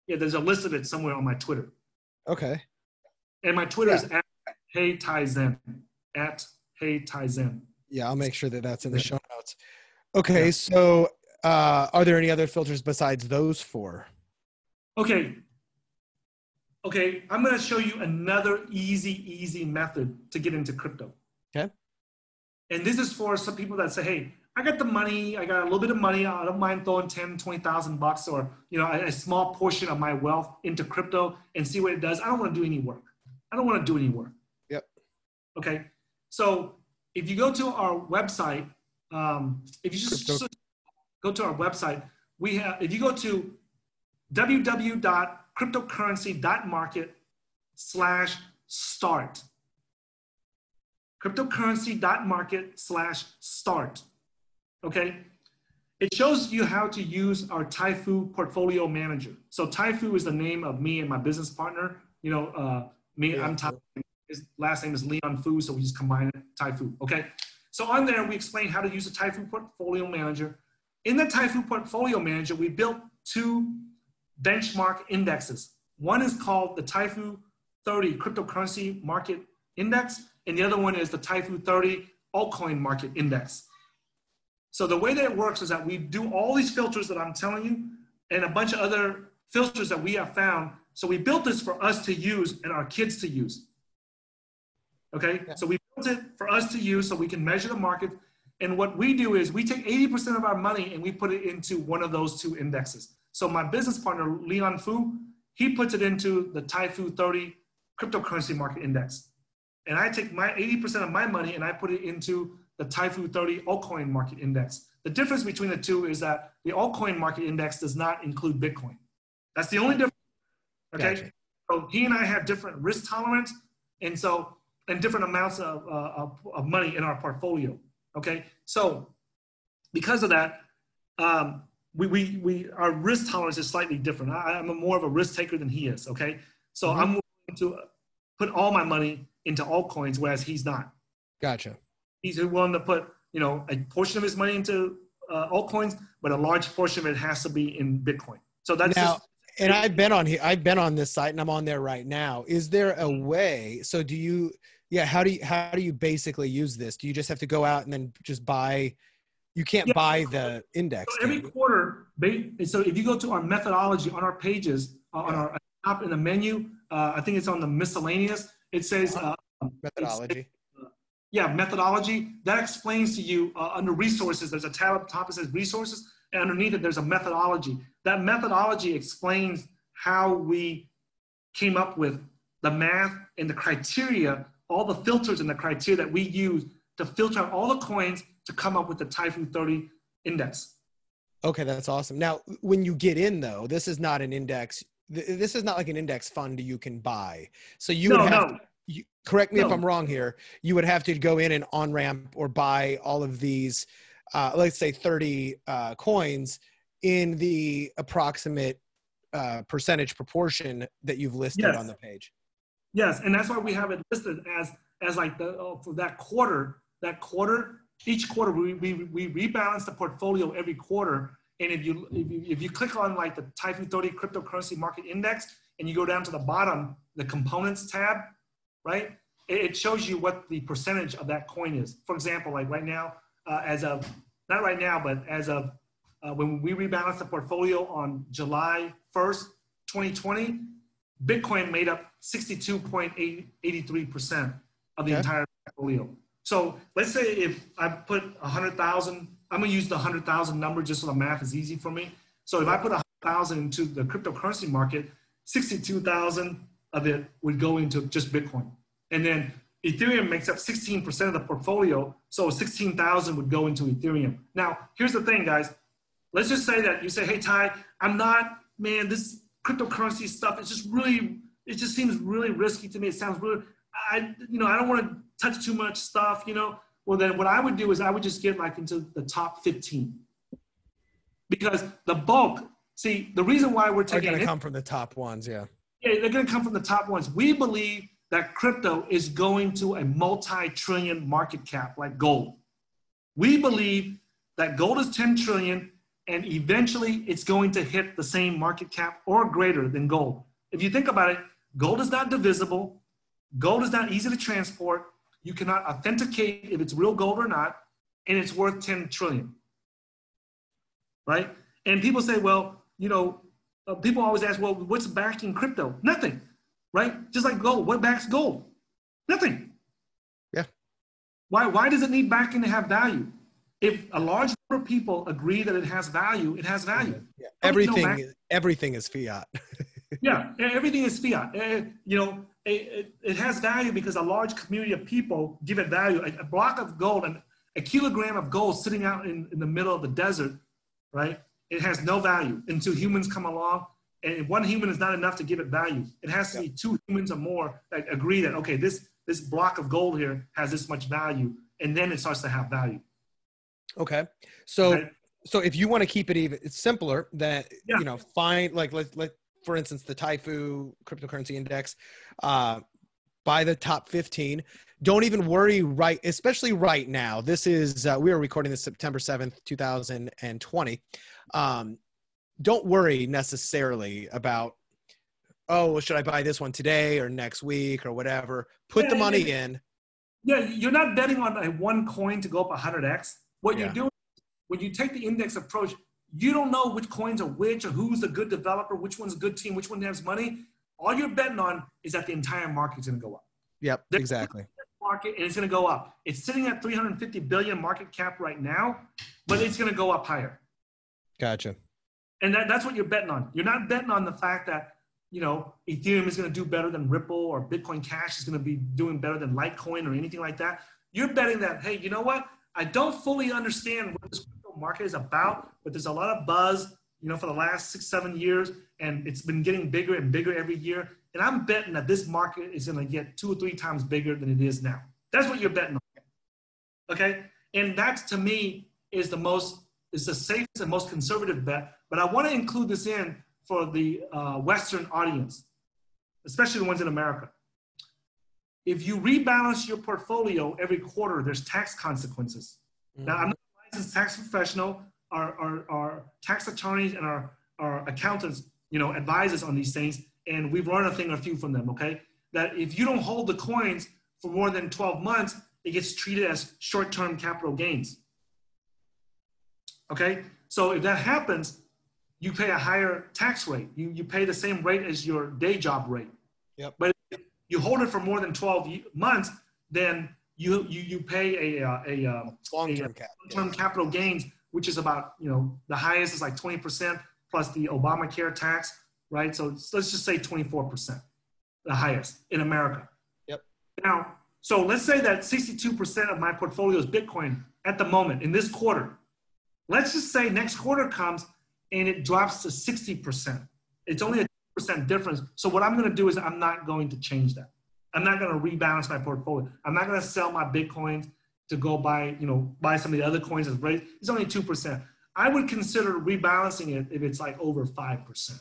Yeah, there's a list of it somewhere on my Twitter,
Okay.
and my Twitter is at HeyTaiZen at HeyTaiZen.
Yeah, I'll make sure that that's in the show notes. Okay,
Yeah.
so uh, are there any other filters besides those four?
Okay. Okay, I'm going to show you another easy, easy method to get into crypto.
Okay.
And this is for some people that say, hey, I got the money, I got a little bit of money, I don't mind throwing 10, 20,000 bucks or, you know, a, a small portion of my wealth into crypto and see what it does. I don't want to do any work. I don't want to do any work.
Yep.
Okay. So if you go to our website, um, if you just
Crypto-
go to our website, we have, if you go to www.cryptocurrency.market slash start. Cryptocurrency.market slash start. Okay. It shows you how to use our Taifu portfolio manager. So Taifu is the name of me and my business partner. You know, uh, me,
Yeah,
I'm Taifu. His last name is Leon Fu, so we just combine it, Taifu. Okay. So on there, we explain how to use the Taifu portfolio manager. In the Taifu portfolio manager, we built two benchmark indexes. One is called the Taifu 30 cryptocurrency market index, and the other one is the Taifu 30 altcoin market index. So the way that it works is that we do all these filters that I'm telling you, and a bunch of other filters that we have found. So we built this for us to use and our kids to use. Okay,
Yeah.
so we built it for us to use so we can measure the market. And what we do is we take 80% of our money and we put it into one of those two indexes. So my business partner, Leon Fu, he puts it into the Taifu 30 cryptocurrency market index. And I take my 80% of my money and I put it into the Taifu 30 altcoin market index. The difference between the two is that the altcoin market index does not include Bitcoin. That's the only difference. Okay.
Gotcha.
So he and I have different risk tolerance, and so and different amounts of, uh, of, of money in our portfolio. Okay. So because of that, um, we, we, we our risk tolerance is slightly different. I, I'm a more of a risk taker than he is. Okay. So
Mhm.
I'm willing to put all my money into altcoins, whereas he's not
Gotcha.
he's willing to put you know a portion of his money into uh, altcoins, but a large portion of it has to be in Bitcoin. So that's
Now,
just
and I've been on here. I've been on this site, and I'm on there right now. Is there a way? So do you? Yeah. How do you? How do you basically use this? Do you just have to go out and then just buy? You can't
Yeah.
buy the index.
so every quarter. So if you go to our methodology on our pages uh, on our top in the menu, uh, I think it's on the miscellaneous. It says uh,
methodology.
yeah methodology that explains to you uh, under resources. There's a tab up top that says resources, and underneath it there's a methodology. That methodology explains how we came up with the math and the criteria, all the filters and the criteria that we use to filter out all the coins to come up with the Taifu 30 index.
Okay, that's awesome. Now, when you get in though, this is not an index. th- This is not like an index fund you can buy. So you
no,
would have
no.
you, correct me if I'm wrong here. You would have to go in and on ramp or buy all of these uh, let's say 30 uh, coins in the approximate uh, percentage proportion that you've listed
Yes.
on the page.
Yes, and that's why we have it listed as as like the oh, for that quarter. That quarter, each quarter we, we we rebalance the portfolio every quarter. And if you if you, if you click on like the Taifu 30 cryptocurrency market index and you go down to the bottom, the components tab, right? It, it shows you what the percentage of that coin is. For example, like right now, uh, as of not right now, but as of uh, when we rebalance the portfolio on July 1st, 2020, Bitcoin made up 62.83% of the
Okay.
entire portfolio. So let's say if I put 100,000, I'm gonna use the 100,000 number just so the math is easy for me. So if I put 100,000 into the cryptocurrency market, 62,000 of it would go into just Bitcoin. And then Ethereum makes up 16% of the portfolio, so 16,000 would go into Ethereum. Now, here's the thing, guys. Let's just say that you say, hey, Tai, I'm not, man, this cryptocurrency stuff, it's just really, it just seems really risky to me. It sounds really, I, you know, I don't want to touch too much stuff, you know. Well, then what I would do is I would just get like into the top 15. Because the bulk, see, the reason why we're taking
going to
it-
come from the top ones, yeah.
yeah, they're going to come from the top ones. We believe that crypto is going to a multi-trillion market cap like gold. We believe that gold is 10 trillion and eventually it's going to hit the same market cap or greater than gold. If you think about it, gold is not divisible. Gold is not easy to transport. You cannot authenticate if it's real gold or not, and it's worth 10 trillion. Right? And people say, well, you know, uh, people always ask, well, what's backing crypto? Nothing, right? Just like gold. What backs gold? Nothing.
Yeah.
Why, why does it need backing to have value? If a large number of people agree that it has value, it has value.
yeah.
Nobody know
Everything, everything is fiat.
Yeah, everything is fiat. Eh, You know, it, it, has value because a large community of people give it value. A, a block of gold and a kilogram of gold sitting out in, in the middle of the desert, right? It has no value until humans come along. And one human is not enough to give it value. It has to be two humans or more that agree that okay, this this block of gold here has this much value, and then it starts to have value.
Okay. So, so if you want to keep it even, it's simpler that,
Yeah.
you know, find like, let, let, for instance, the Taifu cryptocurrency index, uh, by the top 15. Don't even worry right, especially right now. This is, uh, we are recording this September 7th, 2020. Um, don't worry necessarily about, oh, well, should I buy this one today or next week or whatever? Put
Yeah,
the money
yeah.
in.
Yeah, you're not betting on a one coin to go up 100x. What
Yeah.
you're doing when you take the index approach, you don't know which coins are which or who's a good developer, which one's a good team, which one has money. All you're betting on is that the entire market's going to go up.
Yep,
There-
exactly.
Market and it's going to go up. It's sitting at 350 billion market cap right now, but it's going to go up higher.
Gotcha.
And that, that's what you're betting on. You're not betting on the fact that, you know, Ethereum is going to do better than Ripple or Bitcoin Cash is going to be doing better than Litecoin or anything like that. You're betting that, hey, you know what? I don't fully understand what this market is about, but there's a lot of buzz, you know, for the last six, seven years, and it's been getting bigger and bigger every year. And I'm betting that this market is going to get two or three times bigger than it is now. That's what you're betting on. Okay. And that to me is the most, is the safest and most conservative bet. But I want to include this in for the uh, Western audience, especially the ones in America. If you rebalance your portfolio every quarter, there's tax consequences. Now, I'm not tax professional. Our, our, our tax attorneys and our, our accountants, you know, advise us on these things, and we've learned a thing or a few from them, okay? That if you don't hold the coins for more than 12 months, it gets treated as short-term capital gains. Okay? So if that happens, you pay a higher tax rate. You, you pay the same rate as your day job rate.
Yep.
But if you hold it for more than 12 months, then you, you, you pay a, uh, a, um,
Long-term cap.
term capital gains, which is about, you know, the highest is like 20% plus the Obamacare tax, right? So let's just say 24%, the highest in America.
Yep.
Now, so let's say that 62% of my portfolio is Bitcoin at the moment in this quarter. Let's just say next quarter comes and it drops to 60%. It's only a percent difference. So what I'm going to do is I'm not going to change that. I'm not going to rebalance my portfolio. I'm not going to sell my Bitcoins to go buy, you know, buy some of the other coins raised. It's only 2%. I would consider rebalancing it if it's like over 5%.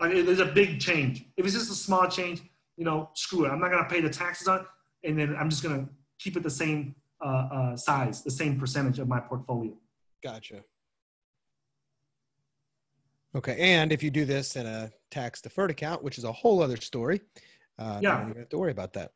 Like there's a big change. If it's just a small change, you know, screw it. I'm not going to pay the taxes on it. And then I'm just going to keep it the same uh, uh, size, the same percentage of my portfolio.
Gotcha. Okay. And if you do this in a tax deferred account, which is a whole other story, uh, yeah. you don't have to worry about that.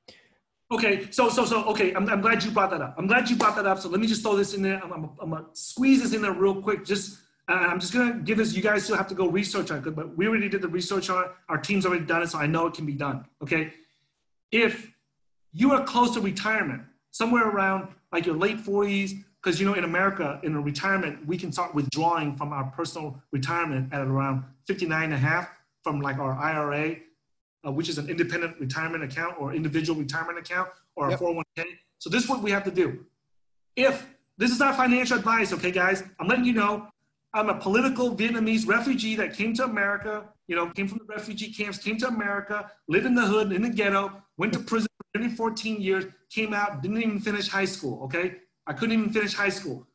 Okay, so so so okay, I'm, I'm glad you brought that up. I'm glad you brought that up. So let me just throw this in there. I'm, I'm, I'm gonna squeeze this in there real quick. Just uh, I'm just gonna give this. You guys still have to go research on it, but we already did the research on it. Our team's already done it, so I know it can be done. Okay, if you are close to retirement, somewhere around like your late 40s, because you know in America in a retirement we can start withdrawing from our personal retirement at around 59 and a half from like our IRA uh, which is an independent retirement account or individual retirement account or yep. a 401k. So this is what we have to do. If this is not financial advice, okay, guys, I'm letting you know I'm a political Vietnamese refugee that came to America, you know, came from the refugee camps, came to America, lived in the hood, in the ghetto, went to prison for nearly 14 years, came out, didn't even finish high school, okay? I couldn't even finish high school.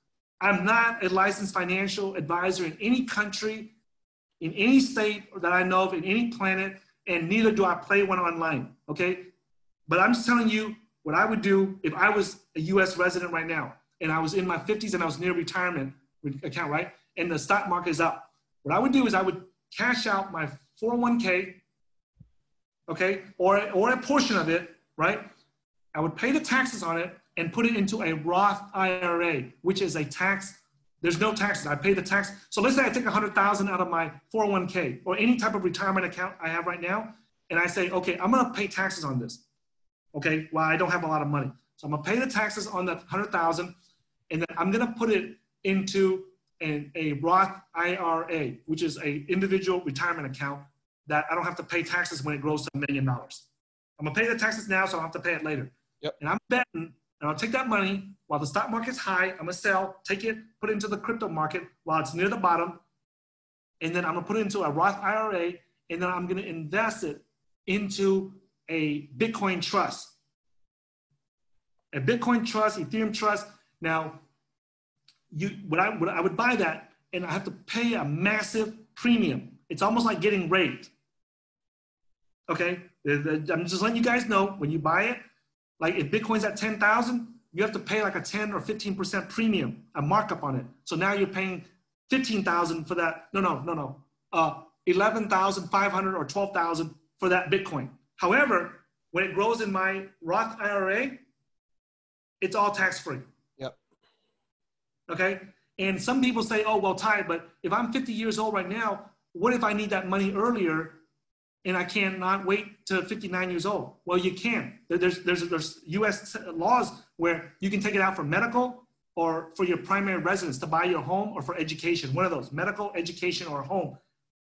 I'm not a licensed financial advisor in any country, in any state that I know of, in any planet and neither do I play one online. Okay. But I'm just telling you what I would do if I was a US resident right now and I was in my 50s and I was near retirement account, right? And the stock market is up. What I would do is I would cash out my 401k, okay, or, or a portion of it, right? I would pay the taxes on it and put it into a Roth IRA, which is a tax there's no taxes. I pay the tax. So let's say I take 100,000 out of my 401k or any type of retirement account I have right now, and I say, okay, I'm gonna pay taxes on this. Okay, well I don't have a lot of money, so I'm gonna pay the taxes on that 100,000, and then I'm gonna put it into an, a Roth IRA, which is a individual retirement account that I don't have to pay taxes when it grows to a million dollars. I'm gonna pay the taxes now, so I don't have to pay it later.
Yep.
And I'm betting and I'll take that money while the stock market's high. I'm gonna sell, take it, put it into the crypto market while it's near the bottom, and then I'm gonna put it into a Roth IRA, and then I'm gonna invest it into a Bitcoin trust. A Bitcoin trust, Ethereum trust. Now, you what I what I would buy that, and I have to pay a massive premium. It's almost like getting raped. Okay, I'm just letting you guys know when you buy it, like if Bitcoin's at 10,000, you have to pay like a 10 or 15% premium, a markup on it. So now you're paying 15,000 for that. No, no, no, no. Uh, 11,500 or 12,000 for that Bitcoin. However, when it grows in my Roth IRA, it's all tax free.
Yep.
Okay. And some people say, oh, well, Tai, but if I'm 50 years old right now, what if I need that money earlier and I cannot wait to 59 years old. Well, you can. There's, there's, there's US laws where you can take it out for medical or for your primary residence to buy your home or for education, one of those, medical, education, or home.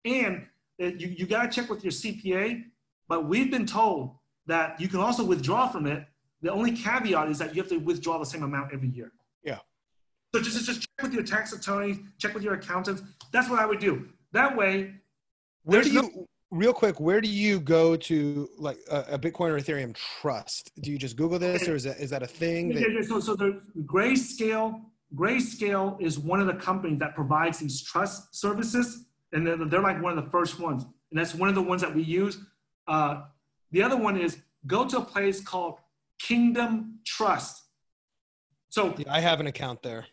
And uh, you, you got to check with your CPA, but we've been told that you can also withdraw from it. The only caveat is that you have to withdraw the same amount every year.
Yeah.
So just, just check with your tax attorney, check with your accountants. That's what I would do. That way,
where do you no, real quick, where do you go to like a, a, Bitcoin or Ethereum trust? Do you just Google this, or is that is that a thing? That-
so, so the Grayscale, Grayscale is one of the companies that provides these trust services, and they're, they're like one of the first ones, and that's one of the ones that we use. Uh, the other one is go to a place called Kingdom Trust. So
yeah, I have an account there.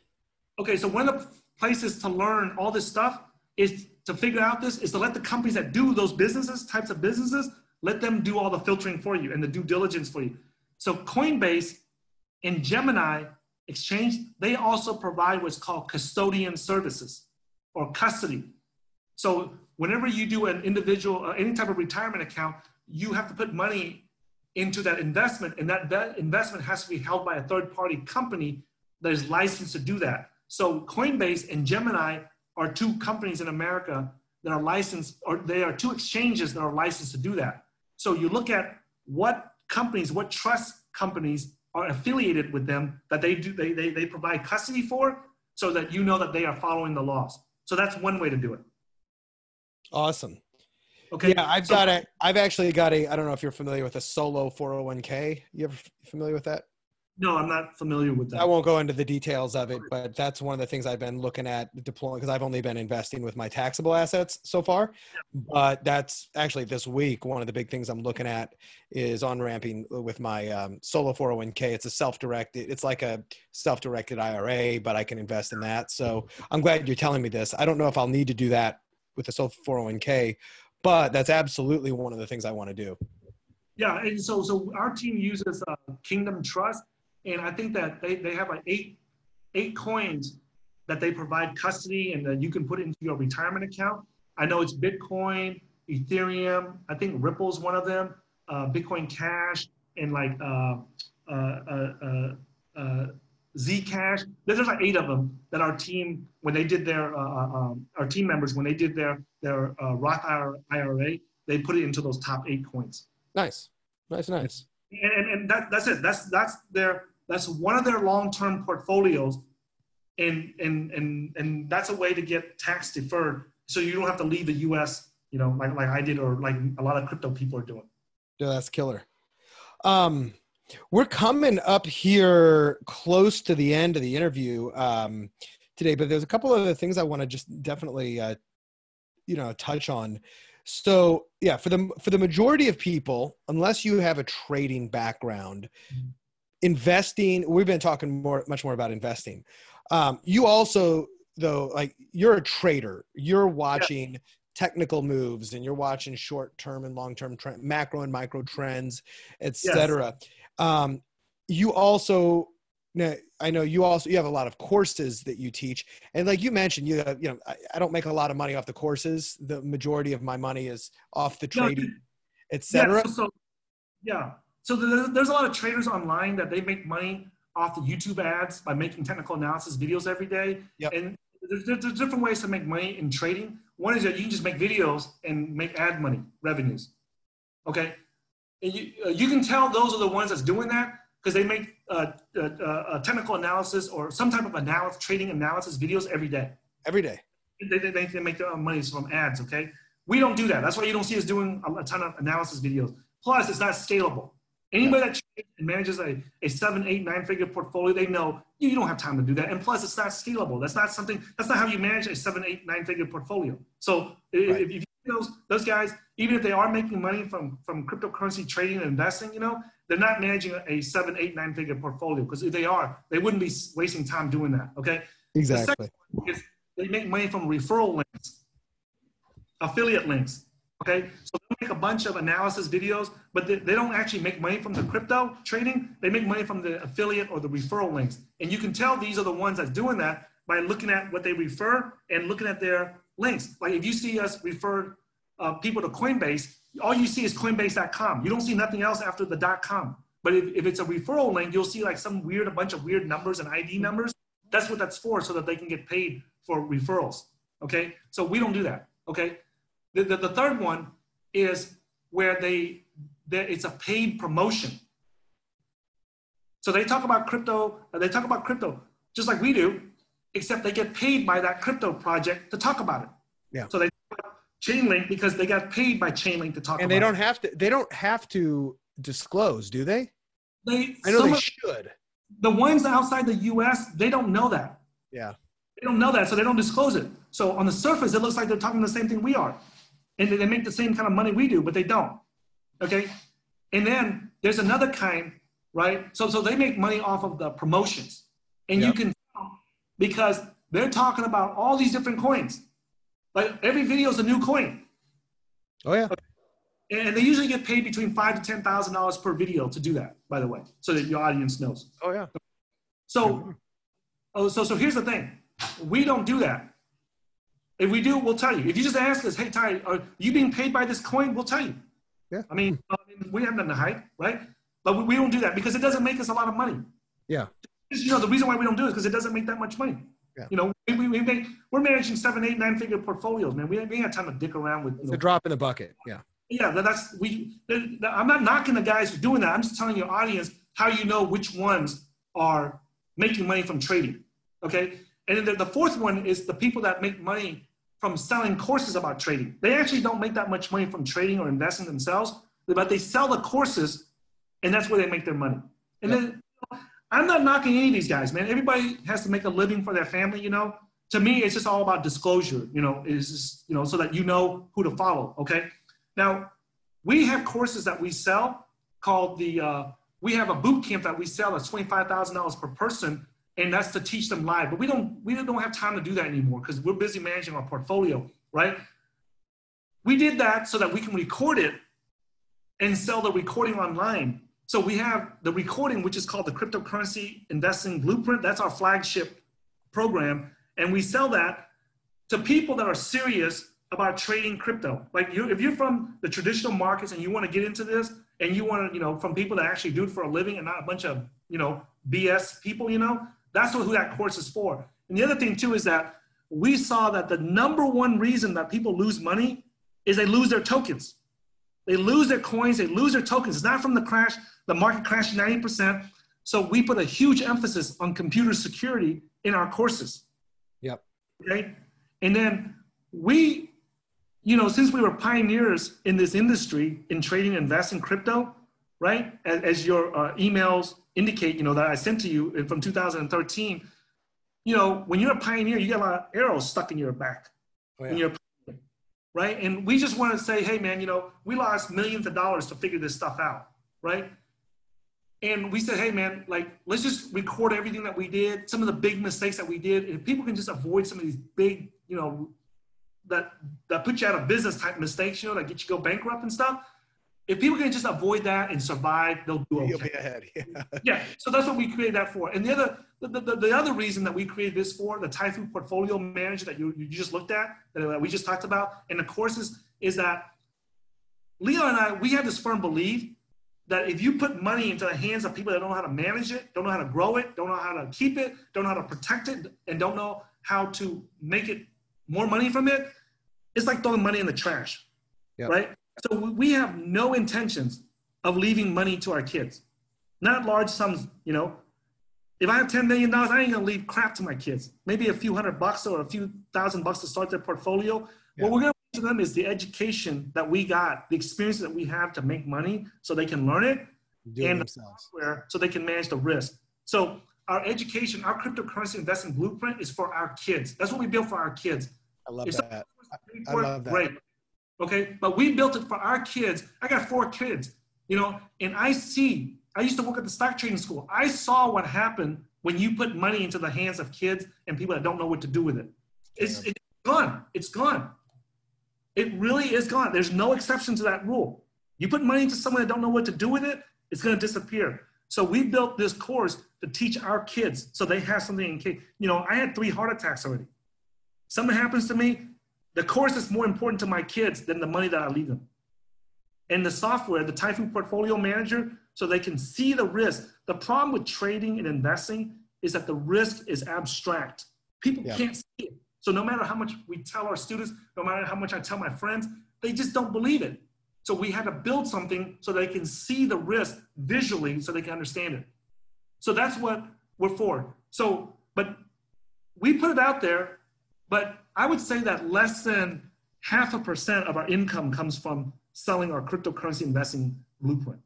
Okay, so one of the places to learn all this stuff is to figure out this is to let the companies that do those businesses, types of businesses, let them do all the filtering for you and the due diligence for you. So Coinbase and Gemini Exchange, they also provide what's called custodian services or custody. So whenever you do an individual, uh, any type of retirement account, you have to put money into that investment and that, that investment has to be held by a third party company that is licensed to do that. So Coinbase and Gemini are two companies in America that are licensed, or they are two exchanges that are licensed to do that. So you look at what companies, what trust companies are affiliated with them that they do, they, they, they provide custody for so that you know that they are following the laws. So that's one way to do it.
Awesome. Okay. Yeah, I've so, got a. I've actually got a. I don't know if you're familiar with a solo 401k. You ever familiar with that?
No, I'm not familiar with that.
I won't go into the details of it, but that's one of the things I've been looking at deploying because I've only been investing with my taxable assets so far. But that's actually this week. One of the big things I'm looking at is on ramping with my um, solo 401k. It's a self-directed. It's like a self-directed IRA, but I can invest in that. So I'm glad you're telling me this. I don't know if I'll need to do that with the solo 401k, but that's absolutely one of the things I want to do.
Yeah, and so so our team uses uh, Kingdom Trust and I think that they, they have like eight eight coins that they provide custody and that you can put into your retirement account. I know it's Bitcoin, Ethereum. I think Ripple's one of them. Uh, Bitcoin Cash and like uh, uh, uh, uh, uh Zcash. There's like eight of them that our team when they did their um, our team members when they did their their Roth IRA, they put it into those top eight coins.
Nice, nice, nice.
And, and that, that's it. That's that's their that's one of their long-term portfolios, and and and and that's a way to get tax deferred, so you don't have to leave the U.S. You know, like like I did, or like a lot of crypto people are doing.
Yeah, that's killer. Um, we're coming up here close to the end of the interview um, today, but there's a couple of other things I want to just definitely, uh, you know, touch on. So yeah, for the for the majority of people, unless you have a trading background, mm-hmm investing we've been talking more much more about investing um, you also though like you're a trader you're watching yeah. technical moves and you're watching short term and long term trend, macro and micro trends etc yes. um, you also now, I know you also you have a lot of courses that you teach, and like you mentioned, you have, you know I, I don't make a lot of money off the courses. The majority of my money is off the trading, no, etc.
Yeah, so, so, yeah, so there's a lot of traders online that they make money off the YouTube ads by making technical analysis videos every day.
Yep.
And there's, there's, different ways to make money in trading. One is that you can just make videos and make ad money revenues. Okay. And you, uh, you can tell those are the ones that's doing that because they make uh, uh, uh, technical analysis or some type of analysis, trading analysis videos every day.
Every day.
They, they, they make their own money from ads. Okay. We don't do that. That's why you don't see us doing a, a ton of analysis videos. Plus, it's not scalable. Anybody that manages a, a seven, eight, nine figure portfolio, they know you don't have time to do that. And plus, it's not scalable. That's not something, that's not how you manage a seven, eight, nine figure portfolio. So right. if, if you those, those guys, even if they are making money from, from cryptocurrency trading and investing, you know, they're not managing a seven, eight, nine figure portfolio because if they are, they wouldn't be wasting time doing that. Okay.
Exactly.
The is they make money from referral links, affiliate links. Okay, so they make a bunch of analysis videos, but they, they, don't actually make money from the crypto trading. They make money from the affiliate or the referral links. And you can tell these are the ones that's doing that by looking at what they refer and looking at their links. Like if you see us refer uh, people to Coinbase, all you see is coinbase.com. You don't see nothing else after the .com. But if, if it's a referral link, you'll see like some weird, a bunch of weird numbers and ID numbers. That's what that's for, so that they can get paid for referrals. Okay, so we don't do that. Okay, the, the, the third one is where they, they, it's a paid promotion. So they talk about crypto, uh, they talk about crypto just like we do, except they get paid by that crypto project to talk about it.
Yeah.
So they talk Chainlink because they got paid by Chainlink to talk
and they don't it. have to they don't have to disclose, do they?
They
I know they of, should.
The ones outside the US, they don't know that.
Yeah.
They don't know that, so they don't disclose it. So on the surface, it looks like they're talking the same thing we are and they make the same kind of money we do, but they don't. Okay. And then there's another kind, right? So so they make money off of the promotions, and yep. you can because they're talking about all these different coins. Like every video is a new coin.
Oh yeah.
And they usually get paid between five to ten thousand dollars per video to do that. By the way, so that your audience knows.
Oh yeah.
So, mm-hmm. oh, so so here's the thing. We don't do that. If we do, we'll tell you. If you just ask us, hey, Tai, are you being paid by this coin? We'll tell you.
Yeah.
I mean, I mean we have nothing to hide, right? But we, we, don't do that because it doesn't make us a lot of money.
Yeah.
You know, the reason why we don't do it is because it doesn't make that much money.
Yeah.
You know, we, we, make, we're managing seven, eight, nine figure portfolios, man. We, we ain't got time to dick around with. You
know, a drop in the bucket. Yeah.
Yeah, that's we. I'm not knocking the guys who are doing that. I'm just telling your audience how you know which ones are making money from trading. Okay, and then the, the fourth one is the people that make money from selling courses about trading. They actually don't make that much money from trading or investing themselves, but they sell the courses, and that's where they make their money. And yep. then I'm not knocking any of these guys, man. Everybody has to make a living for their family, you know. To me, it's just all about disclosure, you know, is you know, so that you know who to follow. Okay. Now, we have courses that we sell called the uh, we have a boot camp that we sell that's $25,000 per person and that's to teach them live. But we don't we don't have time to do that anymore because we're busy managing our portfolio, right? We did that so that we can record it and sell the recording online. So we have the recording, which is called the Cryptocurrency Investing Blueprint. That's our flagship program. And we sell that to people that are serious about trading crypto. Like you, if you're from the traditional markets and you want to get into this, and you want to, you know, from people that actually do it for a living and not a bunch of, you know, BS people, you know, that's what, who that course is for. And the other thing too is that we saw that the number one reason that people lose money is they lose their tokens. They lose their coins, they lose their tokens. It's not from the crash, the market crashed 90%. So we put a huge emphasis on computer security in our courses.
Yep.
Okay. And then we you know, since we were pioneers in this industry in trading and investing crypto, right? As, as your uh, emails indicate, you know, that I sent to you from 2013, you know, when you're a pioneer, you get a lot of arrows stuck in your back oh, yeah. when you're right? And we just want to say, hey, man, you know, we lost millions of dollars to figure this stuff out, right? And we said, hey, man, like, let's just record everything that we did, some of the big mistakes that we did. And people can just avoid some of these big, you know, that that put you out of business type mistakes, you know, that get you go bankrupt and stuff. If people can just avoid that and survive, they'll do okay.
You'll be ahead.
Yeah. yeah. So that's what we created that for. And the other the, the, the other reason that we created this for, the Taifu Portfolio Manager that you, you just looked at, that uh, we just talked about, and the courses, is that Leo and I, we have this firm belief that if you put money into the hands of people that don't know how to manage it, don't know how to grow it, don't know how to keep it, don't know how to protect it, and don't know how to make it more money from it, it's like throwing money in the trash, yep. right? So we have no intentions of leaving money to our kids, not large sums. You know, if I have ten million dollars, I ain't gonna leave crap to my kids. Maybe a few hundred bucks or a few thousand bucks to start their portfolio. Yep. What we're gonna to them is the education that we got, the experience that we have to make money, so they can learn it,
Do and it software
so they can manage the risk. So our education, our cryptocurrency investment blueprint is for our kids. That's what we built for our kids.
I love if that. I love that. Great.
Okay. But we built it for our kids. I got four kids, you know, and I see, I used to work at the stock trading school. I saw what happened when you put money into the hands of kids and people that don't know what to do with it. It's, yeah. it's gone. It's gone. It really is gone. There's no exception to that rule. You put money into someone that don't know what to do with it, it's going to disappear. So we built this course to teach our kids so they have something in case. You know, I had three heart attacks already. Something happens to me, the course is more important to my kids than the money that I leave them. And the software, the Taifu Portfolio Manager, so they can see the risk. The problem with trading and investing is that the risk is abstract. People yeah. can't see it. So no matter how much we tell our students, no matter how much I tell my friends, they just don't believe it. So we had to build something so they can see the risk visually so they can understand it. So that's what we're for. So, but we put it out there, but I would say that less than half a percent of our income comes from selling our cryptocurrency investing blueprint.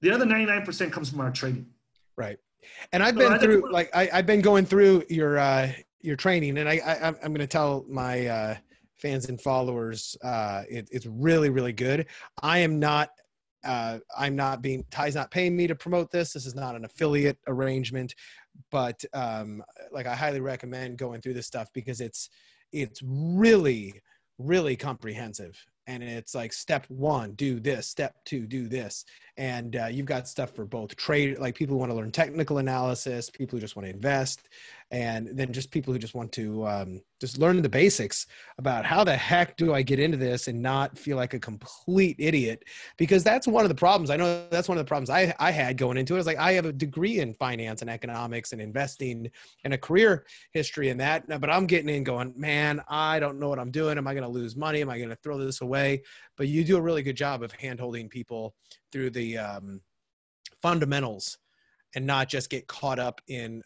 The other 99% comes from our trading.
Right. And I've so been through, like, I, have been going through your, uh, your training and I, I am going to tell my, uh, fans and followers, uh, it, it's really, really good. I am not, uh, I'm not being, Tai's not paying me to promote this. This is not an affiliate arrangement, but, um, like I highly recommend going through this stuff because it's, it's really really comprehensive. And it's like step one do this step two do this. And uh, you've got stuff for both trade like people who want to learn technical analysis people who just want to invest and then just people who just want to um, just learn the basics about how the heck do i get into this and not feel like a complete idiot because that's one of the problems. I know that's one of the problems i, I had going into it. is like i have a degree in finance and economics and investing and a career history in that but i'm getting in going man i don't know what i'm doing. Am i going to lose money? Am i going to throw this away? But you do a really good job of hand holding people through the um, fundamentals and not just get caught up in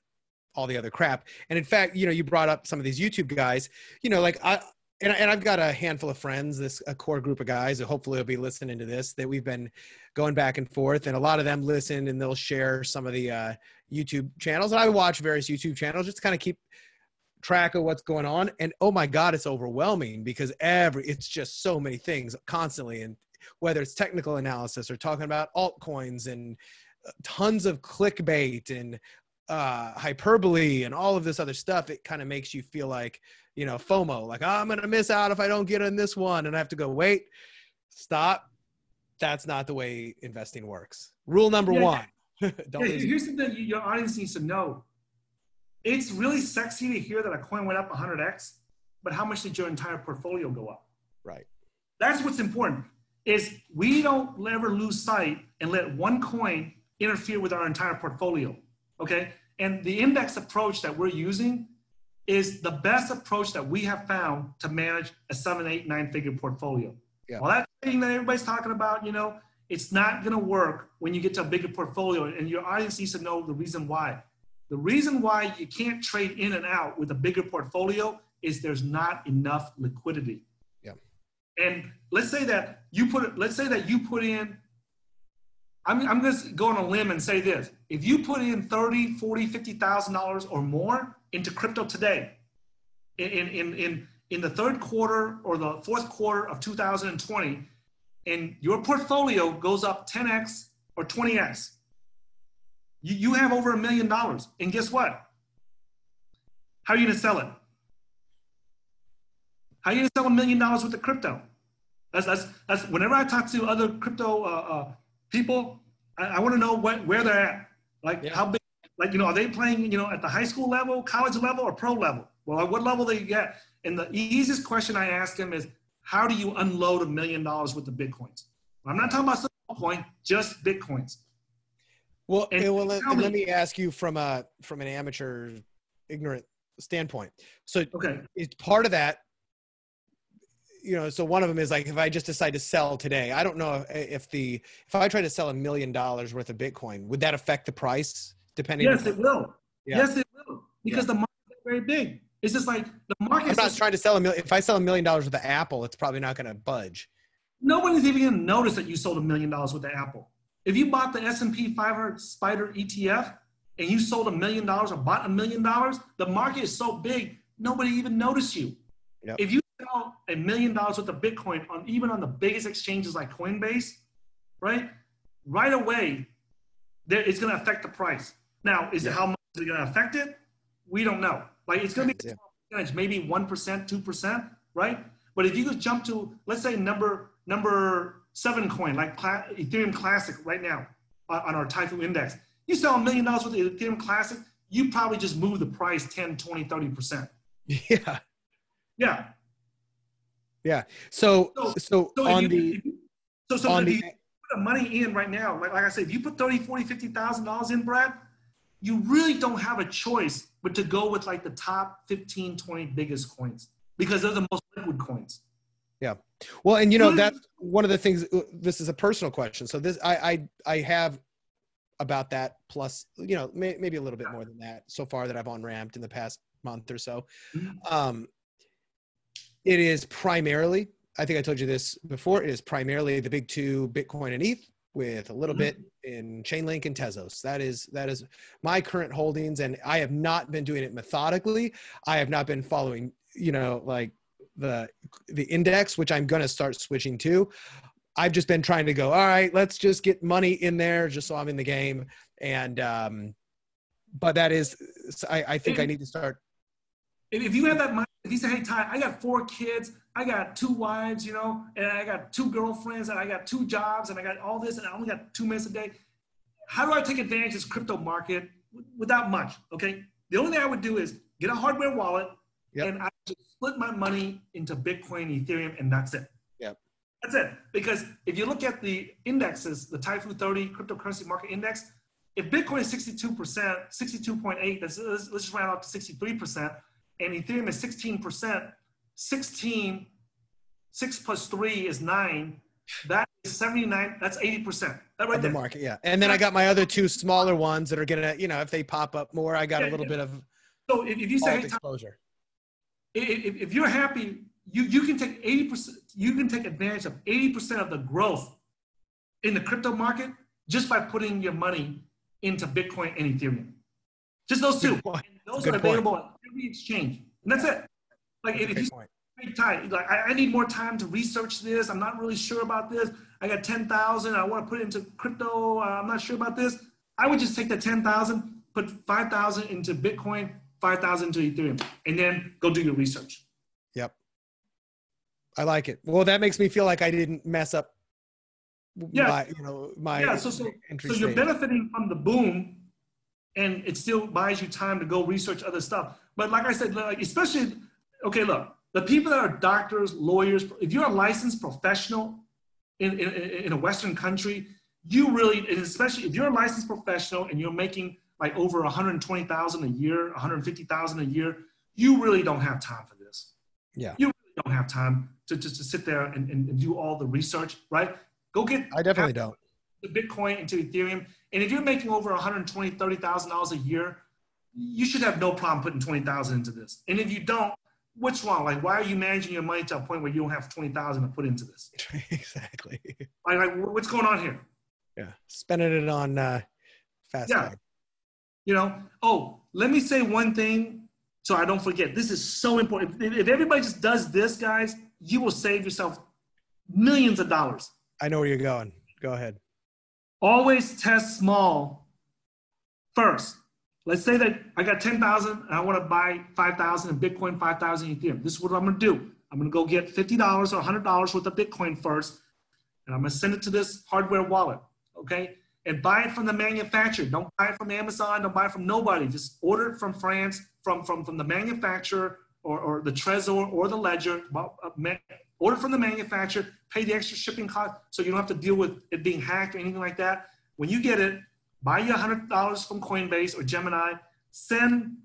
all the other crap. And in fact, you know, you brought up some of these YouTube guys, you know, like I, and, and I've got a handful of friends, this a core group of guys who hopefully will be listening to this that we've been going back and forth, and a lot of them listen and they'll share some of the uh, YouTube channels. And I watch various YouTube channels just to kind of keep track of what's going on. And oh my God, it's overwhelming because every it's just so many things constantly, and whether it's technical analysis or talking about altcoins and uh, tons of clickbait and uh, hyperbole and all of this other stuff, it kind of makes you feel like, you know, FOMO, like, oh, I'm going to miss out if I don't get in this one. And I have to go, wait, stop. That's not the way investing works. Rule number
Yeah,
one.
Yeah, here's the thing your audience needs to know. It's really sexy to hear that a coin went up 100x, but how much did your entire portfolio go up?
right.
That's what's important. Is we don't ever lose sight and let one coin interfere with our entire portfolio. Okay, and the index approach that we're using is the best approach that we have found to manage a seven, eight, nine figure portfolio.
Yeah.
Well, that thing that everybody's talking about, you know, it's not going to work when you get to a bigger portfolio, and your audience needs to know the reason why. The reason why you can't trade in and out with a bigger portfolio is there's not enough liquidity.
Yeah.
And let's say that you put let's say that you put in I'm, I'm going to go on a limb and say this. If you put in 30, 40, 50,000 dollars or more into crypto today in, in, in, in the third quarter or the fourth quarter of 2020 and your portfolio goes up 10x or 20x, you, you have over a million dollars. And guess what? How are you going to sell it? How are you going to sell a million dollars worth of crypto? That's, that's, that's whenever I talk to other crypto uh, uh, people, I, I want to know what, where they're at. Like
Yeah.
how big, like, you know, are they playing, you know, at the high school level, college level, or pro level? Well, at what level they get? And the easiest question I ask them is, how do you unload a million dollars worth of Bitcoins? I'm not talking about coin, just Bitcoins.
Well,
And
eh, well let,
tell
let
me-
me ask you from a from an amateur, ignorant standpoint. So
Okay.
it's part of that. You know, so one of them is like if I just decide to sell today, I don't know if, the if I try to sell a million dollars worth of Bitcoin, would that affect the price depending?
Yes, it will.
Yeah.
Yes, it will. Because the market is very big. It's just like the market
I'm not trying to sell a million. If I sell a million dollars worth of Apple, it's probably not going to budge.
nobody's even gonna notice that you sold a million dollars with the Apple. If you bought the S&P 500 Spider ETF and you sold a million dollars or bought a million dollars, the market is so big, nobody even noticed you.
Yep.
If you sell a million dollars worth of Bitcoin on even on the biggest exchanges like Coinbase, right? Right away, there, it's gonna affect the price. Now, is it how much is it gonna affect it? We don't know. Like it's gonna be
Yeah.
percentage, maybe one percent, two percent, right? But if you could jump to, let's say number number seven coin, like Ethereum Classic right now on, on our Taifu Index, you sell a million dollars with the Ethereum Classic, you probably just move the price 10, 20, 30 percent.
Yeah.
Yeah.
So
So-
so
So if
on
you-
the
so so
on the
you put the money in right now, like, like I said, if you put 30, 40, 50,000 dollars in, Brad, you really don't have a choice but to go with like the top 15, 20 biggest coins because they're the most liquid coins. Yeah.
Well, and you know that's one of the things. uh, This is a personal question, so this I I I have about that plus you know may, maybe a little bit more than that so far that I've on ramped in the past month or so.
Mhm.
Um, it is primarily. I think I told you this before. It is primarily the big two, Bitcoin and ETH, with a little
Mhm.
bit in Chainlink and Tezos. That is that is my current holdings, and I have not been doing it methodically. I have not been following, you know, like the the index, which I'm going to start switching to. I've just been trying to go. All right, let's just get money in there, just so I'm in the game. And um, but that is, I, I think I need to start.
If, if you have that money, if you say, hey, Tai, I got four kids, I got two wives, you know, and I got two girlfriends, and I got two jobs, and I got all this, and I only got two minutes a day. How do I take advantage of this crypto market without much? Okay. The only thing I would do is get a hardware wallet
Yep.
and I just split my money into Bitcoin, Ethereum, and that's it.
Yep.
That's it. Because if you look at the indexes, the Taifu 30 cryptocurrency market index, if Bitcoin is 62%, 62.8, let's, let's, let's just round up to 63%, and Ethereum is 16%, 16, 6 plus 3 is 9, that is 79, that's 80%. That right
of the
there.
market yeah and then i got my other two smaller ones that are gonna you know if they pop up more i got a little
yeah.
bit of
So if, if you say, hey,
exposure
if, if you're happy, you, you can take 80%, you can take advantage of 80% of the growth in the crypto market just by putting your money into Bitcoin and Ethereum. Just those two. And those are available point. at every exchange. And that's it. Like if you take time, like I, I, need more time to research this. I'm not really sure about this. I got 10,000. I want to put it into crypto. Uh, I'm not sure about this. I would just take that 10,000, put 5,000 into Bitcoin, 5,000 into Ethereum, and then go do your research.
Yep. I like it. Well, that makes me feel like I didn't mess up.
Yeah. My, you know, my yeah. So, so, so you're benefiting from the boom and it still buys you time to go research other stuff. But like I said, like especially, okay, look, the people that are doctors, lawyers, if you're a licensed professional in, in, in a Western country, you really, and especially if you're a licensed professional and you're making like over 120,000 a year, 150,000 a year, you really don't have time for this.
Yeah.
You really don't have time to just to sit there and, and, do all the research, right? Go get.
I definitely don't.
The Bitcoin into Ethereum. And if you're making over 120, $30,000 a year, you should have no problem putting 20,000 into this. And if you don't, what's wrong? Like, why are you managing your money to a point where you don't have 20,000 to put into this?
exactly.
Like, like, what's going on here?
Yeah. Spending it on uh, fast yeah.
You know, oh, let me say one thing so I don't forget. This is so important. If, if everybody just does this, guys, you will save yourself millions of dollars.
I know where you're going. Go ahead.
Always test small first. Let's say that I got 10,000 and I want to buy 5,000 in Bitcoin, 5,000 Ethereum. This is what I'm going to do. I'm going to go get $50 or $100 worth of Bitcoin first, and I'm going to send it to this hardware wallet, okay? And buy it from the manufacturer. Don't buy it from Amazon. Don't buy it from nobody. Just order it from France, from, from, from the manufacturer or, or the Trezor or the Ledger. Uh, Order from the manufacturer, pay the extra shipping cost so you don't have to deal with it being hacked or anything like that. When you get it, buy you $100 from Coinbase or Gemini, send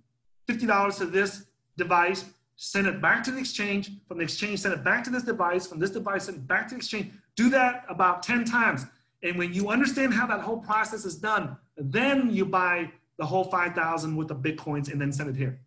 $50 to this device, send it back to the exchange, from the exchange, send it back to this device, from this device, send it back to the exchange. Do that about 10 times. And when you understand how that whole process is done, then you buy the whole 5,000 with the Bitcoins and then send it here.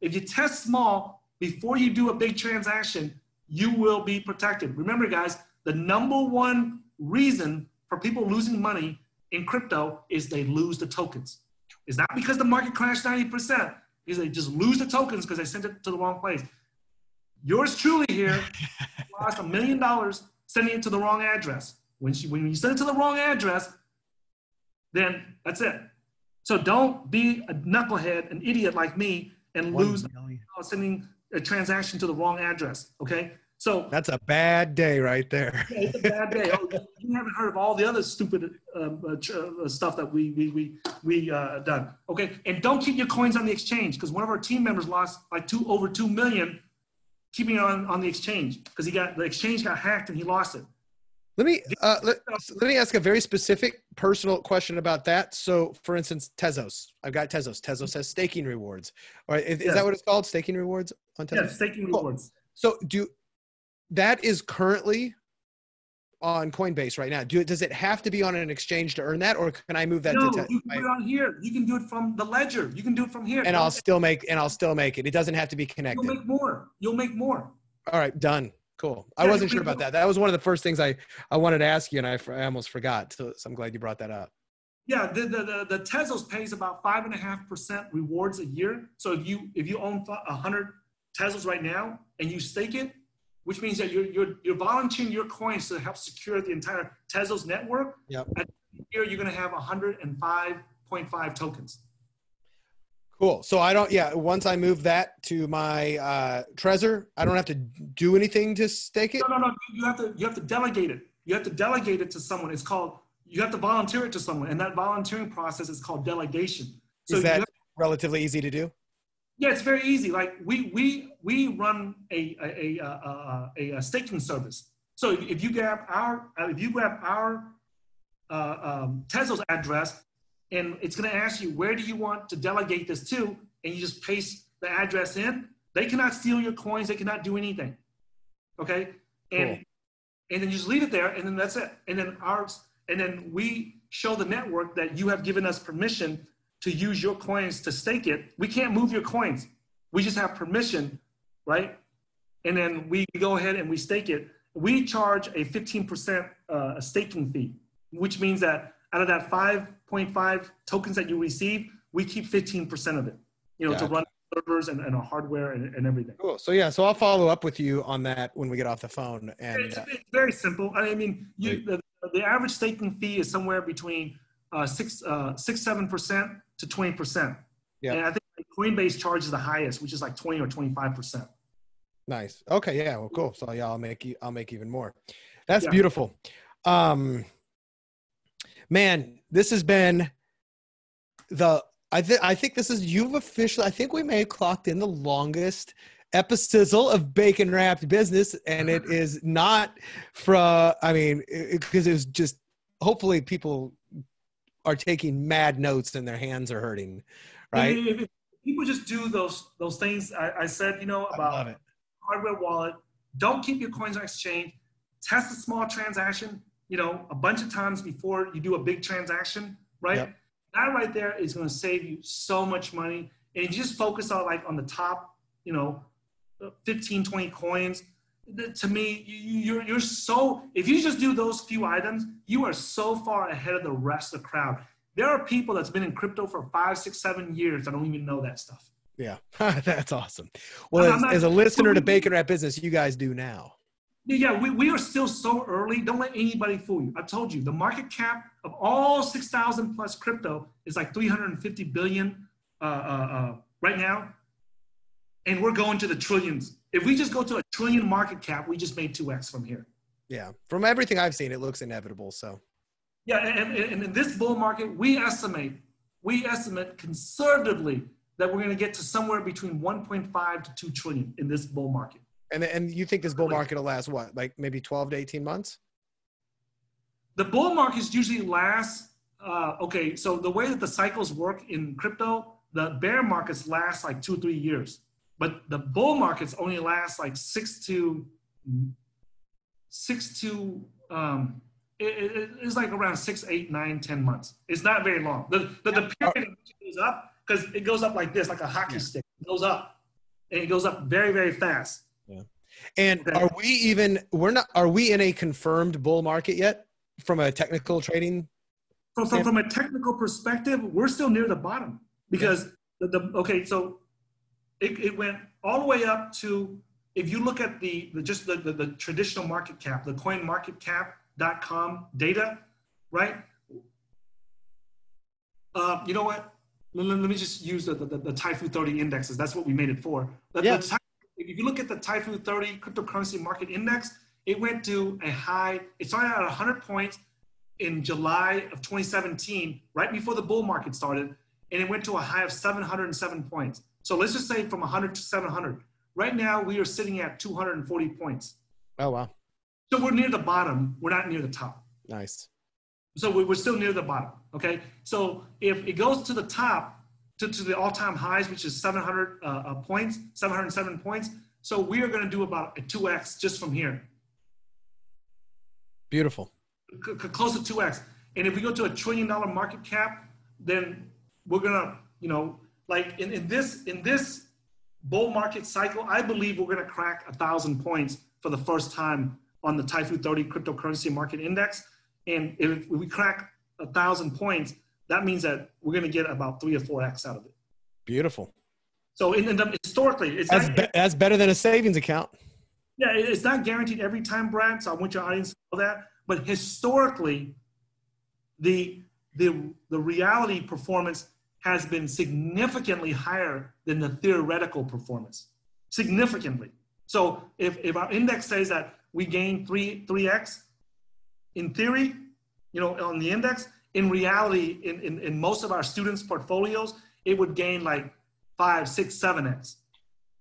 If you test small before you do a big transaction, you will be protected. Remember, guys, the number one reason for people losing money in crypto is they lose the tokens. It's not because the market crashed 90%, because they just lose the tokens because they sent it to the wrong place. Yours truly here lost a million dollars sending it to the wrong address. When, she, when you send it to the wrong address, then that's it. So don't be a knucklehead, an idiot like me, and lose million. sending a transaction to the wrong address. Okay. So
that's a bad day right there.
yeah, it's a bad day. Oh, you haven't heard of all the other stupid um, uh, uh, stuff that we we we we uh, done. Okay, and don't keep your coins on the exchange because one of our team members lost like two over two million keeping it on on the exchange because he got the exchange got hacked and he lost it.
Let me uh, let, let me ask a very specific personal question about that. So, for instance, Tezos. I've got Tezos. Tezos has staking rewards. All right, is, yes. is that what it's called? Staking rewards on Tezos.
Yeah, staking cool. rewards.
So, do that is currently on Coinbase right now. Do does it have to be on an exchange to earn that, or can I move that
no,
to?
Te- you can put it on here. You can do it from the ledger. You can do it from here.
And I'll still make and I'll still make it. It doesn't have to be connected.
You'll make more. You'll make more.
All right, done. Cool. Yeah, I wasn't sure about that. That was one of the first things I I wanted to ask you, and I, I almost forgot. So, so I'm glad you brought that up.
Yeah, the, the, the, the Tezos pays about five and a half percent rewards a year. So if you if you own a hundred Tezos right now and you stake it, which means that you're, you're, you're volunteering your coins to help secure the entire Tezos network.
Yep.
At year, you're going to have 105.5 tokens.
Cool. So I don't, yeah, once I move that to my uh, Trezor, I don't have to do anything to stake it?
No, no, no. You have to, you have to delegate it. You have to delegate it to someone. It's called, you have to volunteer it to someone. And that volunteering process is called delegation.
So is that relatively easy to do?
Yeah, it's very easy. Like we we we run a a a, a, a, staking service. So if, if, you grab our if you grab our uh, um, Tezos address, and it's going to ask you where do you want to delegate this to, and you just paste the address in. They cannot steal your coins. They cannot do anything. Okay, and cool. and then you just leave it there, and then that's it. And then ours, and then we show the network that you have given us permission to use your coins to stake it. We can't move your coins. We just have permission, right? and then we go ahead and we stake it. We charge a 15% uh, a staking fee, which means that out of that 5.5 tokens that you receive, we keep 15% of it, you know,
Gotcha.
to run servers and, and our hardware and, and everything.
Cool. So yeah, so I'll follow up with you on that when we get off the phone. And
It's, it's very simple. I mean, you, the, the average staking fee is somewhere between uh, six, uh, six, seven percent to twenty percent.
Yeah.
And I think Coinbase charges the highest, which is like twenty or twenty-five percent.
nice. Okay. Yeah. Well, cool. So yeah, I'll make you. I'll make even more. That's
Yeah.
beautiful. Um, man, this has been the. I think. I think this is you've officially. I think we may have clocked in the longest episode of bacon wrapped business, and it is not from. I mean, because it, was just. Hopefully, people are taking mad notes and their hands are hurting, right?
If, if people just do those those things I, I said, you know, about
love it.
hardware wallet. Don't keep your coins on exchange. Test a small transaction, you know, a bunch of times before you do a big transaction, right?
Yep.
That right there is going to save you so much money. And if you just focus on like on the top, you know, 15, 20 coins, th- to me, you- you're, you're so, if you just do those few items, you are so far ahead of the rest of the crowd. There are people that's been in crypto for five, six, seven years that don't even know that stuff.
Yeah, that's awesome. Well, as,
not-
as a listener to Bacon Wrapped Business, you guys do now.
Yeah, we, we are still so early. Don't let anybody fool you. I told you the market cap of all 6,000 plus crypto is like 350 billion uh, uh, uh, right now. And we're going to the trillions. If we just go to a trillion market cap, we just made 2x from here.
Yeah, from everything I've seen, it looks inevitable. So
Yeah, and, and, in this bull market, we estimate, we estimate conservatively that we're going to get to somewhere between 1.5 to 2 trillion in this bull market.
And and you think this bull market will last what, like maybe twelve to eighteen months?
the bull markets usually last uh, okay so the way that the cycles work in crypto the bear markets last like two three years but the bull markets only last like six to six to um, it, it- it's like around six eight nine ten months it's not very long the, the, the period goes up because it goes up like this like a hockey
Yeah.
stick it goes up and it goes up very very fast Yeah.
And
Okay.
are we even? We're not. Are we in a confirmed bull market yet? From a technical trading,
from, from, from a technical perspective, we're still near the bottom because the, the okay, so it, it went all the way up to if you look at the, the just the, the, the traditional market cap, the coinmarketcap.com data, right? Uh, you know what? Let, let- me just use the, the, the Taifu 30 indexes. That's what we made it for. The- the
Yeah.
Ty- if you look at the Taifu 30 cryptocurrency market index, it went to a high, it started at 100 points in July of 2017, right before the bull market started, and it went to a high of 707 points. So let's just say from 100 to 700. Right now, we are sitting at 240 points.
oh wow,
So we're near the bottom. We're not near the top.
nice.
So we- we're still near the bottom. Okay. So if it goes to the top, to, to the all-time highs, which is 700 uh, uh, points, 707 points. So we are going to do about a 2x just from here,
Beautiful.
c- close to 2x. And if we go to a trillion dollar market cap, then we're gonna, you know, like in, in this in this bull market cycle, I believe we're gonna crack a thousand points for the first time on the Taifu 30 cryptocurrency market index. And if we crack a thousand points, that means that we're gonna get about three or four x out of it.
Beautiful.
So in, in the, historically, it's
That's
not,
be- that's better than a savings account.
Yeah, it- it's not guaranteed every time, Brad. So I want your audience to know that. But historically, the the the reality performance has been significantly higher than the theoretical performance. Significantly. So if, if our index says that we gain three three x, in theory, you know, on the index, in reality, in, in, in most of our students' portfolios, it would gain like five, six, seven x,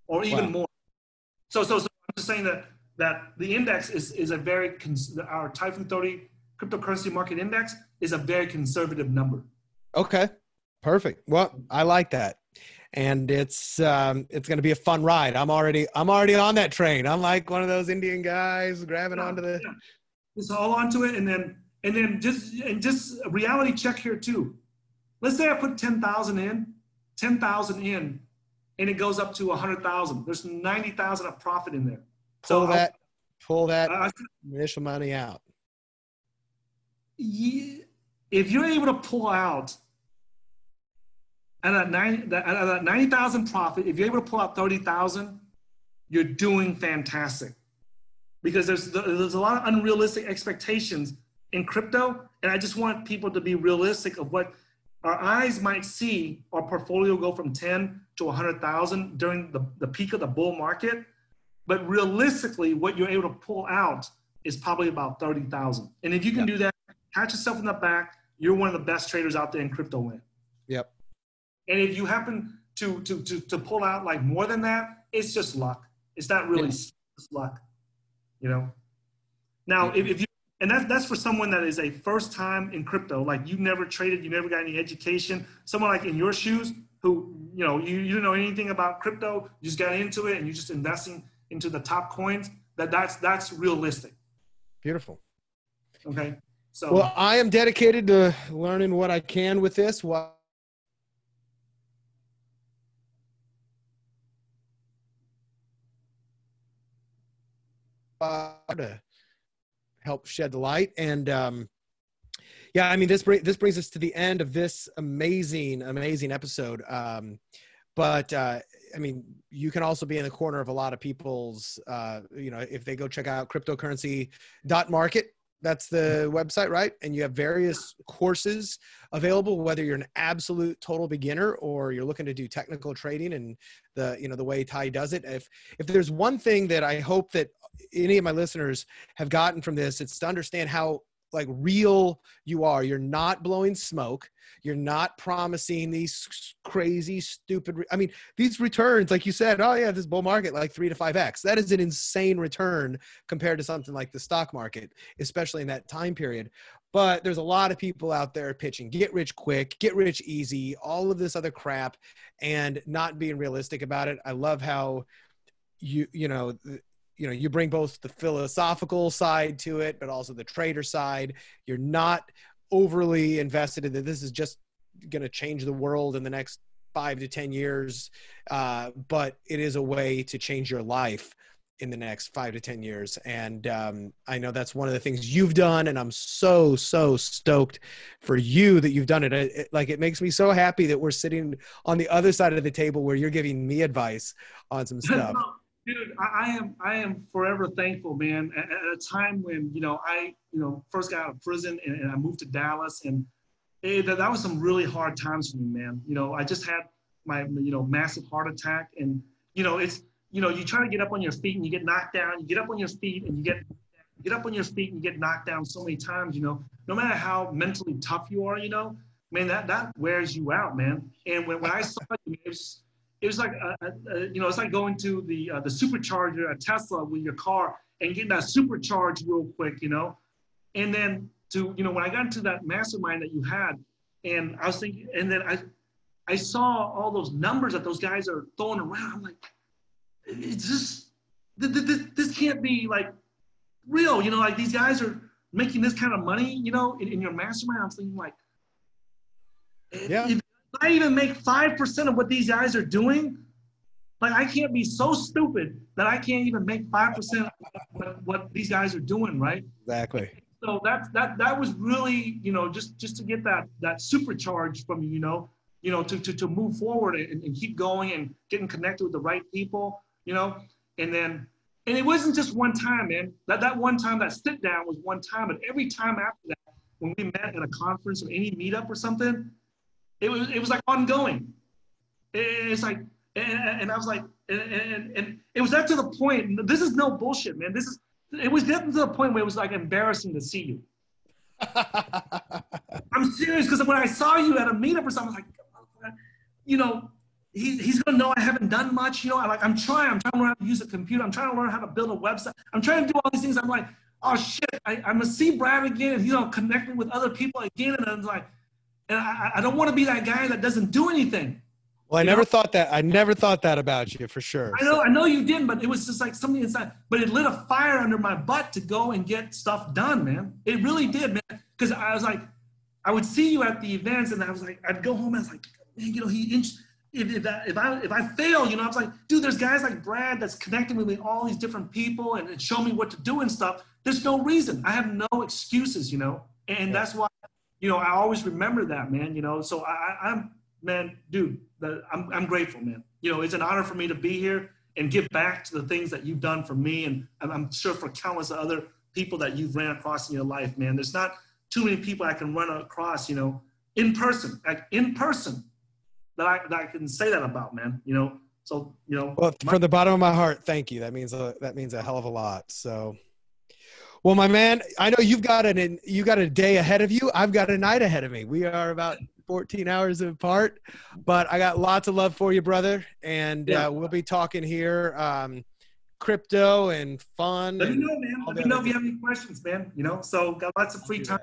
or even
Wow.
more. So, so, so I'm just saying that that the index is is a very cons- our Taifu 30 cryptocurrency market index is a very conservative number.
Okay, perfect. Well, I like that, and it's um, it's going to be a fun ride. I'm already I'm already on that train. I'm like one of those Indian guys grabbing onto the.
Yeah. Just all onto it, and then and then just and just reality check here too. Let's say I put ten thousand in, ten thousand in, and it goes up to a hundred thousand. There's ninety thousand of profit in there.
pull
So I-
that, pull that
I, I,
initial money out.
ye- if you're able to pull out at a 90 at a 90,000 profit, if you're able to pull out 30,000, you're doing fantastic. Because there's there's a lot of unrealistic expectations in crypto, and I just want people to be realistic of what our eyes might see our portfolio go from 10 to 100,000 during the, the peak of the bull market. But realistically, what you're able to pull out is probably about 30,000. And if you can
Yeah.
do that, pat yourself in the back, you're one of the best traders out there in crypto land. And if you happen to, to, to, to pull out like more than that, it's just luck. It's not really
Yeah.
luck, you know? Now, if, if you, and that's, that's for someone that is a first time in crypto, like you never traded, you never got any education, someone like in your shoes who, you know, you, you don't know anything about crypto, you just got into it and you're just investing into the top coins, that that's, that's realistic.
Beautiful.
Okay. So,
Well, I am dedicated to learning what I can with this. While uh, to help shed the light and um, yeah, I mean this this brings us to the end of this amazing amazing episode. Um, but uh, I mean, you can also be in the corner of a lot of people's, uh, you know, if they go check out cryptocurrency dot market that's the website right? And you have various courses available whether you're an absolute total beginner or you're looking to do technical trading and the you know the way Tai does it. If if there's one thing that i hope that any of my listeners have gotten from this it's to understand how like real you are. You're not blowing smoke. You're not promising these crazy stupid re- i mean these returns like you said oh yeah this bull market like 3 to 5x that is an insane return compared to something like the stock market especially in that time period. But there's a lot of people out there pitching get rich quick get rich easy all of this other crap and not being realistic about it. I love how you you know you know you bring both the philosophical side to it but also the trader side. You're not overly invested in that this is just going to change the world in the next five to ten years uh, but it is a way to change your life in the next five to ten years. And um, i know that's one of the things you've done and i'm so so stoked for you that you've done it. It, it like it makes me so happy that we're sitting on the other side of the table where you're giving me advice on some stuff
dude, I, I am I am forever thankful, man. At, at a time when you know I you know first got out of prison and, and I moved to Dallas, and it, that, that was some really hard times for me, man. You know, I just had my you know massive heart attack, and you know it's you know you try to get up on your feet and you get knocked down. You get up on your feet and you get get up on your feet and you get knocked down so many times. You know, no matter how mentally tough you are, you know, man, that that wears you out, man. And when, when I saw you, it was it was like a, a, a, you know it's like going to the uh, the supercharger at Tesla with your car and getting that supercharged real quick, you know, and then to you know when I got into that mastermind that you had, and I was thinking, and then I I saw all those numbers that those guys are throwing around. I'm like, it's just this, this, this can't be like real, you know, like these guys are making this kind of money, you know, in, in your mastermind. I'm thinking like,
Yeah.
if I even make five percent of what these guys are doing, like I can't be so stupid that I can't even make five percent of what, what these guys are doing, right?
exactly
So that that that was really, you know, just just to get that that supercharge from you, you know, you know, to to, to move forward and, and keep going and getting connected with the right people, you know, and then and it wasn't just one time, man. That that one time that sit down was one time, but every time after that, when we met at a conference or any meetup or something, it was it was like ongoing. It's like and, and I was like and, and and it was that to the point. This is no bullshit, man. This is it was getting to the point where it was like embarrassing to see you. I'm serious because when I saw you at a meetup or something, I was like, you know, he, he's gonna know I haven't done much. You know, I like I'm trying. I'm trying to learn how to use a computer. I'm trying to learn how to build a website. I'm trying to do all these things. I'm like, oh shit, I, I'm gonna see Brad again, and he's gonna connect me with other people again. And I'm like, and I, I don't want to be that guy that doesn't do anything.
well i never
know?
thought that i never thought that about you for sure
I know, I know you didn't, but it was just like something inside. But it lit a fire under my butt to go and get stuff done, man. It really did, man. Because I was like, I would see you at the events, and I was like, I'd go home and I was like, man, you know, he. Int- if, if, if I if I fail, you know, I was like, dude, there's guys like Brad that's connecting with me, all these different people, and, and show me what to do and stuff. There's no reason. I have no excuses, you know, and yeah. that's why, you know, I always remember that, man. You know, so I, I'm man, dude, the, I'm I'm grateful, man. You know, it's an honor for me to be here and give back to the things that you've done for me, and I'm sure for countless other people that you've ran across in your life, man. There's not too many people I can run across, you know, in person, like in person, that I that I can say that about, man. You know, so you know.
Well, my- from the bottom of my heart, thank you. That means a, that means a hell of a lot. So. Well, my man, I know you've got an you got a day ahead of you. I've got a night ahead of me. We are about 14 hours apart, but I got lots of love for you, brother. And yeah. uh, we'll be talking here. Um, crypto and fun.
Let me know, man. Let me know if you have any questions, man. You know, so got lots of free time.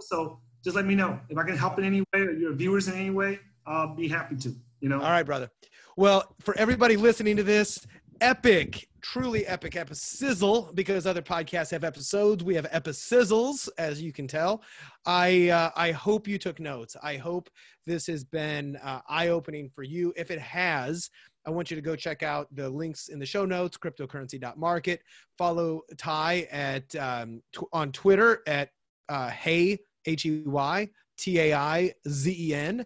So just let me know if I can help in any way or your viewers in any way. I'll be happy to. You know.
All right, brother. Well, for everybody listening to this, epic, truly epic episizzle because other podcasts have episodes. We have episizzles, as you can tell. I uh, I hope you took notes. I hope this has been uh, eye opening for you. If it has, I want you to go check out the links in the show notes, cryptocurrency.market. Follow Tai at um, on Twitter at uh, Hey H E Y T A I Z E N,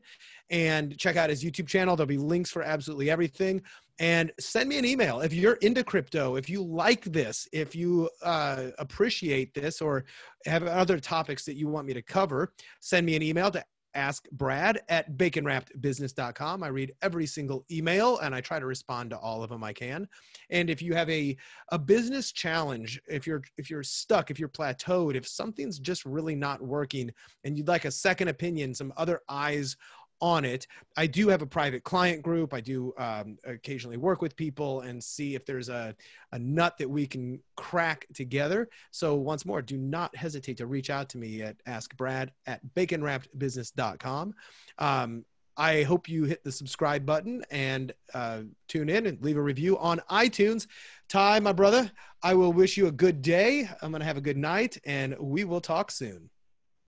and check out his YouTube channel. There'll be links for absolutely everything. And send me an email if you're into crypto, if you like this, if you uh, appreciate this, or have other topics that you want me to cover. Send me an email to ask Brad at baconwrappedbusiness.com. I read every single email and I try to respond to all of them I can. And if you have a, a business challenge, if you're if you're stuck, if you're plateaued, if something's just really not working and you'd like a second opinion, some other eyes on it. I do have a private client group. I do um, occasionally work with people and see if there's a, a nut that we can crack together. So, once more, do not hesitate to reach out to me at askbrad at baconwrappedbusiness.com. Um, I hope you hit the subscribe button and uh, tune in and leave a review on iTunes. Tai, my brother, I will wish you a good day. I'm going to have a good night, and we will talk soon.